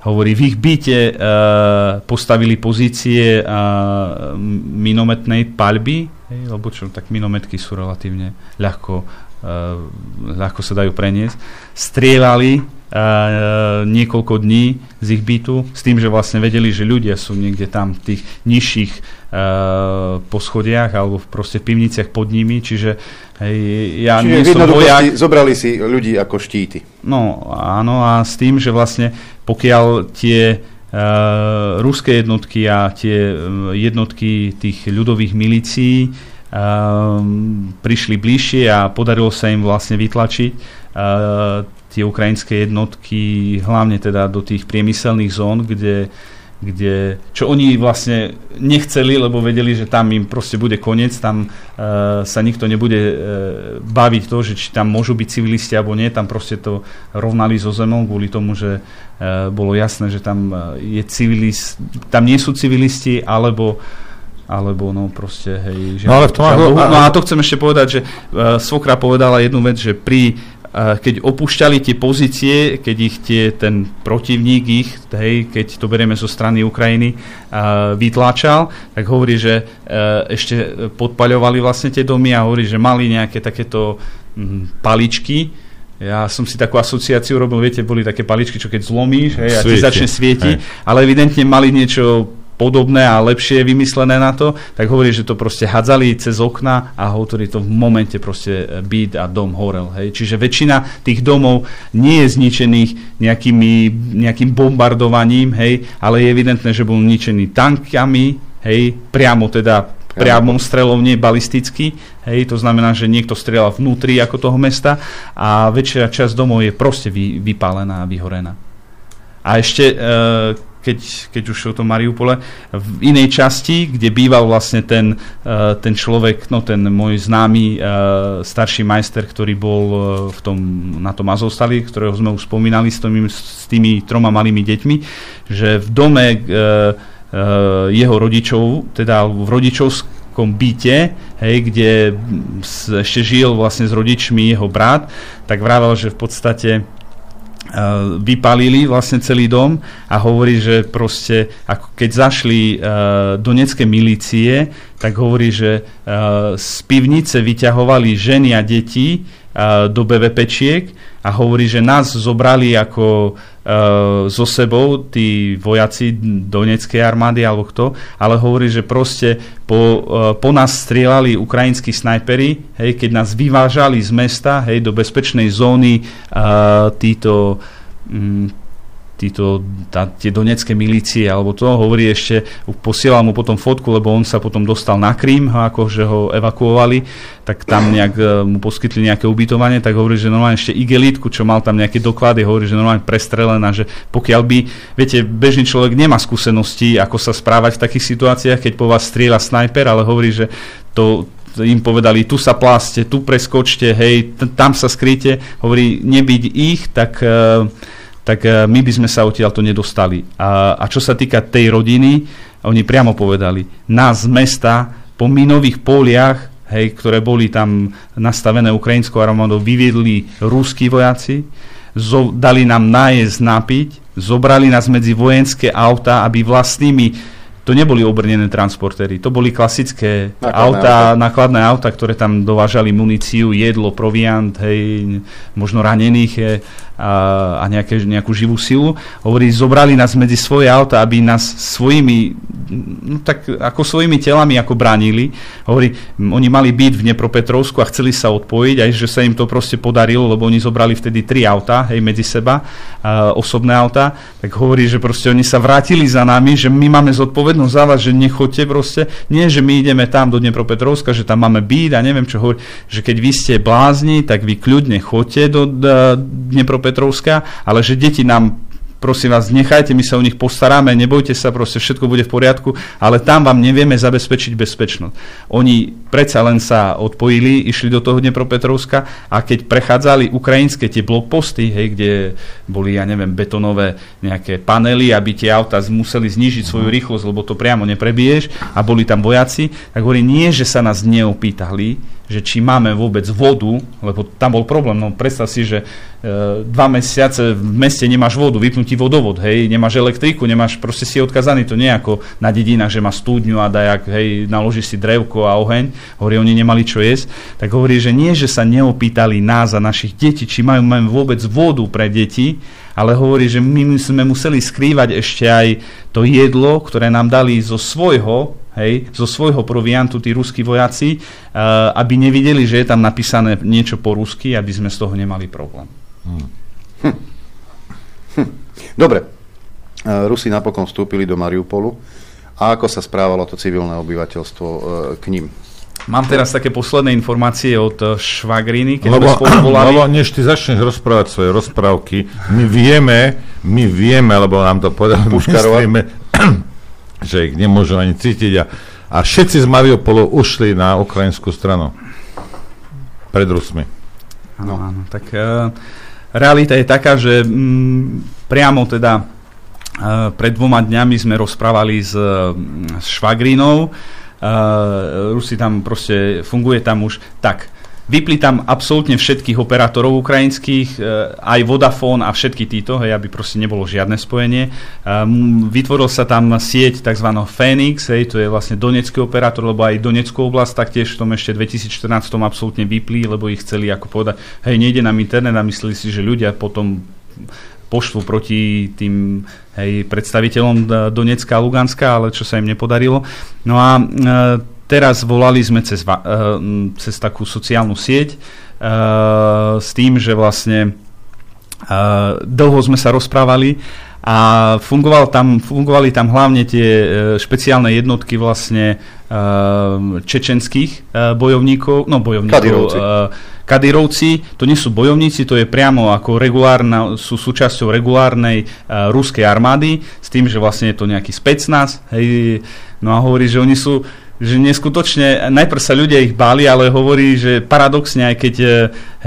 Hovorí, v ich byte uh, postavili pozície uh, minometnej palby, hej, lebo čo, tak minometky sú relatívne ľahko, uh, ľahko sa dajú preniesť. Strieľali niekoľko dní z ich bytu s tým, že vlastne vedeli, že ľudia sú niekde tam v tých nižších uh, poschodiach alebo proste v pivniciach pod nimi, čiže hej, ja Čiže nie som vojak. zobrali si ľudí ako štíty. No áno a s tým, že vlastne pokiaľ tie Uh, ruské jednotky a tie uh, jednotky tých ľudových milícií uh, prišli bližšie a podarilo sa im vlastne vytlačiť uh, tie ukrajinské jednotky hlavne teda do tých priemyselných zón, kde kde, čo oni vlastne nechceli, lebo vedeli, že tam im proste bude koniec, tam uh, sa nikto nebude uh, baviť to, že či tam môžu byť civilisti alebo nie, tam proste to rovnali so zemou kvôli tomu, že uh, bolo jasné, že tam je civilist, tam nie sú civilisti, alebo alebo no proste, hej, že... No ale v tom... Bohu, no a to chcem ešte povedať, že uh, Svokra povedala jednu vec, že pri keď opúšťali tie pozície, keď ich tie, ten protivník ich, hej, keď to berieme zo strany Ukrajiny, uh, vytláčal, tak hovorí, že uh, ešte podpaľovali vlastne tie domy a hovorí, že mali nejaké takéto um, paličky, ja som si takú asociáciu robil, viete, boli také paličky, čo keď zlomíš hej, a ti začne svietiť, hej. ale evidentne mali niečo podobné a lepšie vymyslené na to, tak hovorí, že to proste hadzali cez okna a hovorí to v momente proste byt a dom horel. Hej. Čiže väčšina tých domov nie je zničených nejakými, nejakým bombardovaním, hej, ale je evidentné, že bol ničený tankami, hej, priamo teda priamom strelom, nie balisticky. Hej, to znamená, že niekto strieľa vnútri ako toho mesta a väčšia časť domov je proste vy, vypálená a vyhorená. A ešte, e, keď, keď už o tom Mariupole, v inej časti, kde býval vlastne ten, e, ten človek, no ten môj známy e, starší majster, ktorý bol v tom, na tom Azovstali, ktorého sme už spomínali s tými, s tými troma malými deťmi, že v dome jeho rodičov, teda v rodičovskom byte, hej, kde ešte žil vlastne s rodičmi jeho brat, tak vravel, že v podstate vypalili vlastne celý dom a hovorí, že proste ako keď zašli uh, do necké milície, tak hovorí, že uh, z pivnice vyťahovali ženy a deti do BVPčiek a hovorí, že nás zobrali ako so sebou tí vojaci Donetskej armády alebo kto, ale hovorí, že proste po, uh, po nás strieľali ukrajinskí snajpery, hej, keď nás vyvážali z mesta hej, do bezpečnej zóny uh, títo um, títo, tá, tie donecké milície alebo to, hovorí ešte, posielal mu potom fotku, lebo on sa potom dostal na Krím, ako že ho evakuovali, tak tam nejak e, mu poskytli nejaké ubytovanie, tak hovorí, že normálne ešte igelitku, čo mal tam nejaké doklady, hovorí, že normálne prestrelená, že pokiaľ by, viete, bežný človek nemá skúsenosti, ako sa správať v takých situáciách, keď po vás strieľa snajper, ale hovorí, že to, im povedali, tu sa pláste, tu preskočte, hej, t- tam sa skryte, hovorí, nebyť ich, tak uh, tak eh, my by sme sa odtiaľ to nedostali. A, a čo sa týka tej rodiny, oni priamo povedali, nás z mesta po minových poliach, hej, ktoré boli tam nastavené ukrajinskou armádou, vyviedli rúskí vojaci, zo, dali nám nájsť, napiť, zobrali nás medzi vojenské auta, aby vlastnými to neboli obrnené transportéry, to boli klasické nákladné auta, auta, nákladné auta, ktoré tam dovážali muníciu, jedlo, proviant, hej, možno ranených je, a, a nejaké, nejakú živú silu. Hovorí, zobrali nás medzi svoje auta, aby nás svojimi, no tak ako svojimi telami ako bránili. Hovorí, oni mali byť v Dnepropetrovsku a chceli sa odpojiť, aj že sa im to proste podarilo, lebo oni zobrali vtedy tri auta, hej, medzi seba, a, osobné auta. Tak hovorí, že proste oni sa vrátili za nami, že my máme zodpovednosť za vás, že nechoďte proste. Nie, že my ideme tam do Dnepropetrovska, že tam máme byť a neviem čo hovorí, že keď vy ste blázni, tak vy kľudne choďte do, Dnepropetrovska ale že deti nám prosím vás, nechajte, my sa o nich postaráme, nebojte sa, proste všetko bude v poriadku, ale tam vám nevieme zabezpečiť bezpečnosť. Oni predsa len sa odpojili, išli do toho Dnepropetrovska a keď prechádzali ukrajinské tie blokposty, hej, kde boli, ja neviem, betonové nejaké panely, aby tie auta museli znižiť svoju rýchlosť, lebo to priamo neprebiješ a boli tam vojaci, tak hovorí, nie, že sa nás neopýtali, že či máme vôbec vodu, lebo tam bol problém. No predstav si, že e, dva mesiace v meste nemáš vodu, vypnutí vodovod, hej, nemáš elektriku, nemáš, proste si odkazaný, to nie ako na dedinách, že má studňu a dajak, hej, naložíš si drevko a oheň, hovorí, oni nemali čo jesť, tak hovorí, že nie, že sa neopýtali nás a našich detí, či majú, majú vôbec vodu pre deti, ale hovorí, že my sme museli skrývať ešte aj to jedlo, ktoré nám dali zo svojho hej, zo svojho proviantu tí ruskí vojaci, uh, aby nevideli, že je tam napísané niečo po rusky, aby sme z toho nemali problém. Hm. Hm. Hm. Dobre, uh, Rusi napokon vstúpili do Mariupolu. A ako sa správalo to civilné obyvateľstvo uh, k ním? Mám teraz také posledné informácie od Švagriny, keď lebo, sme volali. Lebo než ty začneš rozprávať svoje rozprávky, my vieme, my vieme, lebo nám to povedal, myslíme, že ich nemôžu ani cítiť a, a všetci z Mariupolu ušli na ukrajinskú stranu. Pred Rusmi. Áno, no. áno. Tak uh, realita je taká, že mm, priamo teda uh, pred dvoma dňami sme rozprávali s, s Švagrinou. Uh, Rusi tam proste, funguje tam už tak Vypli tam absolútne všetkých operátorov ukrajinských, e, aj Vodafone a všetky títo, hej, aby proste nebolo žiadne spojenie. E, vytvoril sa tam sieť tzv. Phoenix, hej, to je vlastne donecký operátor, lebo aj Doneckú oblasť taktiež v tom ešte 2014 absolútne vypli, lebo ich chceli ako povedať, hej, nejde nám internet a mysleli si, že ľudia potom poštvu proti tým hej, predstaviteľom e, Donecka a Luganska, ale čo sa im nepodarilo. No a e, teraz volali sme cez, e, cez takú sociálnu sieť e, s tým, že vlastne e, dlho sme sa rozprávali a fungoval tam, fungovali tam hlavne tie špeciálne jednotky vlastne čečenských bojovníkov, no bojovníkov, Kadírovci, to nie sú bojovníci, to je priamo ako regulárna, sú súčasťou regulárnej uh, ruskej armády, s tým, že vlastne je to nejaký specnaz, hej, no a hovorí, že oni sú, že neskutočne, najprv sa ľudia ich báli, ale hovorí, že paradoxne, aj keď e,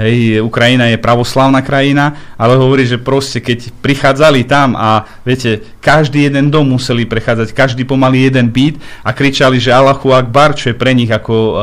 hej, Ukrajina je pravoslavná krajina, ale hovorí, že proste keď prichádzali tam a viete, každý jeden dom museli prechádzať, každý pomaly jeden byt a kričali, že Allahu Akbar, čo je pre nich ako uh,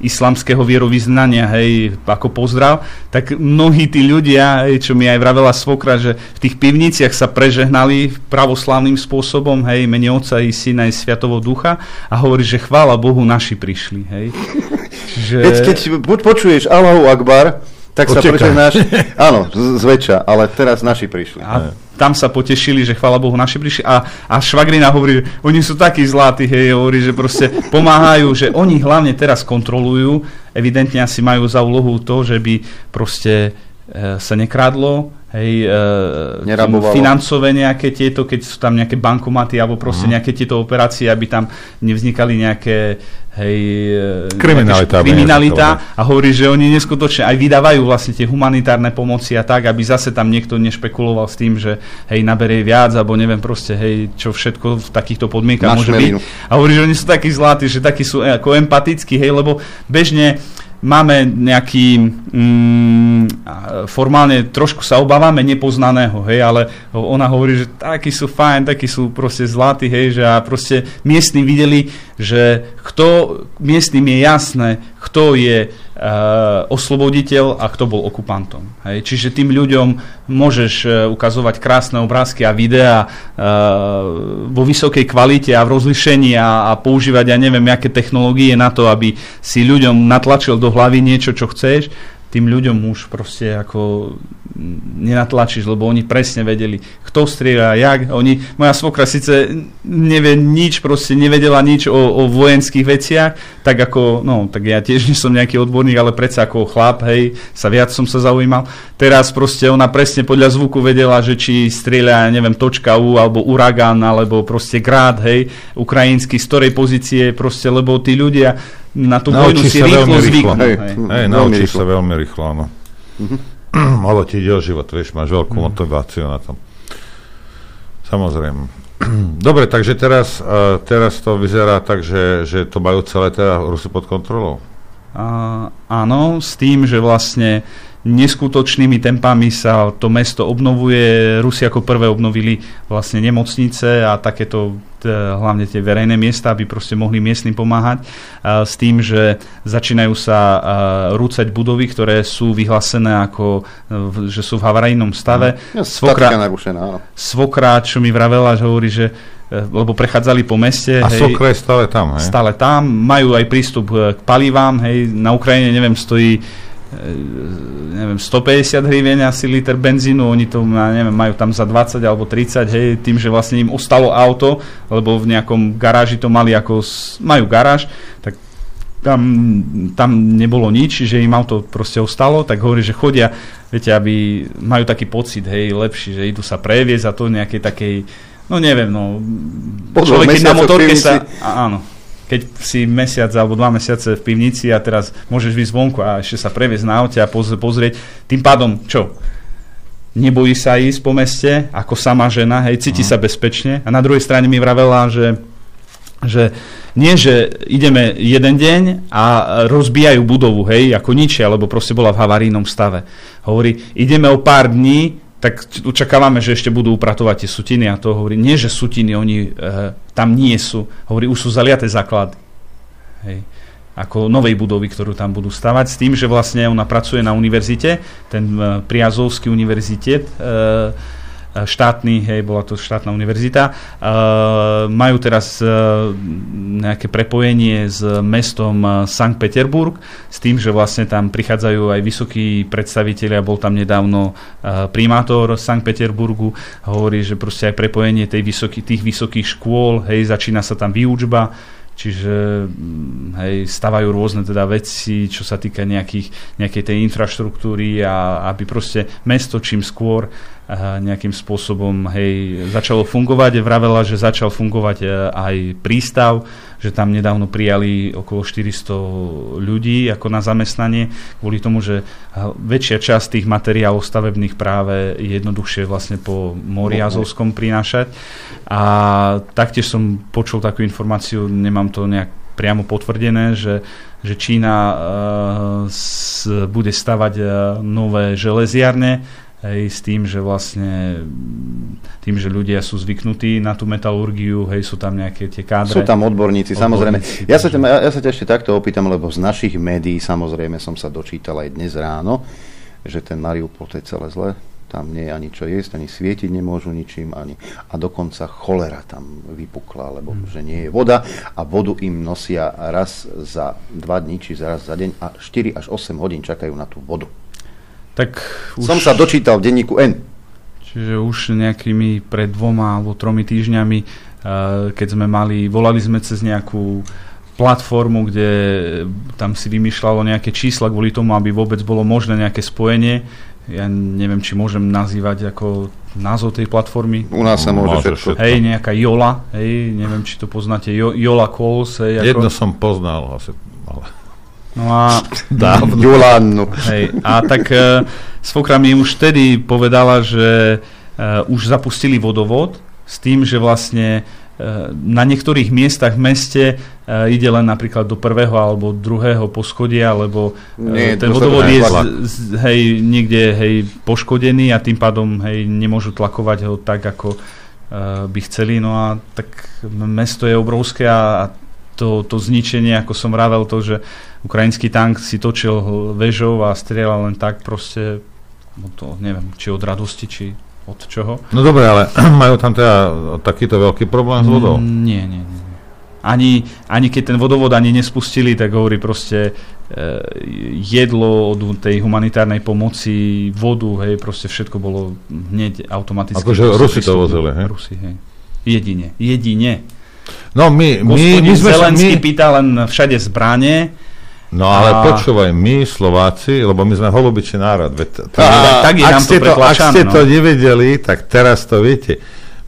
islamského vierovýznania, hej, ako pozdrav, tak mnohí tí ľudia, hej, čo mi aj vravela svokra, že v tých pivniciach sa prežehnali pravoslavným spôsobom, hej, mene Otca i Syna i Sviatovo Ducha a hovorí, že chvála Bohu, naši prišli, hej. Čiže... Keď, keď po- počuješ Allahu Akbar, tak sa Utekáš. prežehnáš, áno, zväčša, ale teraz naši prišli. A tam sa potešili, že chvála Bohu naši prišli a, a Švagrina hovorí, že oni sú takí zlatí, hej, hovorí, že proste pomáhajú, že oni hlavne teraz kontrolujú, evidentne asi majú za úlohu to, že by proste e, sa nekradlo, hej, e, financové nejaké tieto, keď sú tam nejaké bankomaty alebo proste Mhm. nejaké tieto operácie, aby tam nevznikali nejaké hej, e, Kriminalita, kriminalita a hovorí, že oni neskutočne aj vydávajú vlastne tie humanitárne pomoci a tak, aby zase tam niekto nešpekuloval s tým, že hej, naberie viac, alebo neviem proste, hej, čo všetko v takýchto podmienkach Na môže byť. šmelinu. A hovorí, že oni sú takí zlatí, že takí sú ako empatickí, hej, lebo bežne máme nejaký, mm, formálne trošku sa obávame nepoznaného, hej, ale ona hovorí, že takí sú fajn, takí sú proste zlatí, hej, že a proste miestni videli, že kto, miestnym je jasné, kto je osloboditeľ a kto bol okupantom. Hej. Čiže tým ľuďom môžeš uh, ukazovať krásne obrázky a videá uh, vo vysokej kvalite a v rozlišení a, a používať, ja neviem, aké technológie na to, aby si ľuďom natlačil do hlavy niečo, čo chceš, tým ľuďom už proste ako nenatlačíš, lebo oni presne vedeli, kto strieľa, jak. Oni, moja svokra síce nevie nič, proste nevedela nič o, o vojenských veciach, tak ako, no, tak ja tiež nie som nejaký odborník, ale predsa ako chlap, hej, sa viac som sa zaujímal. Teraz proste ona presne podľa zvuku vedela, že či strieľa, neviem, točka U, alebo uragán, alebo proste grád, hej, ukrajinský, z ktorej pozície, proste, lebo tí ľudia na tú vojnu Naučíš si rýchlo zvyknú. Hej, hej. hej, naučíš sa veľmi rýchlo, áno. Ale ti ide o život, vieš, máš veľkú Mhm. motiváciu na tom. Samozrejme. Dobre, takže teraz, uh, teraz to vyzerá tak, že, že to majú celé teda Rusy pod kontrolou. A, áno, s tým, že vlastne neskutočnými tempami sa to mesto obnovuje. Rusi ako prvé obnovili vlastne nemocnice a takéto hlavne tie verejné miesta, aby proste mohli miestnym pomáhať. S tým, že začínajú sa rúcať budovy, ktoré sú vyhlásené ako, v- že sú v havarijnom stave. Ja, statika narušená, áno. Svokra, čo mi vravela, že hovorí, že e, lebo prechádzali po meste. A Svokra je stále tam, hej? Stále tam, majú aj prístup e, k palivám, hej, na Ukrajine, neviem, stojí e, neviem, 150 hryvien asi liter benzínu, oni to, neviem, majú tam za 20 alebo 30, hej, tým, že vlastne im ostalo auto, lebo v nejakom garáži to mali ako, majú garáž, tak tam, tam nebolo nič, že im auto proste ostalo, tak hovorí, že chodia, viete, aby majú taký pocit, hej, lepší, že idú sa previesť a to nejakej takej, no neviem, no, Po dvoch človek na motorke sa, áno, keď si mesiac alebo dva mesiace v pivnici a teraz môžeš vyjsť vonku a ešte sa previesť na aute a poz- pozrieť, tým pádom čo? Nebojí sa ísť po meste ako sama žena, hej, cíti sa bezpečne a na druhej strane mi vravela, že že nie, že ideme jeden deň a rozbijajú budovu, hej, ako ničia, lebo proste bola v havarijnom stave. Hovorí, ideme o pár dní, tak očakávame, že ešte budú upratovať tie sutiny a to hovorí, nie, že sutiny, oni e, tam nie sú. Hovorí, už sú zaliaté základy. Hej ako novej budovy, ktorú tam budú stavať, s tým, že vlastne ona pracuje na univerzite, ten e, Priazovský univerzitet, e, štátny, hej, bola to štátna univerzita. Majú teraz nejaké prepojenie s mestom Sankt Peterburg, s tým, že vlastne tam prichádzajú aj vysokí predstavitelia, bol tam nedávno primátor Sankt Peterburgu, hovorí, že proste aj prepojenie tej vysoký, tých vysokých škôl, hej, začína sa tam výučba, Čiže mm, hej, stavajú rôzne teda veci, čo sa týka nejakých, nejakej tej infraštruktúry a aby proste mesto čím skôr nejakým spôsobom hej, začalo fungovať. Vravela, že začal fungovať e, aj prístav, že tam nedávno prijali okolo 400 ľudí ako na zamestnanie, kvôli tomu, že väčšia časť tých materiálov stavebných práve je jednoduchšie vlastne po mori Azovskom prinášať. A taktiež som počul takú informáciu, nemám to nejak priamo potvrdené, že, že Čína uh, s, bude stavať uh, nové železiarne, hej, s tým, že vlastne tým, že ľudia sú zvyknutí na tú metalurgiu, hej, sú tam nejaké tie kádre. Sú tam odborníci, odborníci samozrejme. Ja sa, ťa, ja sa ťa ešte takto opýtam, lebo z našich médií samozrejme som sa dočítal aj dnes ráno, že ten Mariupol to je celé zle, tam nie je ani čo jesť, ani svietiť nemôžu ničím, ani, a dokonca cholera tam vypukla, lebo hmm. že nie je voda a vodu im nosia raz za dva dní, či raz za deň a 4 až 8 hodín čakajú na tú vodu. Tak už... Som sa dočítal v denníku N. Čiže už nejakými pred dvoma alebo tromi týždňami, keď sme mali, volali sme cez nejakú platformu, kde tam si vymýšľalo nejaké čísla kvôli tomu, aby vôbec bolo možné nejaké spojenie. Ja neviem, či môžem nazývať ako názov tej platformy. U nás sa môže všetko. Hej, nejaká Jola, hej, neviem, či to poznáte, jo, Jola Calls. Hej, ako... Jedno som poznal, asi, ale... No a... Dávno. Julánu. Hej, a tak uh, svokra mi už vtedy povedala, že uh, už zapustili vodovod s tým, že vlastne uh, na niektorých miestach v meste uh, ide len napríklad do prvého alebo druhého poschodia, lebo uh, Nie, ten vodovod je z, z, hej, niekde hej, poškodený a tým pádom hej, nemôžu tlakovať ho tak, ako uh, by chceli. No a tak mesto je obrovské a, a to, to zničenie, ako som vravel, to, že ukrajinský tank si točil väžou a strieľal len tak proste, no to neviem, či od radosti, či od čoho. No dobre, ale majú tam teda takýto veľký problém s vodou? Mm, nie, nie, nie. Ani, ani keď ten vodovod ani nespustili, tak hovorí proste e, jedlo od tej humanitárnej pomoci, vodu, hej, proste všetko bolo hneď automaticky. Akože Rusi to vozili, hej? Rusi, hej. Jedine, jedine. No my, my, my sme... Zelenský my... pýta len všade zbranie. No ale a... počúvaj, my Slováci, lebo my sme holubičný národ. Veď, to, a, tak je ak, ste to, ak ste no. to nevedeli, tak teraz to viete.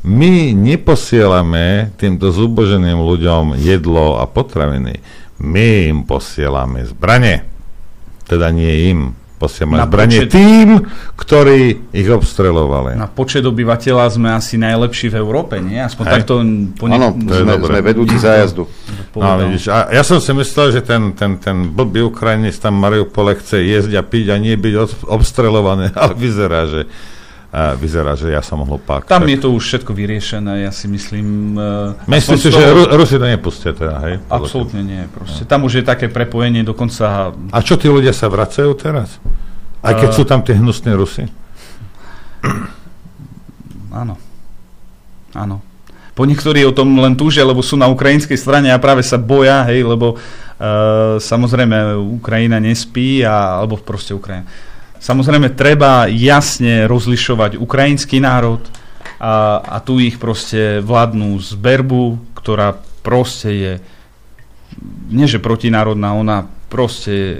My neposielame týmto zuboženým ľuďom jedlo a potraviny. My im posielame zbranie. Teda nie im posielame zbranie počet... tým, ktorí ich obstrelovali. Na počet obyvateľa sme asi najlepší v Európe, nie? Aspoň Hej. takto... Po ne... Áno, sme, sme vedúci zájazdu. No, vidíš, a ja som si myslel, že ten, ten, ten blbý Ukrajinec tam Mariupole chce jesť a piť a nie byť obstrelovaný, ale vyzerá, že vyzerá, že ja som hlupák. Tam tak. je to už všetko vyriešené, ja si myslím... Uh, Myslíš si, že Ru- Rusi to nepustia teda, hej? Absolútne nie, proste. Tam už je také prepojenie dokonca... A čo tí ľudia sa vracajú teraz? Aj keď uh, sú tam tie hnusné Rusy? Áno. Áno. Po niektorí o tom len túžia, lebo sú na ukrajinskej strane a práve sa boja, hej, lebo uh, samozrejme Ukrajina nespí, a, alebo proste Ukrajina Samozrejme, treba jasne rozlišovať ukrajinský národ a, a tu ich proste vládnu zberbu, ktorá proste je nie že protinárodná, ona proste e,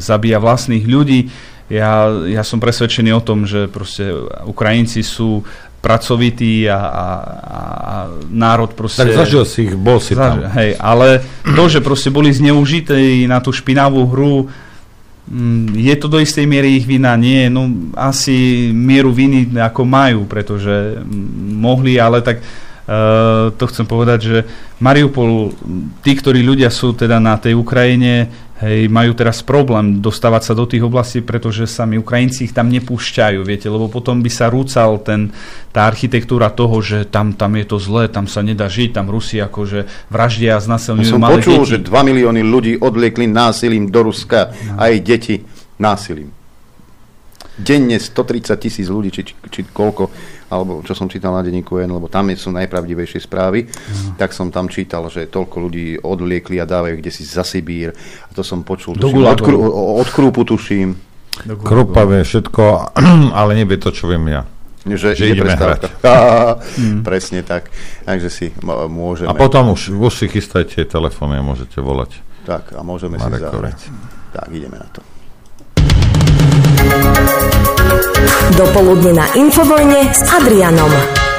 zabíja vlastných ľudí. Ja, ja som presvedčený o tom, že proste Ukrajinci sú pracovitý a, a, a národ proste... Tak zažil si ich, bol si zažil, tam. Hej, ale to, že proste boli zneužité na tú špinavú hru, je to do istej miery ich vina? Nie, no asi mieru viny ako majú, pretože mm, mohli, ale tak uh, to chcem povedať, že Mariupol, tí, ktorí ľudia sú teda na tej Ukrajine, hej, majú teraz problém dostávať sa do tých oblastí, pretože sami Ukrajinci ich tam nepúšťajú, viete, lebo potom by sa rúcal ten, tá architektúra toho, že tam, tam je to zlé, tam sa nedá žiť, tam Rusi akože vraždia a znasilňujú Som malé počul, deti. že 2 milióny ľudí odliekli násilím do Ruska, no. aj deti násilím. Denne 130 tisíc ľudí, či, či, či koľko, alebo čo som čítal na denníku N, lebo tam sú najpravdivejšie správy, tak som tam čítal, že toľko ľudí odvliekli a dávajú kde si za Sibír. A to som počul, Do tuším, od, krú, od krúpu tuším. Krupa vie všetko, ale nevie to, čo viem ja. Že, že ideme prestávka. hrať. Á, Presne tak. Takže si môžeme... A potom už, už si chystajte telefóny a môžete volať. Tak, a môžeme si Marekovi. zahrať. Tak, ideme na to. Dopoludne na Infovojne s Adrianom.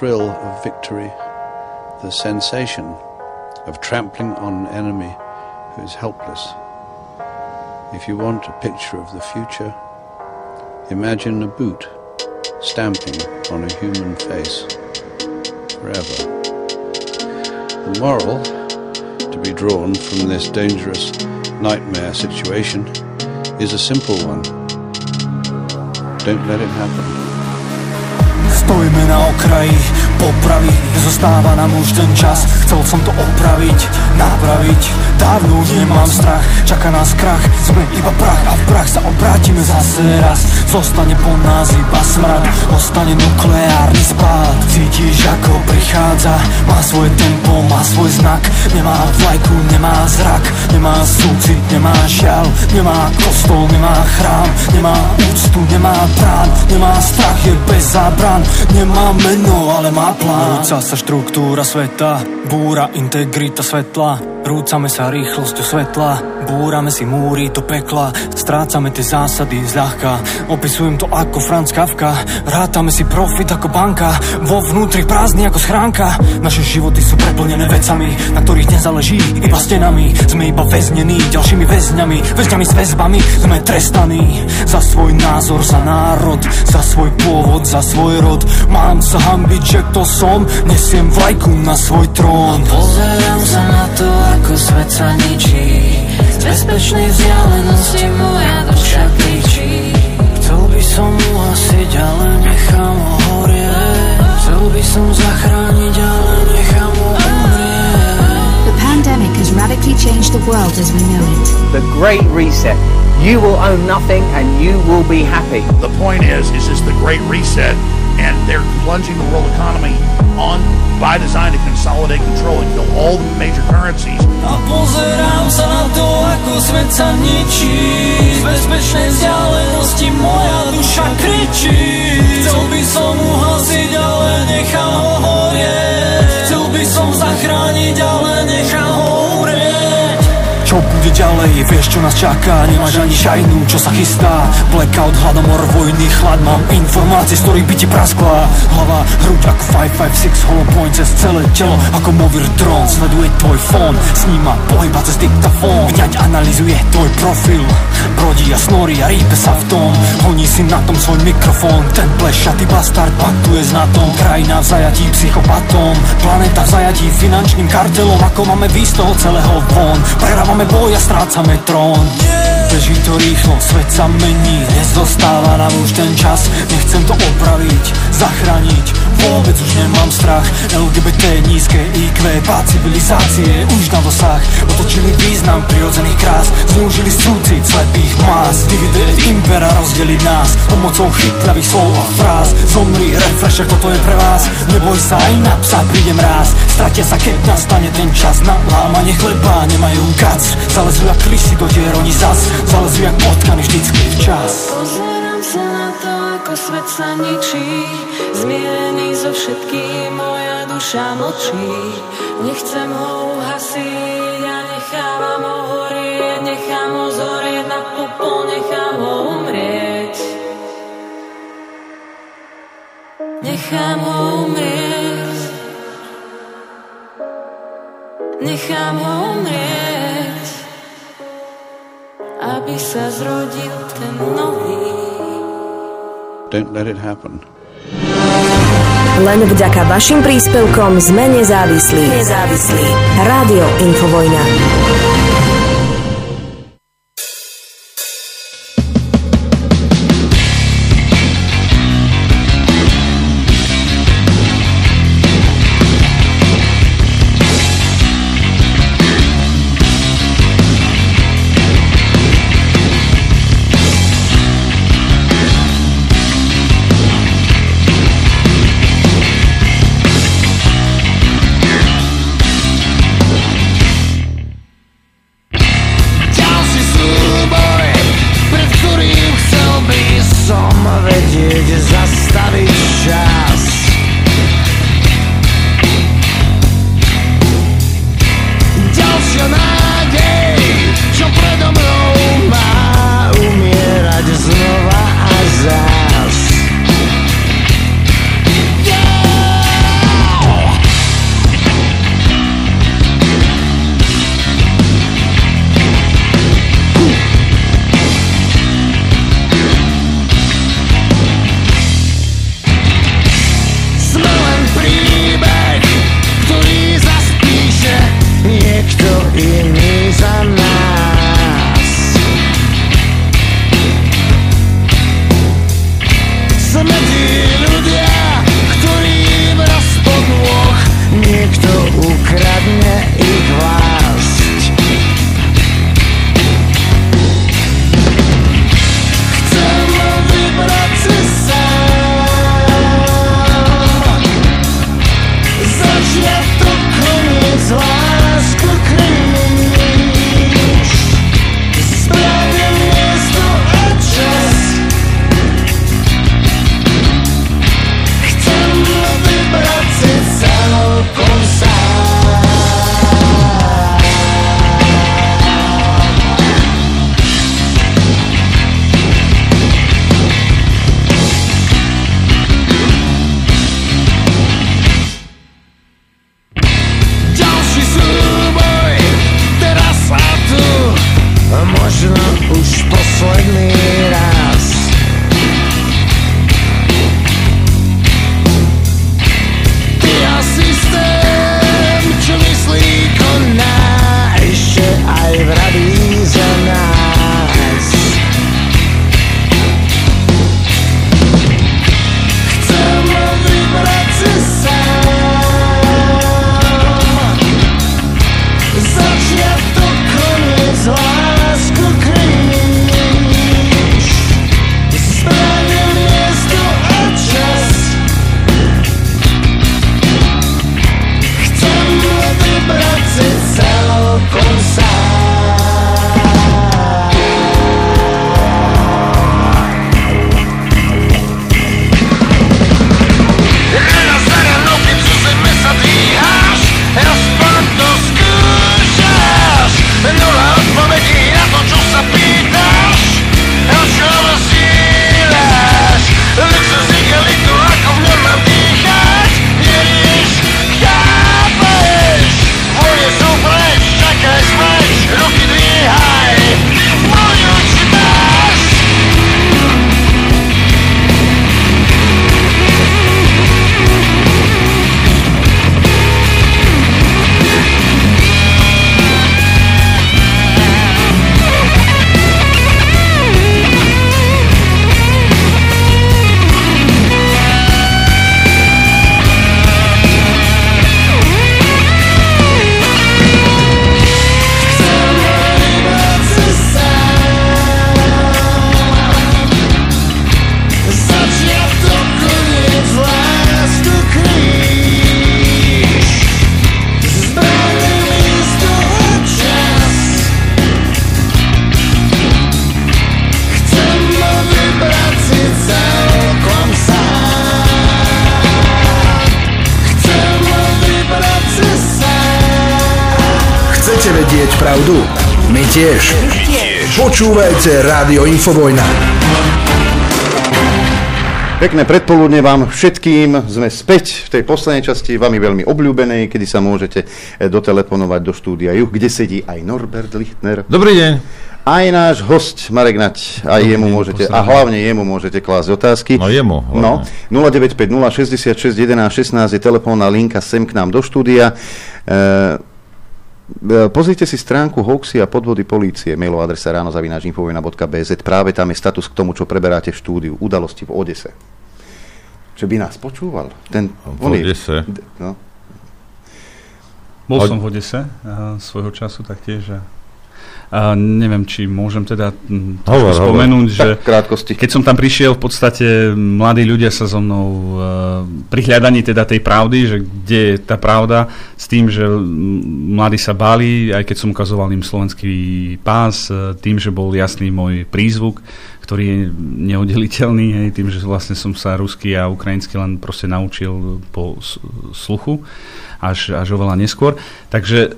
Thrill of victory, the sensation of trampling on an enemy who is helpless. If you want a picture of the future, imagine a boot stamping on a human face forever. The moral to be drawn from this dangerous nightmare situation is a simple one. Don't let it happen. Stojíme na okraji popraviť Nezostáva nám už ten čas Chcel som to opraviť, napraviť. Dávno nemám strach Čaká nás krach, sme iba prach A v prach sa obrátime zase raz. Zostane po nás iba smrad Ostane nukleárny spád. Cítiš ako prichádza Má svoje tempo, má svoj znak. Nemá vlajku, nemá zrak Nemá súcit, nemá žiaľ Nemá kostol, nemá chrám Nemá úctu, nemá prán Nemá strach, je bez zábran. Nemá meno, ale má plán. Rúca sa štruktúra sveta Búra integrita svetla Rúcame sa rýchlosťou svetla Búrame si múry do pekla Strácame tie zásady zľahka. Opisujem to ako Franz Kafka Rátame si profit ako banka Vo vnútri prázdny ako schránka. Naše životy sú preplnené vecami Na ktorých nezáleží iba stenami. Sme iba väznení ďalšími väzňami Väzňami s väzbami. Sme trestaní Za svoj názor, za národ Za svoj pôvod, za svoj rod. Mám sa hambiť, že kto som Nesiem vlajku na svoj trón. Pozerám sa na to, ako svet sa ničí Z bezpečnej vzdialenosti moja duša kričí Chcel by som uhasiť, ale nechám ho horieť Chcel by som zachrániť, ale nechám ho The pandemic has radically changed the world as we know it. The Great Reset. You will own nothing and you will be happy. The point is, is this the Great Reset, and they're plunging the world economy on by design to consolidate control and kill all the major currencies. A pozerám sa na to, ako svet sa ničí. Z bezpečnej vzdialenosti moja duša kričí. Chcel by som uhasiť, ale nechám ho horieť. Chcel by som zachrániť, ale nechám bude ďalej, vieš čo nás čaká. Nemáš ani šajnu, čo sa chystá. Blackout, hladomor, vojny, chlad. Mám informácie, z ktorých by ti praskla Hlava, hruď ako 556 Hollow point cez celé telo. Ako movir dron, sleduje tvoj fón. Sníma pohyba cez diktafón. Vňať analizuje tvoj profil. Brodí a snorí a rýpe sa v tom. Honí si na tom svoj mikrofón. Ten plešatý bastard paktuje s na tom Krajina v zajatí psychopatom. Planeta v zajatí finančným kartelom. Ako máme výsť z toho celého von? Vyhrávame boj a strácame trón Beží to rýchlo, svet sa mení Nezostáva nám už ten čas. Nechcem to opraviť, zachrániť Vôbec už nemám strach. LGBT, nízke IQ, pád civilizácie Už na dosah. Otočili význam prirodzených krás Zneužili súcit slepých más. Dividend impera rozdeliť nás Pomocou chytlavých slov a fráz. Zomri, refresher, toto je pre vás. Neboj sa, aj na psa príde mráz Stratia sa, keď nastane ten čas Na lámanie chleba nemajú kac. Zalezu jak lisy do dier, oni zas Zalezu jak potkany vždycky včas. Pozerám sa na to, ako svet sa ničí. Zmierený so všetkým, moja duša mlčí. Nechcem ho uhasiť a nechávam ho horieť. Nechám ho zorieť na popol, nechám ho umrieť. Nechám ho umrieť. Nechám ho umrieť Aby sa zrodil ten nový Don't let it happen. Len vďaka vašim príspevkom sme nezávislí. Nezávislí. Rádio Infovojna. Počúvajte Rádio Infovojna. Pekné predpoludne vám všetkým. Sme späť v tej poslednej časti, vami veľmi obľúbenej, kedy sa môžete eh, dotelefonovať do štúdia Juh, kde sedí aj Norbert Lichtner. Dobrý deň. Aj náš host Marek Nať, aj Dobrý jemu môžete, a hlavne jemu môžete klásť otázky. No jemu, No, 0950 66 11 16 je telefónna linka sem k nám do štúdia. E, Pozrite si stránku hoaxy a podvody polície, mailová adresa ráno zavináčinfovina.bz. Práve tam je status k tomu, čo preberáte v štúdiu. Udalosti v Odese. Čo by nás počúval? Ten, V on Odese? No. Bol som v Odese svojho času taktiež a neviem, či môžem teda trošku Hovor, hovor. spomenúť, že Tak, krátkosti. keď som tam prišiel, v podstate mladí ľudia sa so mnou uh, pri hľadaní teda tej pravdy, že kde je tá pravda, s tým, že mladí sa báli, aj keď som ukazoval im slovenský pás, uh, tým, že bol jasný môj prízvuk, ktorý je neoddeliteľný, hej, tým, že vlastne som sa rusky a ukrajinsky len proste naučil po sluchu až, až oveľa neskôr. Takže e,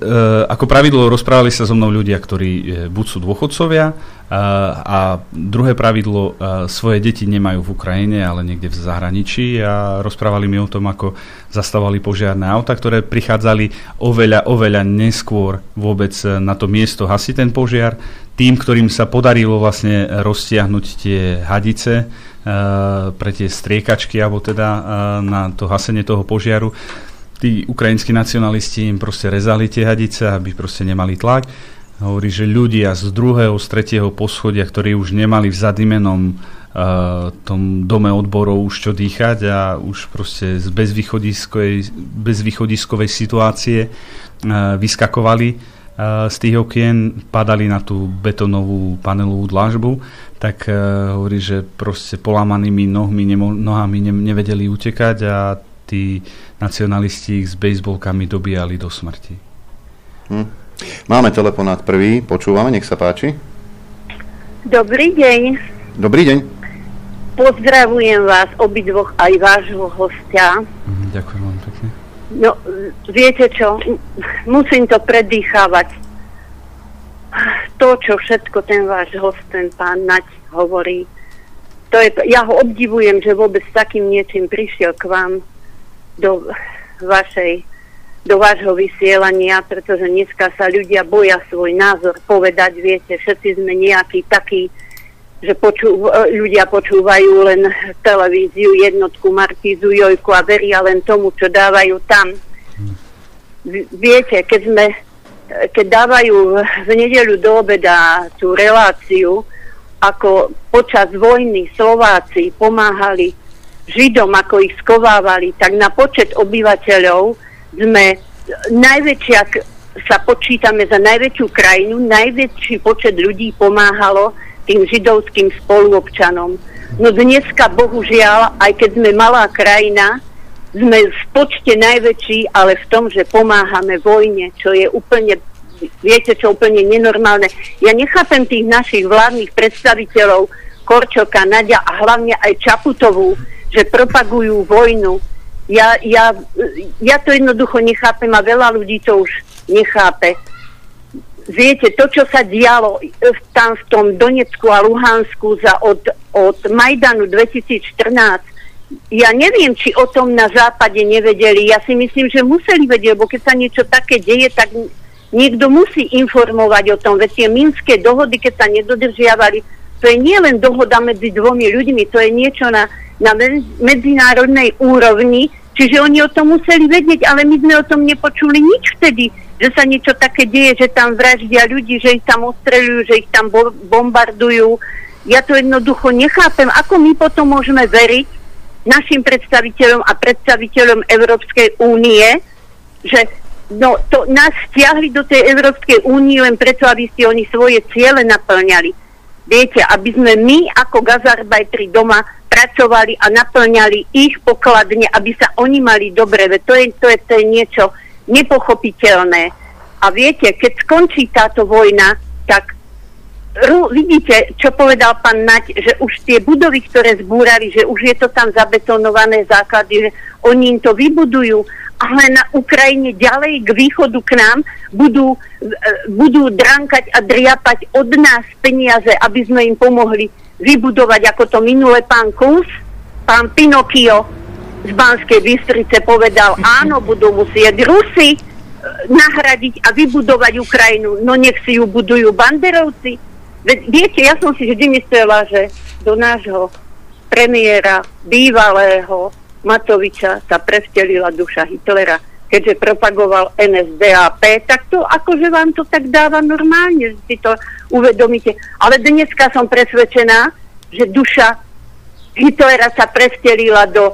ako pravidlo rozprávali sa so mnou ľudia, ktorí e, buď sú dôchodcovia, e, a druhé pravidlo, e, svoje deti nemajú v Ukrajine, ale niekde v zahraničí a rozprávali mi o tom, ako zastavovali požiarné auta, ktoré prichádzali oveľa, oveľa neskôr vôbec e, na to miesto hasiť ten požiar. Tým, ktorým sa podarilo vlastne roztiahnuť tie hadice e, pre tie striekačky, alebo teda e, na to hasenie toho požiaru, tí ukrajinskí nacionalisti im proste rezali tie hadice, aby proste nemali tlak. Hovorí, že ľudia z druhého, z tretieho poschodia, ktorí už nemali v zadimenom uh, tom dome odborov už čo dýchať a už proste z bezvýchodiskovej, bezvýchodiskovej situácie uh, vyskakovali z tých okien, padali na tú betonovú panelovú dlážbu, tak uh, hovorí, že proste polámanými nohmi, nemo, nohami ne, nevedeli utekať a tí nacionalisti ich s bejsbolkami dobíjali do smrti. Hm. Máme telefonát prvý, počúvame, nech sa páči. Dobrý deň. Dobrý deň. Pozdravujem vás obidvoch aj vášho hostia. Mhm, ďakujem vám pekne. No, viete čo, musím to predýchávať. To, čo všetko ten váš host, ten pán Nať hovorí, to je, ja ho obdivujem, že vôbec takým niečím prišiel k vám do vašej do vášho vysielania, pretože dneska sa ľudia boja svoj názor povedať, viete, všetci sme nejakí takí, že počú, ľudia počúvajú len televíziu, jednotku Markízu, Jojku a veria len tomu, čo dávajú tam. Viete, keď sme keď dávajú v nedeľu do obeda tú reláciu, ako počas vojny Slováci pomáhali Židom, ako ich skovávali, tak na počet obyvateľov sme najväčšia, k- sa počítame za najväčšiu krajinu, najväčší počet ľudí pomáhalo tým židovským spoluobčanom. No dneska, bohužiaľ, aj keď sme malá krajina, sme v počte najväčší, ale v tom, že pomáhame vojne, čo je úplne, viete čo, úplne nenormálne. Ja nechápem tých našich vládnych predstaviteľov, Korčoka, Nadia a hlavne aj Čaputovú, že propagujú vojnu. Ja, ja, ja to jednoducho nechápem a veľa ľudí to už nechápe. Viete, to, čo sa dialo e, tam v tom Donecku a Luhansku za od, od Majdanu 2014, ja neviem, či o tom na západe nevedeli. Ja si myslím, že museli vedieť, lebo keď sa niečo také deje, tak niekto musí informovať o tom. Veď tie minské dohody, keď sa nedodržiavali, to je nie len dohoda medzi dvomi ľuďmi, to je niečo na, na me- medzinárodnej úrovni, čiže oni o tom museli vedieť, ale my sme o tom nepočuli nič vtedy, že sa niečo také deje, že tam vraždia ľudí, že ich tam ostreľujú, že ich tam bo- bombardujú. Ja to jednoducho nechápem, ako my potom môžeme veriť našim predstaviteľom a predstaviteľom Európskej únie, že no, to nás stiahli do tej Európskej únie len preto, aby si oni svoje ciele naplňali. Viete, aby sme my ako gazarbajtri doma pracovali a naplňali ich pokladne, aby sa oni mali dobre. To je, to je, to je niečo nepochopiteľné. A viete, keď skončí táto vojna, tak Ru, vidíte, čo povedal pán Nať, že už tie budovy, ktoré zbúrali, že už je to tam zabetonované základy, že oni im to vybudujú, ale na Ukrajine ďalej k východu k nám budú, e, budú drankať a driapať od nás peniaze, aby sme im pomohli vybudovať, ako to minule pán Kus, pán Pinokio z Banskej Bystrice povedal, áno, budú musieť Rusy e, nahradiť a vybudovať Ukrajinu, no nech si ju budujú banderovci. Viete, ja som si vždy myslela, že do nášho premiéra bývalého Matoviča sa prevtelila duša Hitlera, keďže propagoval NSDAP, tak to akože vám to tak dáva normálne, že si to uvedomíte. Ale dneska som presvedčená, že duša Hitlera sa prevtelila do,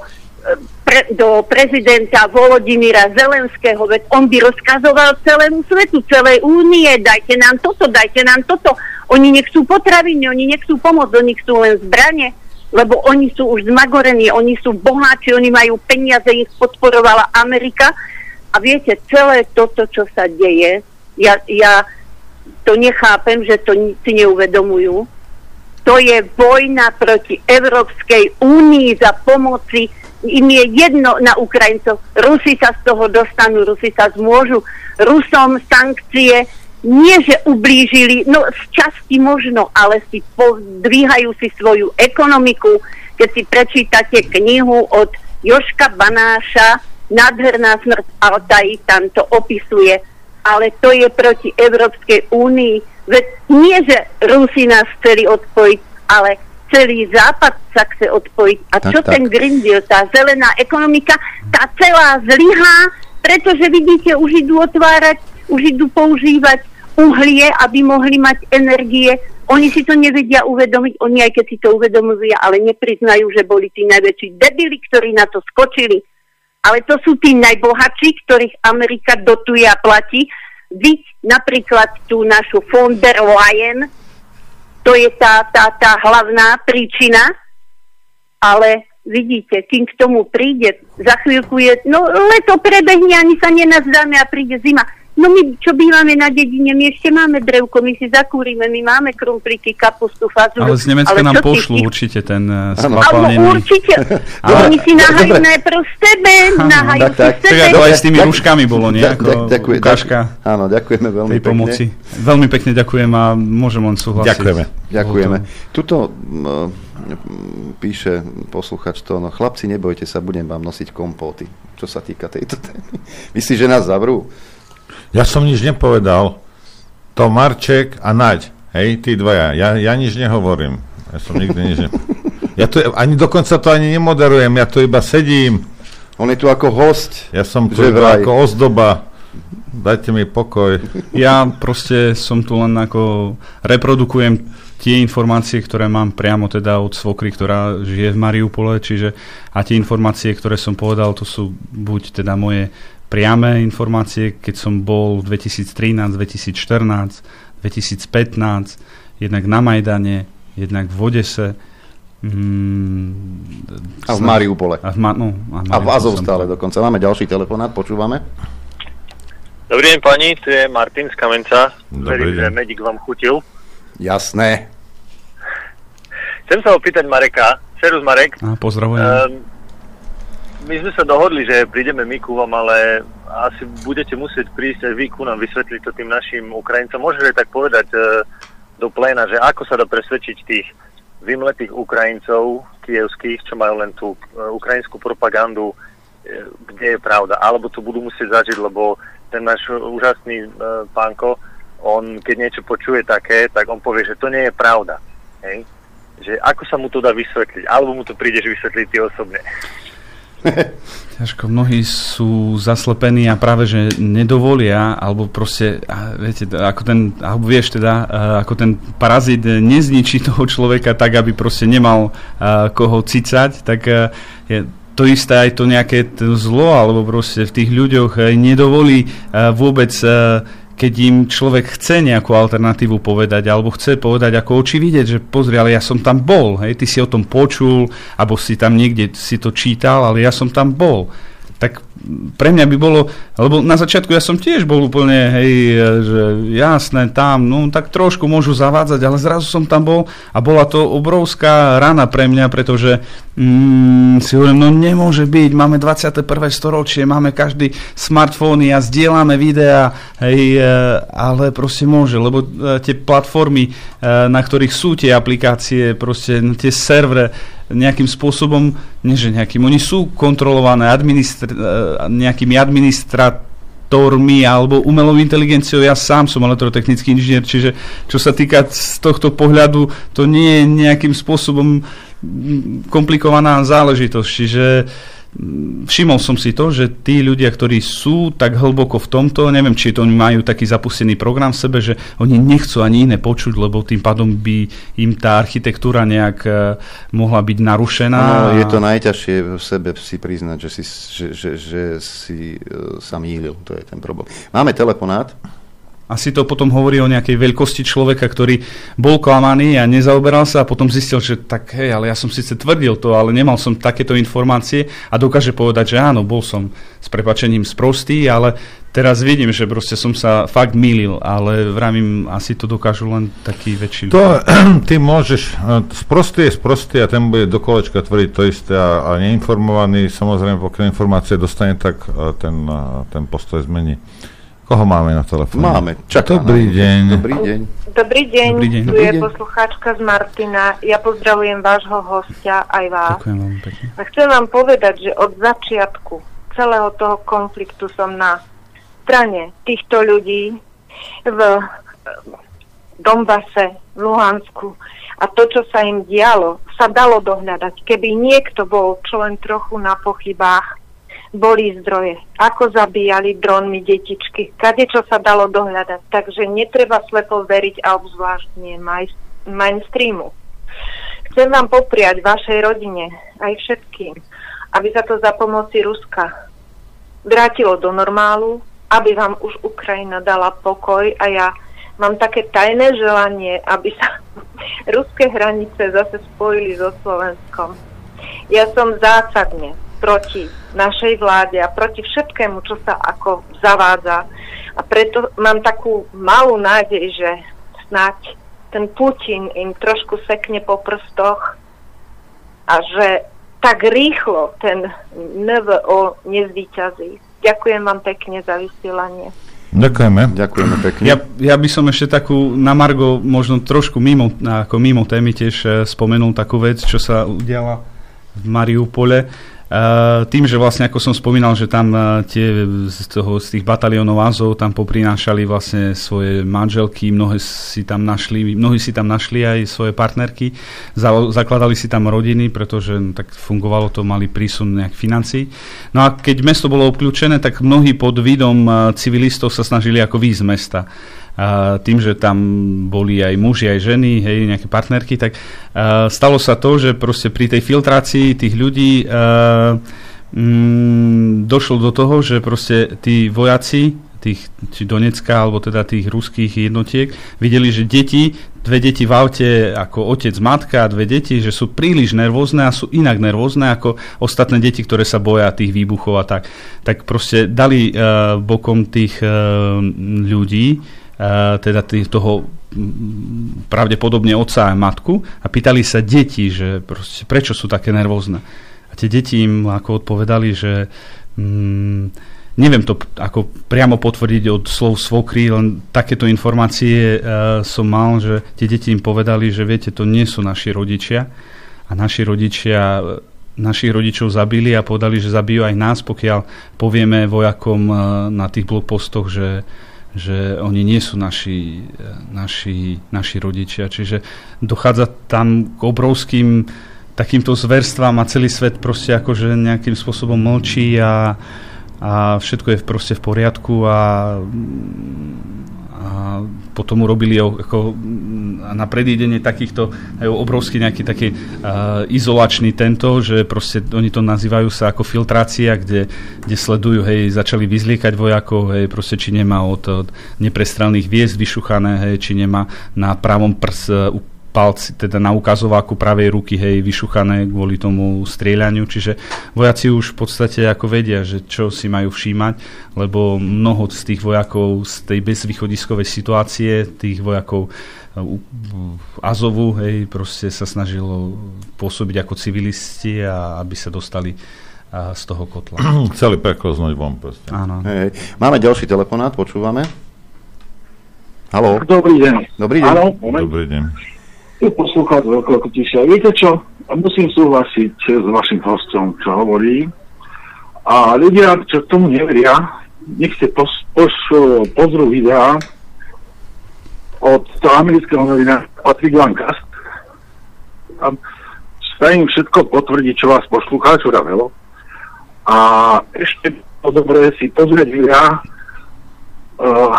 pre, do prezidenta Volodymyra Zelenského, veď on by rozkazoval celému svetu, celej únie, dajte nám toto, dajte nám toto. Oni nechcú potraviny, oni nechcú pomoc, oni chcú len zbranie lebo oni sú už zmagorení, oni sú boháči, oni majú peniaze, ich podporovala Amerika. A viete, celé toto, čo sa deje, ja, ja to nechápem, že to si neuvedomujú. To je vojna proti Európskej únii za pomoci. Im je jedno na Ukrajincov. Rusi sa z toho dostanú, Rusi sa zmôžu. Rusom sankcie nie, že ublížili, no z časti možno, ale si podvíhajú si svoju ekonomiku. Keď si prečítate knihu od Joška Banáša, Nádherná smrť Altaji, tam to opisuje, ale to je proti Európskej únii. Veď nie, že Rusi nás chceli odpojiť, ale celý západ sa chce odpojiť. A tak, čo tak. ten Green Deal, tá zelená ekonomika, tá celá zlyhá, pretože vidíte, už idú otvárať už idú používať uhlie, aby mohli mať energie. Oni si to nevedia uvedomiť, oni aj keď si to uvedomujú, ale nepriznajú, že boli tí najväčší debili, ktorí na to skočili. Ale to sú tí najbohatší, ktorých Amerika dotuje a platí. Vy napríklad tú našu von der Leyen, to je tá, tá, tá hlavná príčina, ale vidíte, kým k tomu príde, za chvíľku je, no leto prebehne, ani sa nenazdáme a príde zima. No my, čo bývame na dedine, my ešte máme drevko, my si zakúrime, my máme krumpliky, kapustu, fazulu. Ale z Nemecka ale nám pošlu ty... určite ten uh, skvapalnený. Ale určite. ale... Oni si nahajú najprv z tebe, nahajú si tak, sebe. Tak, to aj s tými rúškami bolo, nie? Ako ďakujem, ukážka. Áno, ďakujeme veľmi pekne. pomoci. Veľmi pekne ďakujem a môžem len súhlasiť. Ďakujeme. Ďakujeme. Tuto píše posluchač to, no chlapci, nebojte sa, budem vám nosiť kompóty, čo sa týka tejto témy. Myslíš, že nás zavrú? Ja som nič nepovedal. To Marček a Naď, hej, tí dvaja. Ja, ja nič nehovorím. Ja som nikdy nič ne... Ja to ani dokonca to ani nemoderujem, ja to iba sedím. On je tu ako host. Ja som tu iba ako ozdoba. Dajte mi pokoj. Ja proste som tu len ako reprodukujem tie informácie, ktoré mám priamo teda od svokry, ktorá žije v Mariupole, čiže a tie informácie, ktoré som povedal, to sú buď teda moje priame informácie, keď som bol v 2013, 2014, 2015, jednak na Majdane, jednak v Odese. Mm, a v Mariupole. A v, Ma, no, a, a v Azovstále dokonca. Máme ďalší telefonát, počúvame. Dobrý deň pani, tu je Martin z Kamenca. Verím, že Medik vám chutil. Jasné. Chcem sa opýtať Mareka. Serus Marek. A, pozdravujem. Um, my sme sa dohodli, že prídeme my ku vám, ale asi budete musieť prísť aj vy ku nám vysvetliť to tým našim Ukrajincom. Môžete tak povedať e, do pléna, že ako sa dá presvedčiť tých vymletých Ukrajincov kievských, čo majú len tú e, ukrajinskú propagandu, e, kde je pravda. Alebo to budú musieť zažiť, lebo ten náš úžasný e, pánko, on keď niečo počuje také, tak on povie, že to nie je pravda. Hej? Že ako sa mu to dá vysvetliť? Alebo mu to prídeš vysvetliť ty osobne? Ťažko, mnohí sú zaslepení a práve, že nedovolia, alebo proste, viete, ako ten, alebo vieš teda, ako ten parazit nezničí toho človeka tak, aby proste nemal koho cicať, tak je, to isté aj to nejaké zlo, alebo proste v tých ľuďoch nedovolí vôbec keď im človek chce nejakú alternatívu povedať, alebo chce povedať ako oči vidieť, že pozri, ale ja som tam bol, hej, ty si o tom počul, alebo si tam niekde si to čítal, ale ja som tam bol. Tak pre mňa by bolo, lebo na začiatku ja som tiež bol úplne, hej, že jasné, tam, no tak trošku môžu zavádzať, ale zrazu som tam bol a bola to obrovská rana pre mňa, pretože mm, si hovorím, no nemôže byť, máme 21. storočie, máme každý smartfóny a zdieľame videá, hej, e, ale proste môže, lebo e, tie platformy, e, na ktorých sú tie aplikácie, proste tie servere, nejakým spôsobom, nie že nejakým, oni sú kontrolované administr, nejakými administratormi alebo umelou inteligenciou. Ja sám som elektrotechnický inžinier, čiže čo sa týka z tohto pohľadu, to nie je nejakým spôsobom komplikovaná záležitosť. Čiže všimol som si to, že tí ľudia, ktorí sú tak hlboko v tomto, neviem, či to majú taký zapustený program v sebe, že oni nechcú ani iné počuť, lebo tým pádom by im tá architektúra nejak uh, mohla byť narušená. No, je to najťažšie v sebe si priznať, že si, že, že, že si uh, sa mýlil, to je ten problém. Máme telefonát. Asi to potom hovorí o nejakej veľkosti človeka, ktorý bol klamaný a nezaoberal sa a potom zistil, že tak hej, ale ja som síce tvrdil to, ale nemal som takéto informácie a dokáže povedať, že áno, bol som s prepačením sprostý, ale teraz vidím, že proste som sa fakt mýlil, ale vravím, asi to dokážu len taký väčší... To ty môžeš, sprostý je sprostý a ten bude do kolečka tvrdiť to isté a, a neinformovaný, samozrejme, pokiaľ informácie dostane, tak ten, ten postoj zmení. Koho máme na telefóne? Máme. Čaká Dobrý deň. Dobrý deň. Dobrý deň, Dobrý deň. tu Dobrý je deň. poslucháčka z Martina. Ja pozdravujem vášho hostia aj vás. Ďakujem veľmi pekne. A chcem vám povedať, že od začiatku celého toho konfliktu som na strane týchto ľudí v Donbase, v Luhansku a to, čo sa im dialo, sa dalo dohľadať. Keby niekto bol čo len trochu na pochybách, boli zdroje, ako zabíjali dronmi detičky, kade čo sa dalo dohľadať. Takže netreba slepo veriť a obzvlášť nie mainstreamu. Chcem vám popriať vašej rodine, aj všetkým, aby sa to za pomoci Ruska vrátilo do normálu, aby vám už Ukrajina dala pokoj a ja mám také tajné želanie, aby sa ruské hranice zase spojili so Slovenskom. Ja som zásadne proti našej vláde a proti všetkému, čo sa ako zavádza. A preto mám takú malú nádej, že snáď ten Putin im trošku sekne po prstoch a že tak rýchlo ten NVO nezvýťazí. Ďakujem vám pekne za vysielanie. Ďakujeme. Ďakujeme pekne. Ja, ja by som ešte takú na Margo, možno trošku mimo, ako mimo témy tiež eh, spomenul takú vec, čo sa udiala v Mariupole. Uh, tým, že vlastne, ako som spomínal, že tam uh, tie z, toho, z tých bataliónov Azov tam poprinášali vlastne svoje manželky, mnohé si tam našli, mnohí si tam našli aj svoje partnerky, za, zakladali si tam rodiny, pretože no, tak fungovalo to, mali prísun nejak financí. No a keď mesto bolo obklúčené, tak mnohí pod vidom uh, civilistov sa snažili ako výjsť z mesta a tým, že tam boli aj muži, aj ženy, hej, nejaké partnerky, tak uh, stalo sa to, že proste pri tej filtrácii tých ľudí uh, mm, došlo do toho, že proste tí vojaci tých, či Donecka, alebo teda tých ruských jednotiek, videli, že deti, dve deti v aute ako otec, matka a dve deti, že sú príliš nervózne a sú inak nervózne ako ostatné deti, ktoré sa boja tých výbuchov a tak. Tak proste dali uh, bokom tých uh, ľudí, teda tých, toho mm, pravdepodobne otca a matku a pýtali sa deti, že proste, prečo sú také nervózne. A tie deti im ako odpovedali, že mm, neviem to ako priamo potvrdiť od slov svokry, len takéto informácie uh, som mal, že tie deti im povedali, že viete, to nie sú naši rodičia a naši rodičia našich rodičov zabili a povedali, že zabijú aj nás, pokiaľ povieme vojakom na tých blogpostoch, že že oni nie sú naši, naši, naši rodičia. Čiže dochádza tam k obrovským takýmto zverstvám a celý svet proste akože nejakým spôsobom mlčí a, a všetko je proste v poriadku a, a potom urobili ako na predídenie takýchto obrovský nejaký taký uh, izolačný tento, že proste oni to nazývajú sa ako filtrácia, kde, kde sledujú, hej, začali vyzliekať vojakov, hej, proste či nemá od, od neprestrelných viest vyšuchané, hej, či nemá na pravom prs, uh, palci, teda na ukazováku pravej ruky, hej, vyšuchané kvôli tomu strieľaniu, čiže vojaci už v podstate ako vedia, že čo si majú všímať, lebo mnoho z tých vojakov z tej bezvýchodiskovej situácie, tých vojakov Azovu, hej, proste sa snažilo pôsobiť ako civilisti a aby sa dostali a z toho kotla. Chceli preklznúť von proste. Áno. Hej. Máme ďalší telefonát, počúvame. Haló. Dobrý deň. Dobrý deň. Áno, moment. Dobrý deň. Tu poslúchať veľkého tišia. Viete čo? Musím súhlasiť s vašim hostom, čo hovorí. A ľudia, čo tomu neveria, nech si pos, pos, pozrú videá od toho amerického novina Patrick Lancast. Tam sa im všetko potvrdí, čo vás poslucháču velo. A ešte to dobre si pozrieť videá, uh,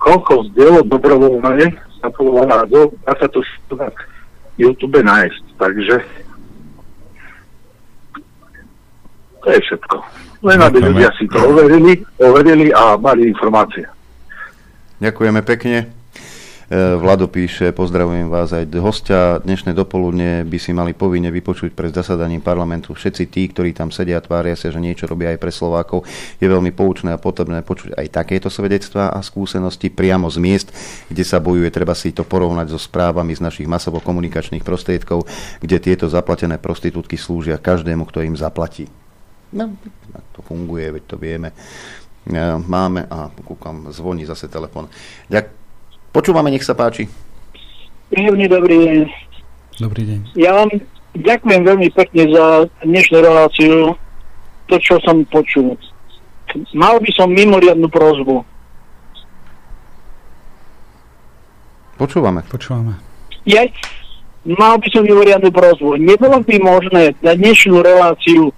koľko zdieľov dobrovoľné to názov, dá sa to na YouTube nájsť. Takže to je všetko. Len aby ľudia si to overili, overili a mali informácie. Ďakujeme pekne. E, Vlado píše, pozdravujem vás aj hostia. Dnešné dopoludne by si mali povinne vypočuť pred zasadaním parlamentu všetci tí, ktorí tam sedia a tvária sa, že niečo robia aj pre Slovákov. Je veľmi poučné a potrebné počuť aj takéto svedectvá a skúsenosti priamo z miest, kde sa bojuje. Treba si to porovnať so správami z našich masovo-komunikačných prostriedkov, kde tieto zaplatené prostitútky slúžia každému, kto im zaplatí. No, to funguje, veď to vieme. E, Máme, a kúkam, zvoní zase telefon. Ďak, počúvame, nech sa páči. Príjemný dobrý deň. Dobrý deň. Ja vám ďakujem veľmi pekne za dnešnú reláciu, to, čo som počul. Mal by som mimoriadnu prozbu. Počúvame. Počúvame. Ja, mal by som mimoriadnu prozbu. Nebolo by možné na dnešnú reláciu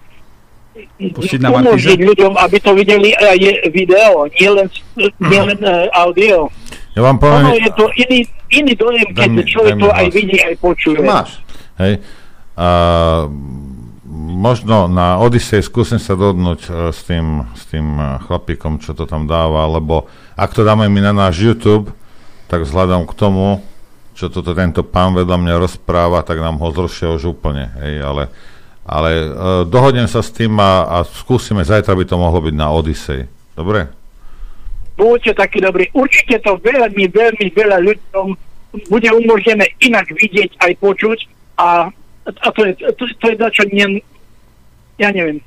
Pustiť na umožniť ľuďom, aby to videli aj video, nielen, nielen uh, audio. Ja vám poviem... Ono je to iný, iný dojem, keď mi- človek mi to aj vidí, aj počuje. Hej. A, možno na Odyssey skúsim sa dohodnúť e, s tým, s tým e, chlapíkom, čo to tam dáva, lebo ak to dáme my na náš YouTube, tak vzhľadom k tomu, čo toto tento pán vedľa mňa rozpráva, tak nám ho zrušia už úplne. Hej, ale ale e, dohodnem sa s tým a, a skúsime, zajtra by to mohlo byť na Odyssey. Dobre? Buďte takí dobrí. Určite to veľmi, veľmi veľa ľuďom bude umožnené inak vidieť aj počuť a, a to je, to, to je dačo, ne, ja neviem,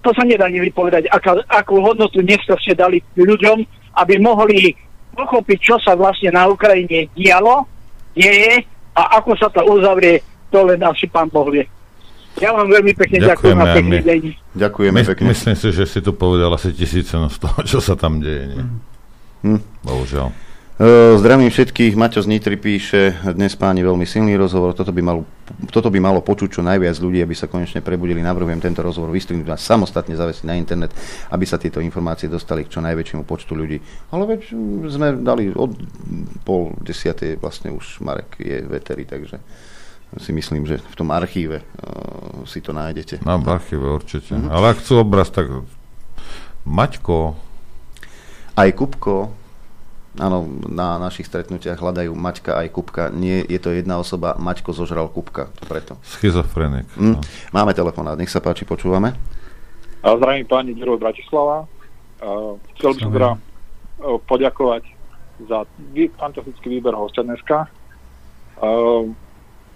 to sa nedá ani aká, akú hodnotu dneska ste dali ľuďom, aby mohli pochopiť, čo sa vlastne na Ukrajine dialo, deje a ako sa to uzavrie, to len asi pán Boh vie. Ja vám veľmi pekne ďakujem a pekný deň. Ďakujeme My, pekne. Myslím si, že si tu povedal asi tisícinu z toho, čo sa tam deje. Nie? Hm. Bohužiaľ. E, Zdravím všetkých, Maťo z Nitry píše, dnes páni veľmi silný rozhovor, toto by, malo, toto by malo počuť čo najviac ľudí, aby sa konečne prebudili. Navrhujem tento rozhovor vystrihnúť a samostatne zavesiť na internet, aby sa tieto informácie dostali k čo najväčšiemu počtu ľudí. Ale veď mm, sme dali od pol desiatej, vlastne už Marek je veteri, takže si myslím, že v tom archíve uh, si to nájdete. No, v archíve určite. Mhm. Ale ak chcú obraz, tak Maťko, Aj Kupko, áno, na našich stretnutiach hľadajú Maťka aj Kupka. Nie, je to jedna osoba, Maťko zožral Kupka, preto. schizofrenik. Hm. No. Máme telefonát, nech sa páči, počúvame. A zdravím pani Diro z Bratislava. Uh, chcel by som teda uh, poďakovať za fantastický výber hostia dneska. Uh,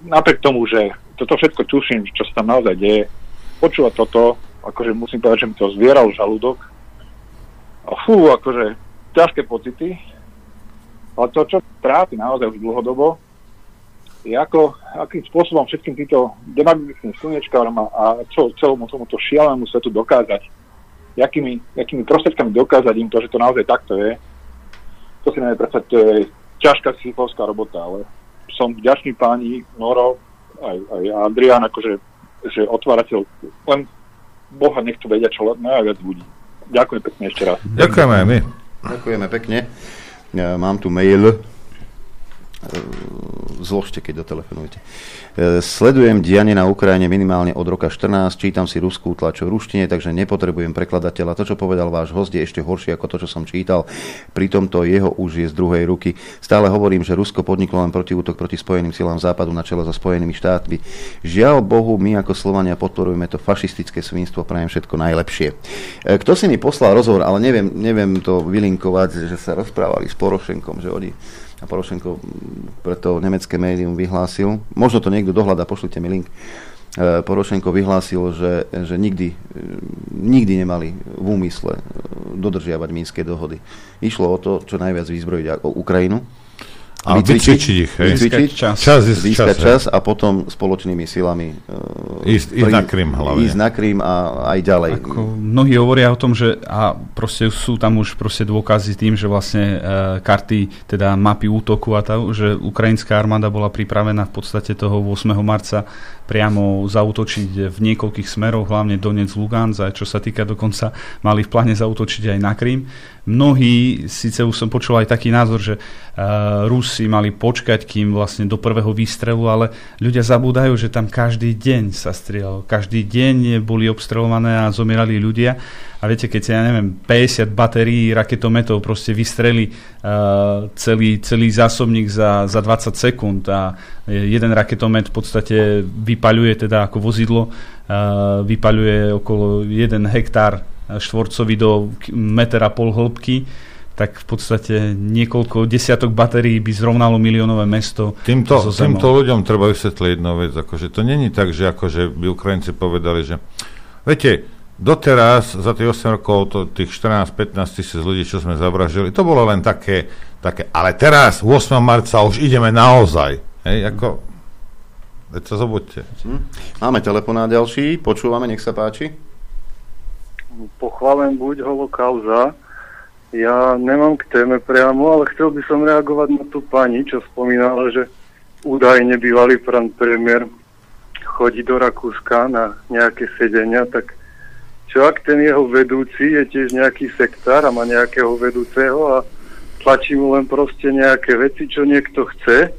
napriek tomu, že toto všetko tuším, čo sa tam naozaj deje, počúvať toto, akože musím povedať, že mi to zvieral žalúdok. A fú, akože ťažké pocity. Ale to, čo trápi naozaj už dlhodobo, je ako, akým spôsobom všetkým týmto demagogickým slnečkárom a, čo, celomu tomuto šialenému svetu dokázať, jakými, jakými prostriedkami dokázať im to, že to naozaj takto je, to si neviem predstaviť, to je ťažká psychologická robota, ale som vďačný páni Noro, aj, aj Adrian, akože že otvárateľ, len Boha nech to vedia čo najviac ľudí. Ďakujem pekne ešte raz. Ďakujeme aj my. Ďakujeme pekne. Ja mám tu mail. E, zložte, keď dotelefonujete. E, sledujem dianie na Ukrajine minimálne od roka 14, čítam si ruskú tlač v ruštine, takže nepotrebujem prekladateľa. To, čo povedal váš host, je ešte horšie ako to, čo som čítal. Pri tomto jeho už je z druhej ruky. Stále hovorím, že Rusko podniklo len protiútok proti Spojeným silám západu na čele so Spojenými štátmi. Žiaľ Bohu, my ako Slovania podporujeme to fašistické svinstvo, prajem všetko najlepšie. E, Kto si mi poslal rozhovor, ale neviem, neviem to vylinkovať, že sa rozprávali s Porošenkom, že oni a Porošenko preto nemecké médium vyhlásil, možno to niekto dohľada, pošlite mi link, E, Porošenko vyhlásil, že, že nikdy, e, nikdy nemali v úmysle e, dodržiavať mínske dohody. Išlo o to, čo najviac vyzbrojiť Ukrajinu, A vycvičiť ich, hej. vycvičiť Získať čas. Čas, získať čas, čas a potom spoločnými silami uh, Ísť- ísť na Krym hlavne. Ísť na Krym a aj ďalej. Ako mnohí hovoria o tom, že a proste sú tam už proste dôkazy tým, že vlastne e, karty, teda mapy útoku a tá, že ukrajinská armáda bola pripravená v podstate toho 8. marca priamo zautočiť v niekoľkých smeroch, hlavne Donec, Lugansk čo sa týka dokonca mali v pláne zautočiť aj na Krym. Mnohí, síce už som počul aj taký názor, že uh, Rusi mali počkať, kým vlastne do prvého výstrelu, ale ľudia zabúdajú, že tam každý deň sa strieľalo. Každý deň boli obstrelované a zomierali ľudia. A viete, keď sa, ja neviem, 50 batérií raketometov proste vystreli uh, celý, celý zásobník za, za 20 sekúnd a jeden raketomet v podstate vypaľuje teda ako vozidlo, uh, vypaľuje okolo 1 hektár štvorcový do k- meter a pol hĺbky, tak v podstate niekoľko desiatok batérií by zrovnalo miliónové mesto Týmto, so zemou. týmto ľuďom treba vysvetliť jednu vec, akože to není tak, že akože by Ukrajinci povedali, že viete, doteraz za tých 8 rokov to, tých 14-15 tisíc ľudí, čo sme zavražili, to bolo len také, také, ale teraz 8. marca už ideme naozaj. Hej, ako, veď sa zobudte. Hm. Máme telefonát ďalší, počúvame, nech sa páči. pochválen buď holokauza. Ja nemám k téme priamo, ale chcel by som reagovať na tú pani, čo spomínala, že údajne bývalý pán premiér chodí do Rakúska na nejaké sedenia, tak čo ak ten jeho vedúci je tiež nejaký sektár a má nejakého vedúceho a tlačí mu len proste nejaké veci, čo niekto chce,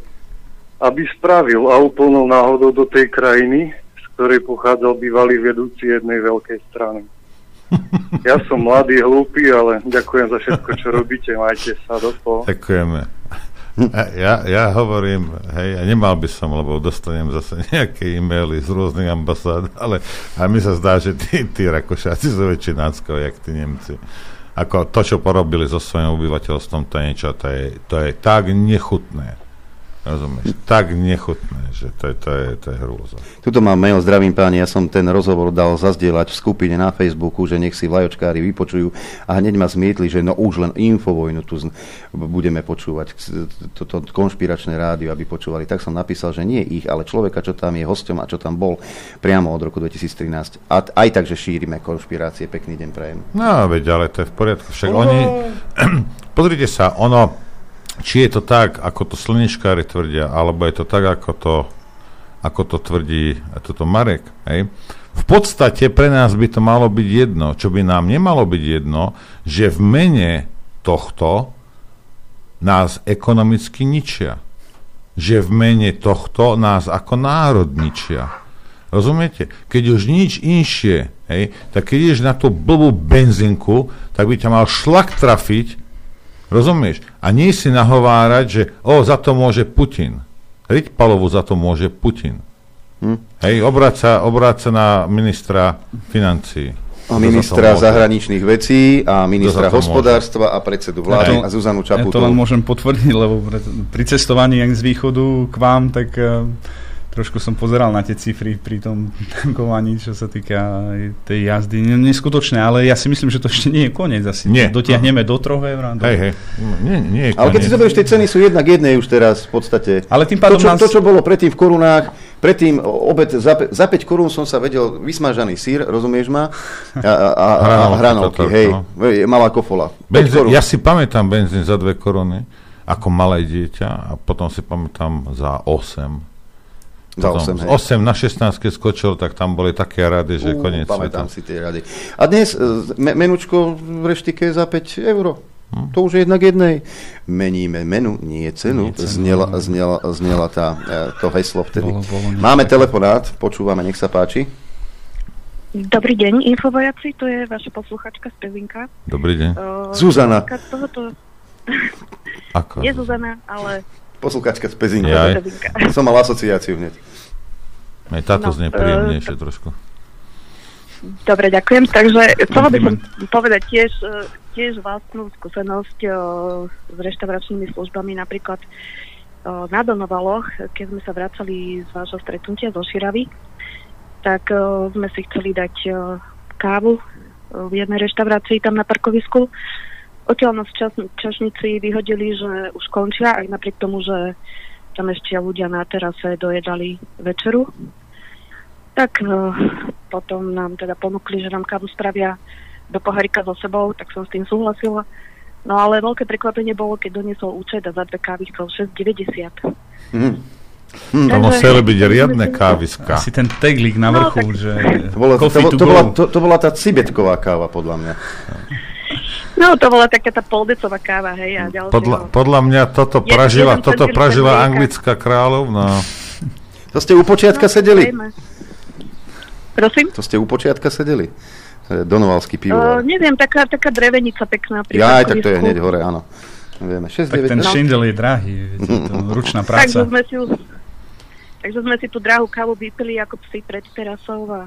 aby spravil a úplnou náhodou do tej krajiny, z ktorej pochádzal bývalý vedúci jednej veľkej strany. Ja som mladý, hlúpy, ale ďakujem za všetko, čo robíte. Majte sa do toho. Ďakujeme. Ja, ja hovorím, hej, ja nemal by som, lebo dostanem zase nejaké e-maily z rôznych ambasád, ale a mi sa zdá, že tí, tí Rakošáci sú väčšinácko, jak tí Nemci. Ako to, čo porobili so svojím obyvateľstvom, to je niečo, to je, to je tak nechutné. Rozumieš? Tak nechutné, že to je, to je, to je hrôza. Tuto mám mail, zdravím páni, ja som ten rozhovor dal zazdieľať v skupine na Facebooku, že nech si vlajočkári vypočujú a hneď ma zmietli, že no už len infovojnu tu budeme počúvať, toto konšpiračné rádio, aby počúvali. Tak som napísal, že nie ich, ale človeka, čo tam je hosťom a čo tam bol priamo od roku 2013. A aj tak, že šírime konšpirácie. Pekný deň prajem. No, veď, ale to je v poriadku. Však oni... Pozrite sa, ono... Či je to tak, ako to slnečkári tvrdia, alebo je to tak, ako to, ako to tvrdí toto Marek. Hej? V podstate pre nás by to malo byť jedno. Čo by nám nemalo byť jedno, že v mene tohto nás ekonomicky ničia. Že v mene tohto nás ako národ ničia. Rozumiete? Keď už nič inšie, hej, tak keď ideš na tú blbú benzinku, tak by ťa mal šlak trafiť, rozumieš? A nie si nahovárať, že o, za to môže Putin. Riťpalovu za to môže Putin. Hm? Hej, obráť sa, obráť sa na ministra financií. A to ministra zahraničných vecí a ministra to môže? hospodárstva a predsedu vlády a Zuzanu Ja to len Čaputovú. môžem potvrdiť, lebo pri cestovaní z východu k vám, tak eh, trošku som pozeral na tie cifry pri tom tankovaní, čo sa týka tej jazdy. Nie- Neskutočné, ale ja si myslím, že to ešte nie je koniec. Asi Nie. dotiahneme do troch eur. Do... Hej, hej. Nie, nie je Ale keď si zoberieš, tie ceny sú jednak jednej už teraz v podstate. Ale tým pádom to, čo, nás- to, čo bolo predtým v korunách, predtým obed za, pe- za 5 korún som sa vedel vysmažaný sír, rozumieš ma? A, a, a, a Hranolky, hej, no. malá kofola. 5 Benzín, ja si pamätám benzín za 2 koruny ako malé dieťa a potom si pamätám za 8. Za Potom 8, z hej. 8 na 16, keď skočil, tak tam boli také rady, že Ú, koniec Pamätám sveta. si tie rady. A dnes e, me, menučko v reštike za 5 euro. To už je jednak jednej. Meníme menu, nie cenu. Nie cenu, Znela, znela, znela tá, e, to heslo vtedy. Bolo- bolo Máme telefonát, počúvame, nech sa páči. Dobrý deň, infovojaci, to je vaša posluchačka z Pezinka. Dobrý deň. Uh, Zuzana. Tohoto... Ako? Nie Zuzana, ale... Posluchačka z Pezinka. Jaj. Som mal asociáciu hneď. Aj táto No, znie e, príjemnejšie trošku. Dobre, ďakujem. Takže chcela by som povedať tiež, eh, tiež vlastnú skúsenosť eh, s reštauračnými službami, napríklad eh, na Donovaloch, keď sme sa vracali z vášho stretnutia zo Širavy, tak eh, sme si chceli dať eh, kávu v jednej reštaurácii tam na parkovisku. Odtiaľ nás čas, čašníci vyhodili, že už končia, aj napriek tomu, že tam ešte ľudia na terase dojedali večeru. Tak eh, potom nám teda ponúkli, že nám kávu spravia do pohárika so sebou, tak som s tým súhlasila. No ale veľké prekvapenie bolo, keď doniesol účet a za dve kávy chcel 6,90. Mhm. Hm, to museli byť riadne káviska. Asi ten teglík na No, vrchu, tak- že To, bolo, to, to bola, to, to bola tá cibetková káva, podľa mňa. No to bola taká tá poldecová káva, hej, a ďalšie. Podľa, podľa mňa toto Je- pražila, jeden toto pražila anglická kráľovna. To ste u počiatka sedeli? Zrejme. Prosím? To ste u počiatka sedeli? Donovalský Uh, pivovar. neviem, taká, taká drevenica pekná. pri Ja aj tak to je hneď hore, áno. Vieme, 6, Tak 9, ten No. šindel je drahý, viete, to ručná Takže práca. sme si, takže sme si tú drahú kávu vypili ako psi pred terasou a...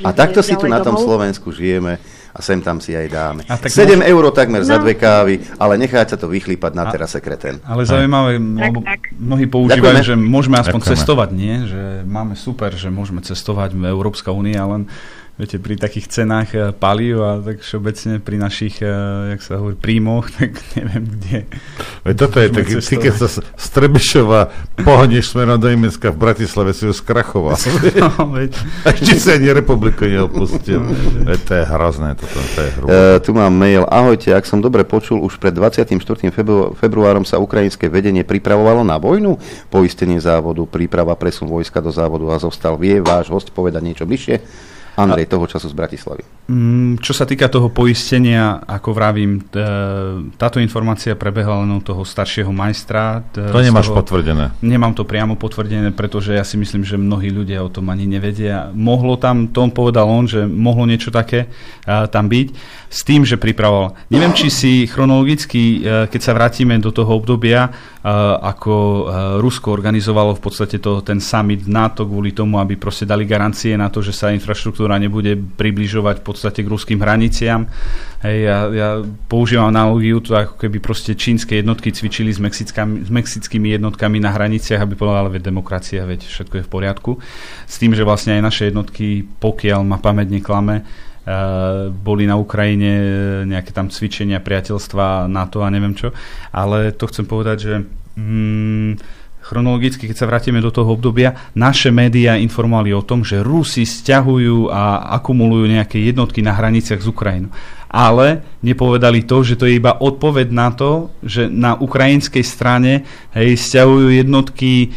A takto si tu na tom domov. Slovensku žijeme a sem tam si aj dáme. A tak 7 môže- eur takmer za No. dve kávy, ale necháť sa to vychlípať na terase kreten. Ale zaujímavé, lebo mnohí používajú, Ďakujeme. že môžeme aspoň Ďakujeme. cestovať, nie? Že máme super, že môžeme cestovať v Európska únia, len viete, pri takých cenách eh, palív a tak všeobecne pri našich, eh, jak sa hovorí, príjmoch, tak neviem kde. Veď toto je taký, ty keď sa z Trebišova pohneš smerom do Nemecka v Bratislave, si už skrachoval. No, veď. Ešte sa ani republiku neopustil. Veď to je hrozné, toto, to je hrozné. E, tu mám mail. Ahojte, ak som dobre počul, už pred 24. Febru- februárom sa ukrajinské vedenie pripravovalo na vojnu, poistenie závodu, príprava presun vojska do závodu a zostal. Vie váš host povedať niečo bližšie? Andrej, toho času z Bratislavy. Mm, Čo sa týka toho poistenia, ako vravím, t- táto informácia prebehla len od toho staršieho majstra. To nemáš potvrdené. Nemám to priamo potvrdené, pretože ja si myslím, že mnohí ľudia o tom ani nevedia. Mohlo tam, to on povedal on, že mohlo niečo také a, tam byť, s tým, že pripravoval. Neviem, či si chronologicky, e, keď sa vrátime do toho obdobia, e, ako e, Rusko organizovalo v podstate to, ten summit NATO kvôli tomu, aby proste dali garancie na to, že sa infraštruktúra nebude približovať v podstate k ruským hraniciam. Hej, ja, ja používam analogiu, to ako keby proste čínske jednotky cvičili s, s mexickými jednotkami na hraniciach, aby povedala, veď demokracia, veď všetko je v poriadku. S tým, že vlastne aj naše jednotky, pokiaľ ma pamäť neklame, Uh, boli na Ukrajine eh, nejaké tam cvičenia, priateľstva, NATO a neviem čo. Ale to chcem povedať, že mm, chronologicky, keď sa vrátime do toho obdobia, naše médiá informovali o tom, že Rusi stiahujú a akumulujú nejaké jednotky na hraniciach s Ukrajinou. Ale nepovedali to, že to je iba odpoveď na to, že na ukrajinskej strane hej, stiahujú jednotky e,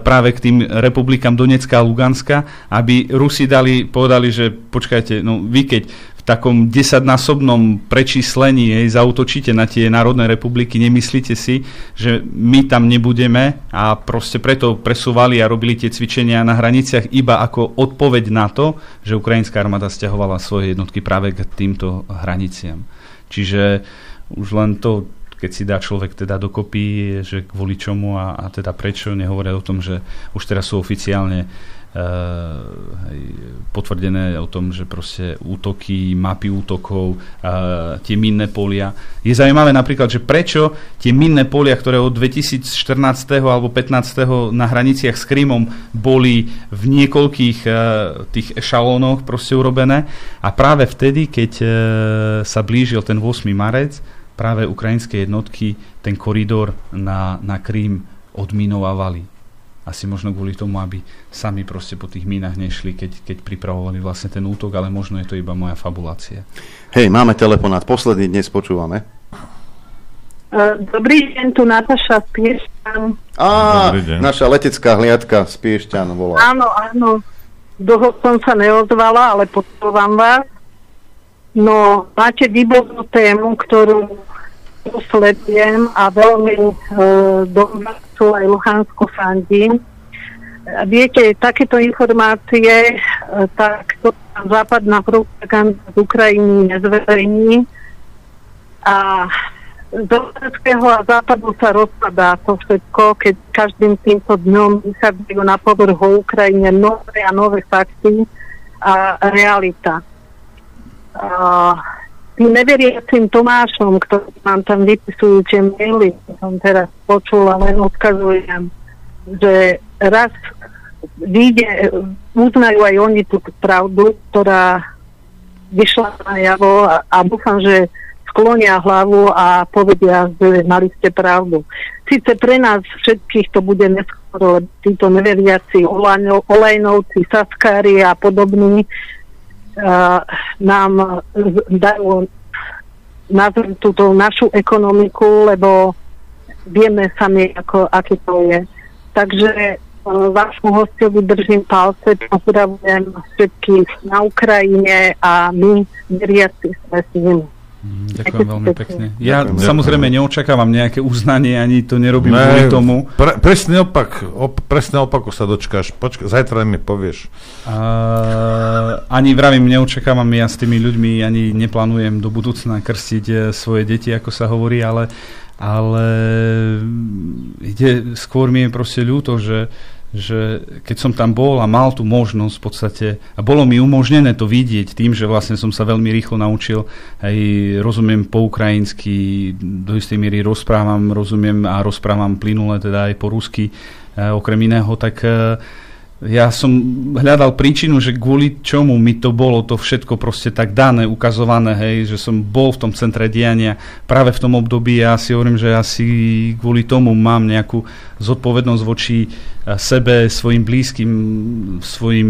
práve k tým republikám Donecka a Luganska, aby Rusi dali, povedali, že počkajte, no vy keď takom desaťnásobnom prečíslení hej, zautočíte na tie národné republiky, nemyslíte si, že my tam nebudeme a proste preto presúvali a robili tie cvičenia na hraniciach iba ako odpoveď na to, že ukrajinská armáda stiahovala svoje jednotky práve k týmto hraniciam. Čiže už len to, keď si dá človek teda dokopy, že kvôli čomu a, a teda prečo, nehovoria o tom, že už teraz sú oficiálne hej, potvrdené o tom, že proste útoky, mapy útokov, uh, tie minné polia. Je zaujímavé napríklad, že prečo tie minné polia, ktoré od 2014. alebo 15. na hraniciach s Krymom boli v niekoľkých uh, tých ešalónoch proste urobené a práve vtedy, keď sa blížil ten 8. marec, práve ukrajinské jednotky ten koridor na, na Krím odminovávali asi možno kvôli tomu, aby sami proste po tých mínach nešli, keď, keď pripravovali vlastne ten útok, ale možno je to iba moja fabulácia. Hej, máme telefonát, posledný dnes počúvame. E, Dobrý deň, tu Nataša z Piešťan. Á, naša letecká hliadka z Piešťan volá. Áno, áno. Dlho som sa neozvala, ale počúvam vás. No, máte výbornú tému, ktorú tu sledujem a veľmi e, Donbasu aj Luhansku fandím. Viete, takéto informácie, e, tak to západná propaganda z Ukrajiny nezverejní a z Slovenského a západu sa rozpadá to všetko, keď každým týmto dňom vychádzajú na povrch o Ukrajine nové a nové fakty a realita. A tým neveriacim Tomášom, ktorí nám tam vypisujú tie maily, som teraz počula, len odkazujem, že raz vyjde, uznajú aj oni tú pravdu, ktorá vyšla na javo a, a dúfam, že sklonia hlavu a povedia, že mali ste pravdu. Sice pre nás všetkých to bude neskôr, títo neveriaci olejnovci, saskári a podobní nám dajú na túto našu ekonomiku, lebo vieme sami, ako, aký to je. Takže uh, vášmu hostovi držím palce, pozdravujem všetkých na Ukrajine a my veriaci sme s nimi. Ďakujem veľmi pekne. Ja ďakujem, samozrejme ďakujem. neočakávam nejaké uznanie, ani to nerobím ne, kvôli tomu. Pre, presný opak, op, presný opaku sa dočkáš. Počka, zajtra mi povieš. Uh, ani vravím, neočakávam ja s tými ľuďmi, ani neplánujem do budúcna krstiť eh, svoje deti, ako sa hovorí, ale, ale ide, skôr mi je proste ľúto, že že keď som tam bol a mal tú možnosť v podstate, a bolo mi umožnené to vidieť tým, že vlastne som sa veľmi rýchlo naučil, aj rozumiem po ukrajinsky, do istej miery rozprávam, rozumiem a rozprávam plynule teda aj po rusky, okrem iného, tak ja som hľadal príčinu, že kvôli čomu mi to bolo to všetko proste tak dané, ukazované, hej, že som bol v tom centre diania práve v tom období. Ja si hovorím, že asi kvôli tomu mám nejakú zodpovednosť voči eh, sebe, svojim blízkym, svojim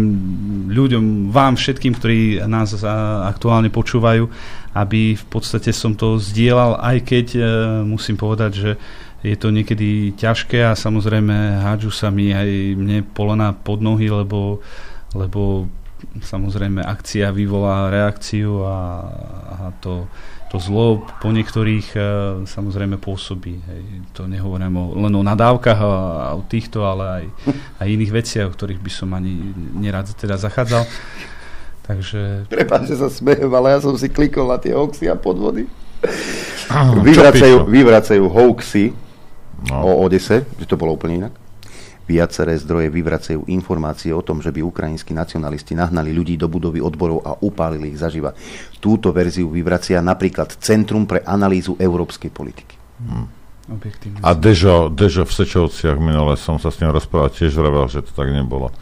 ľuďom, vám všetkým, ktorí nás eh, aktuálne počúvajú, aby v podstate som to zdieľal, aj keď eh, musím povedať, že je to niekedy ťažké a samozrejme hádžu sa mi aj mne polena pod nohy, lebo, lebo samozrejme akcia vyvolá reakciu a, a to, to zlo po niektorých e, samozrejme pôsobí. Hej. To nehovorím o, len o nadávkach a, a o týchto, ale aj, aj iných veciach, o ktorých by som ani nerad teda zachádzal. Takže... Prepáč, že sa smejem, ale ja som si klikol na tie hoaxy a podvody. vyvracajú, vyvracajú hoaxy no. o Odese, že to bolo úplne inak. Viaceré zdroje vyvracajú informácie o tom, že by ukrajinskí nacionalisti nahnali ľudí do budovy odborov a upálili ich zaživa. Túto verziu vyvracia napríklad Centrum pre analýzu európskej politiky. Hmm. A Dežo, Dežo v Sečovciach minule som sa s ním rozprával, tiež vravel, že to tak nebolo.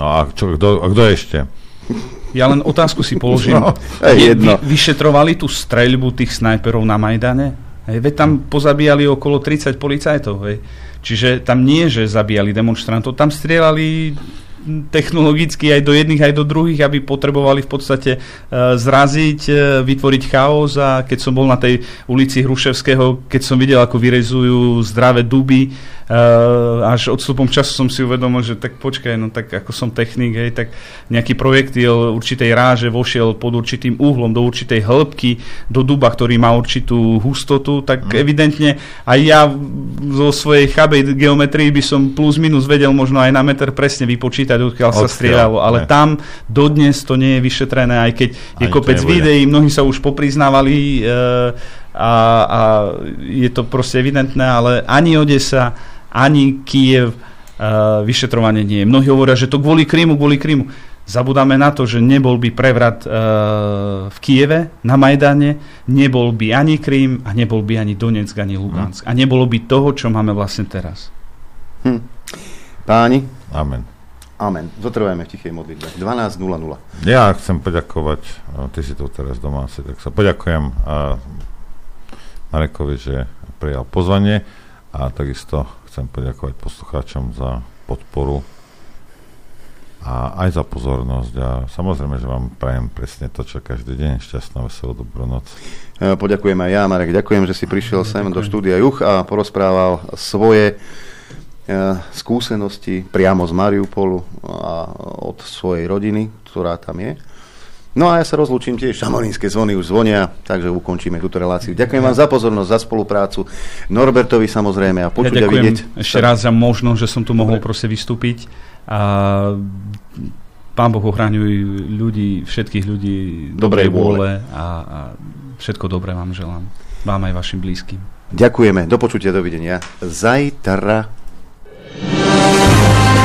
No a, čo, kto, a kto ešte? Ja len otázku si položím. No, jedno. Vy, vyšetrovali tú streľbu tých snajperov na Majdane? Hej, veď tam pozabíjali okolo 30 policajtov. Hej. Čiže tam nie, že zabíjali demonstrantov, tam strieľali technologicky aj do jedných, aj do druhých, aby potrebovali v podstate uh, zraziť, uh, vytvoriť chaos a keď som bol na tej ulici Hruševského, keď som videl, ako vyrezujú zdravé duby, až odstupom času som si uvedomil, že tak počkaj, no tak ako som technik, hej, tak nejaký projektil určitej ráže vošiel pod určitým uhlom do určitej hĺbky do duba, ktorý má určitú hustotu, tak mm. evidentne aj ja zo svojej chabej geometrii by som plus minus vedel možno aj na meter presne vypočítať, odkiaľ sa strieľalo, ale ne. tam dodnes to nie je vyšetrené, aj keď je kopec videí, mnohí sa už popriznávali uh, a, a je to proste evidentné, ale ani Odesa, ani Kiev uh, vyšetrovanie nie je. Mnohí hovoria, že to kvôli Krymu, kvôli Krymu. Zabudáme na to, že nebol by prevrat uh, v Kieve na Majdane, nebol by ani Krym a nebol by ani Donetsk, ani Lugansk. Hmm. A nebolo by toho, čo máme vlastne teraz. Hm. Páni? Amen. Amen. Zotrvajme v tichej modlitbe. 12.00. Ja chcem poďakovať, ty si tu teraz doma, tak sa poďakujem Marekovi, že prijal pozvanie a takisto chcem poďakovať poslucháčom za podporu a aj za pozornosť a samozrejme, že vám prajem presne to, čo každý deň. Šťastná, veselú, dobrú noc. E, poďakujem aj ja, Marek. Ďakujem, že si prišiel sem do štúdia Juch a porozprával svoje e, skúsenosti priamo z Mariupolu a od svojej rodiny, ktorá tam je. No a ja sa rozlúčim tiež, šamonínske zvony už zvonia, takže ukončíme túto reláciu. Ďakujem vám za pozornosť, za spoluprácu, Norbertovi samozrejme a počuť ja a vidieť. ešte raz za možnosť, že som tu mohol proste vystúpiť a Pán Boh ochraňuj ľudí, všetkých ľudí dobrej vôle a, a všetko dobré vám želám. Vám aj vašim blízkym. Ďakujeme, do počutia, dovidenia. Zajtra.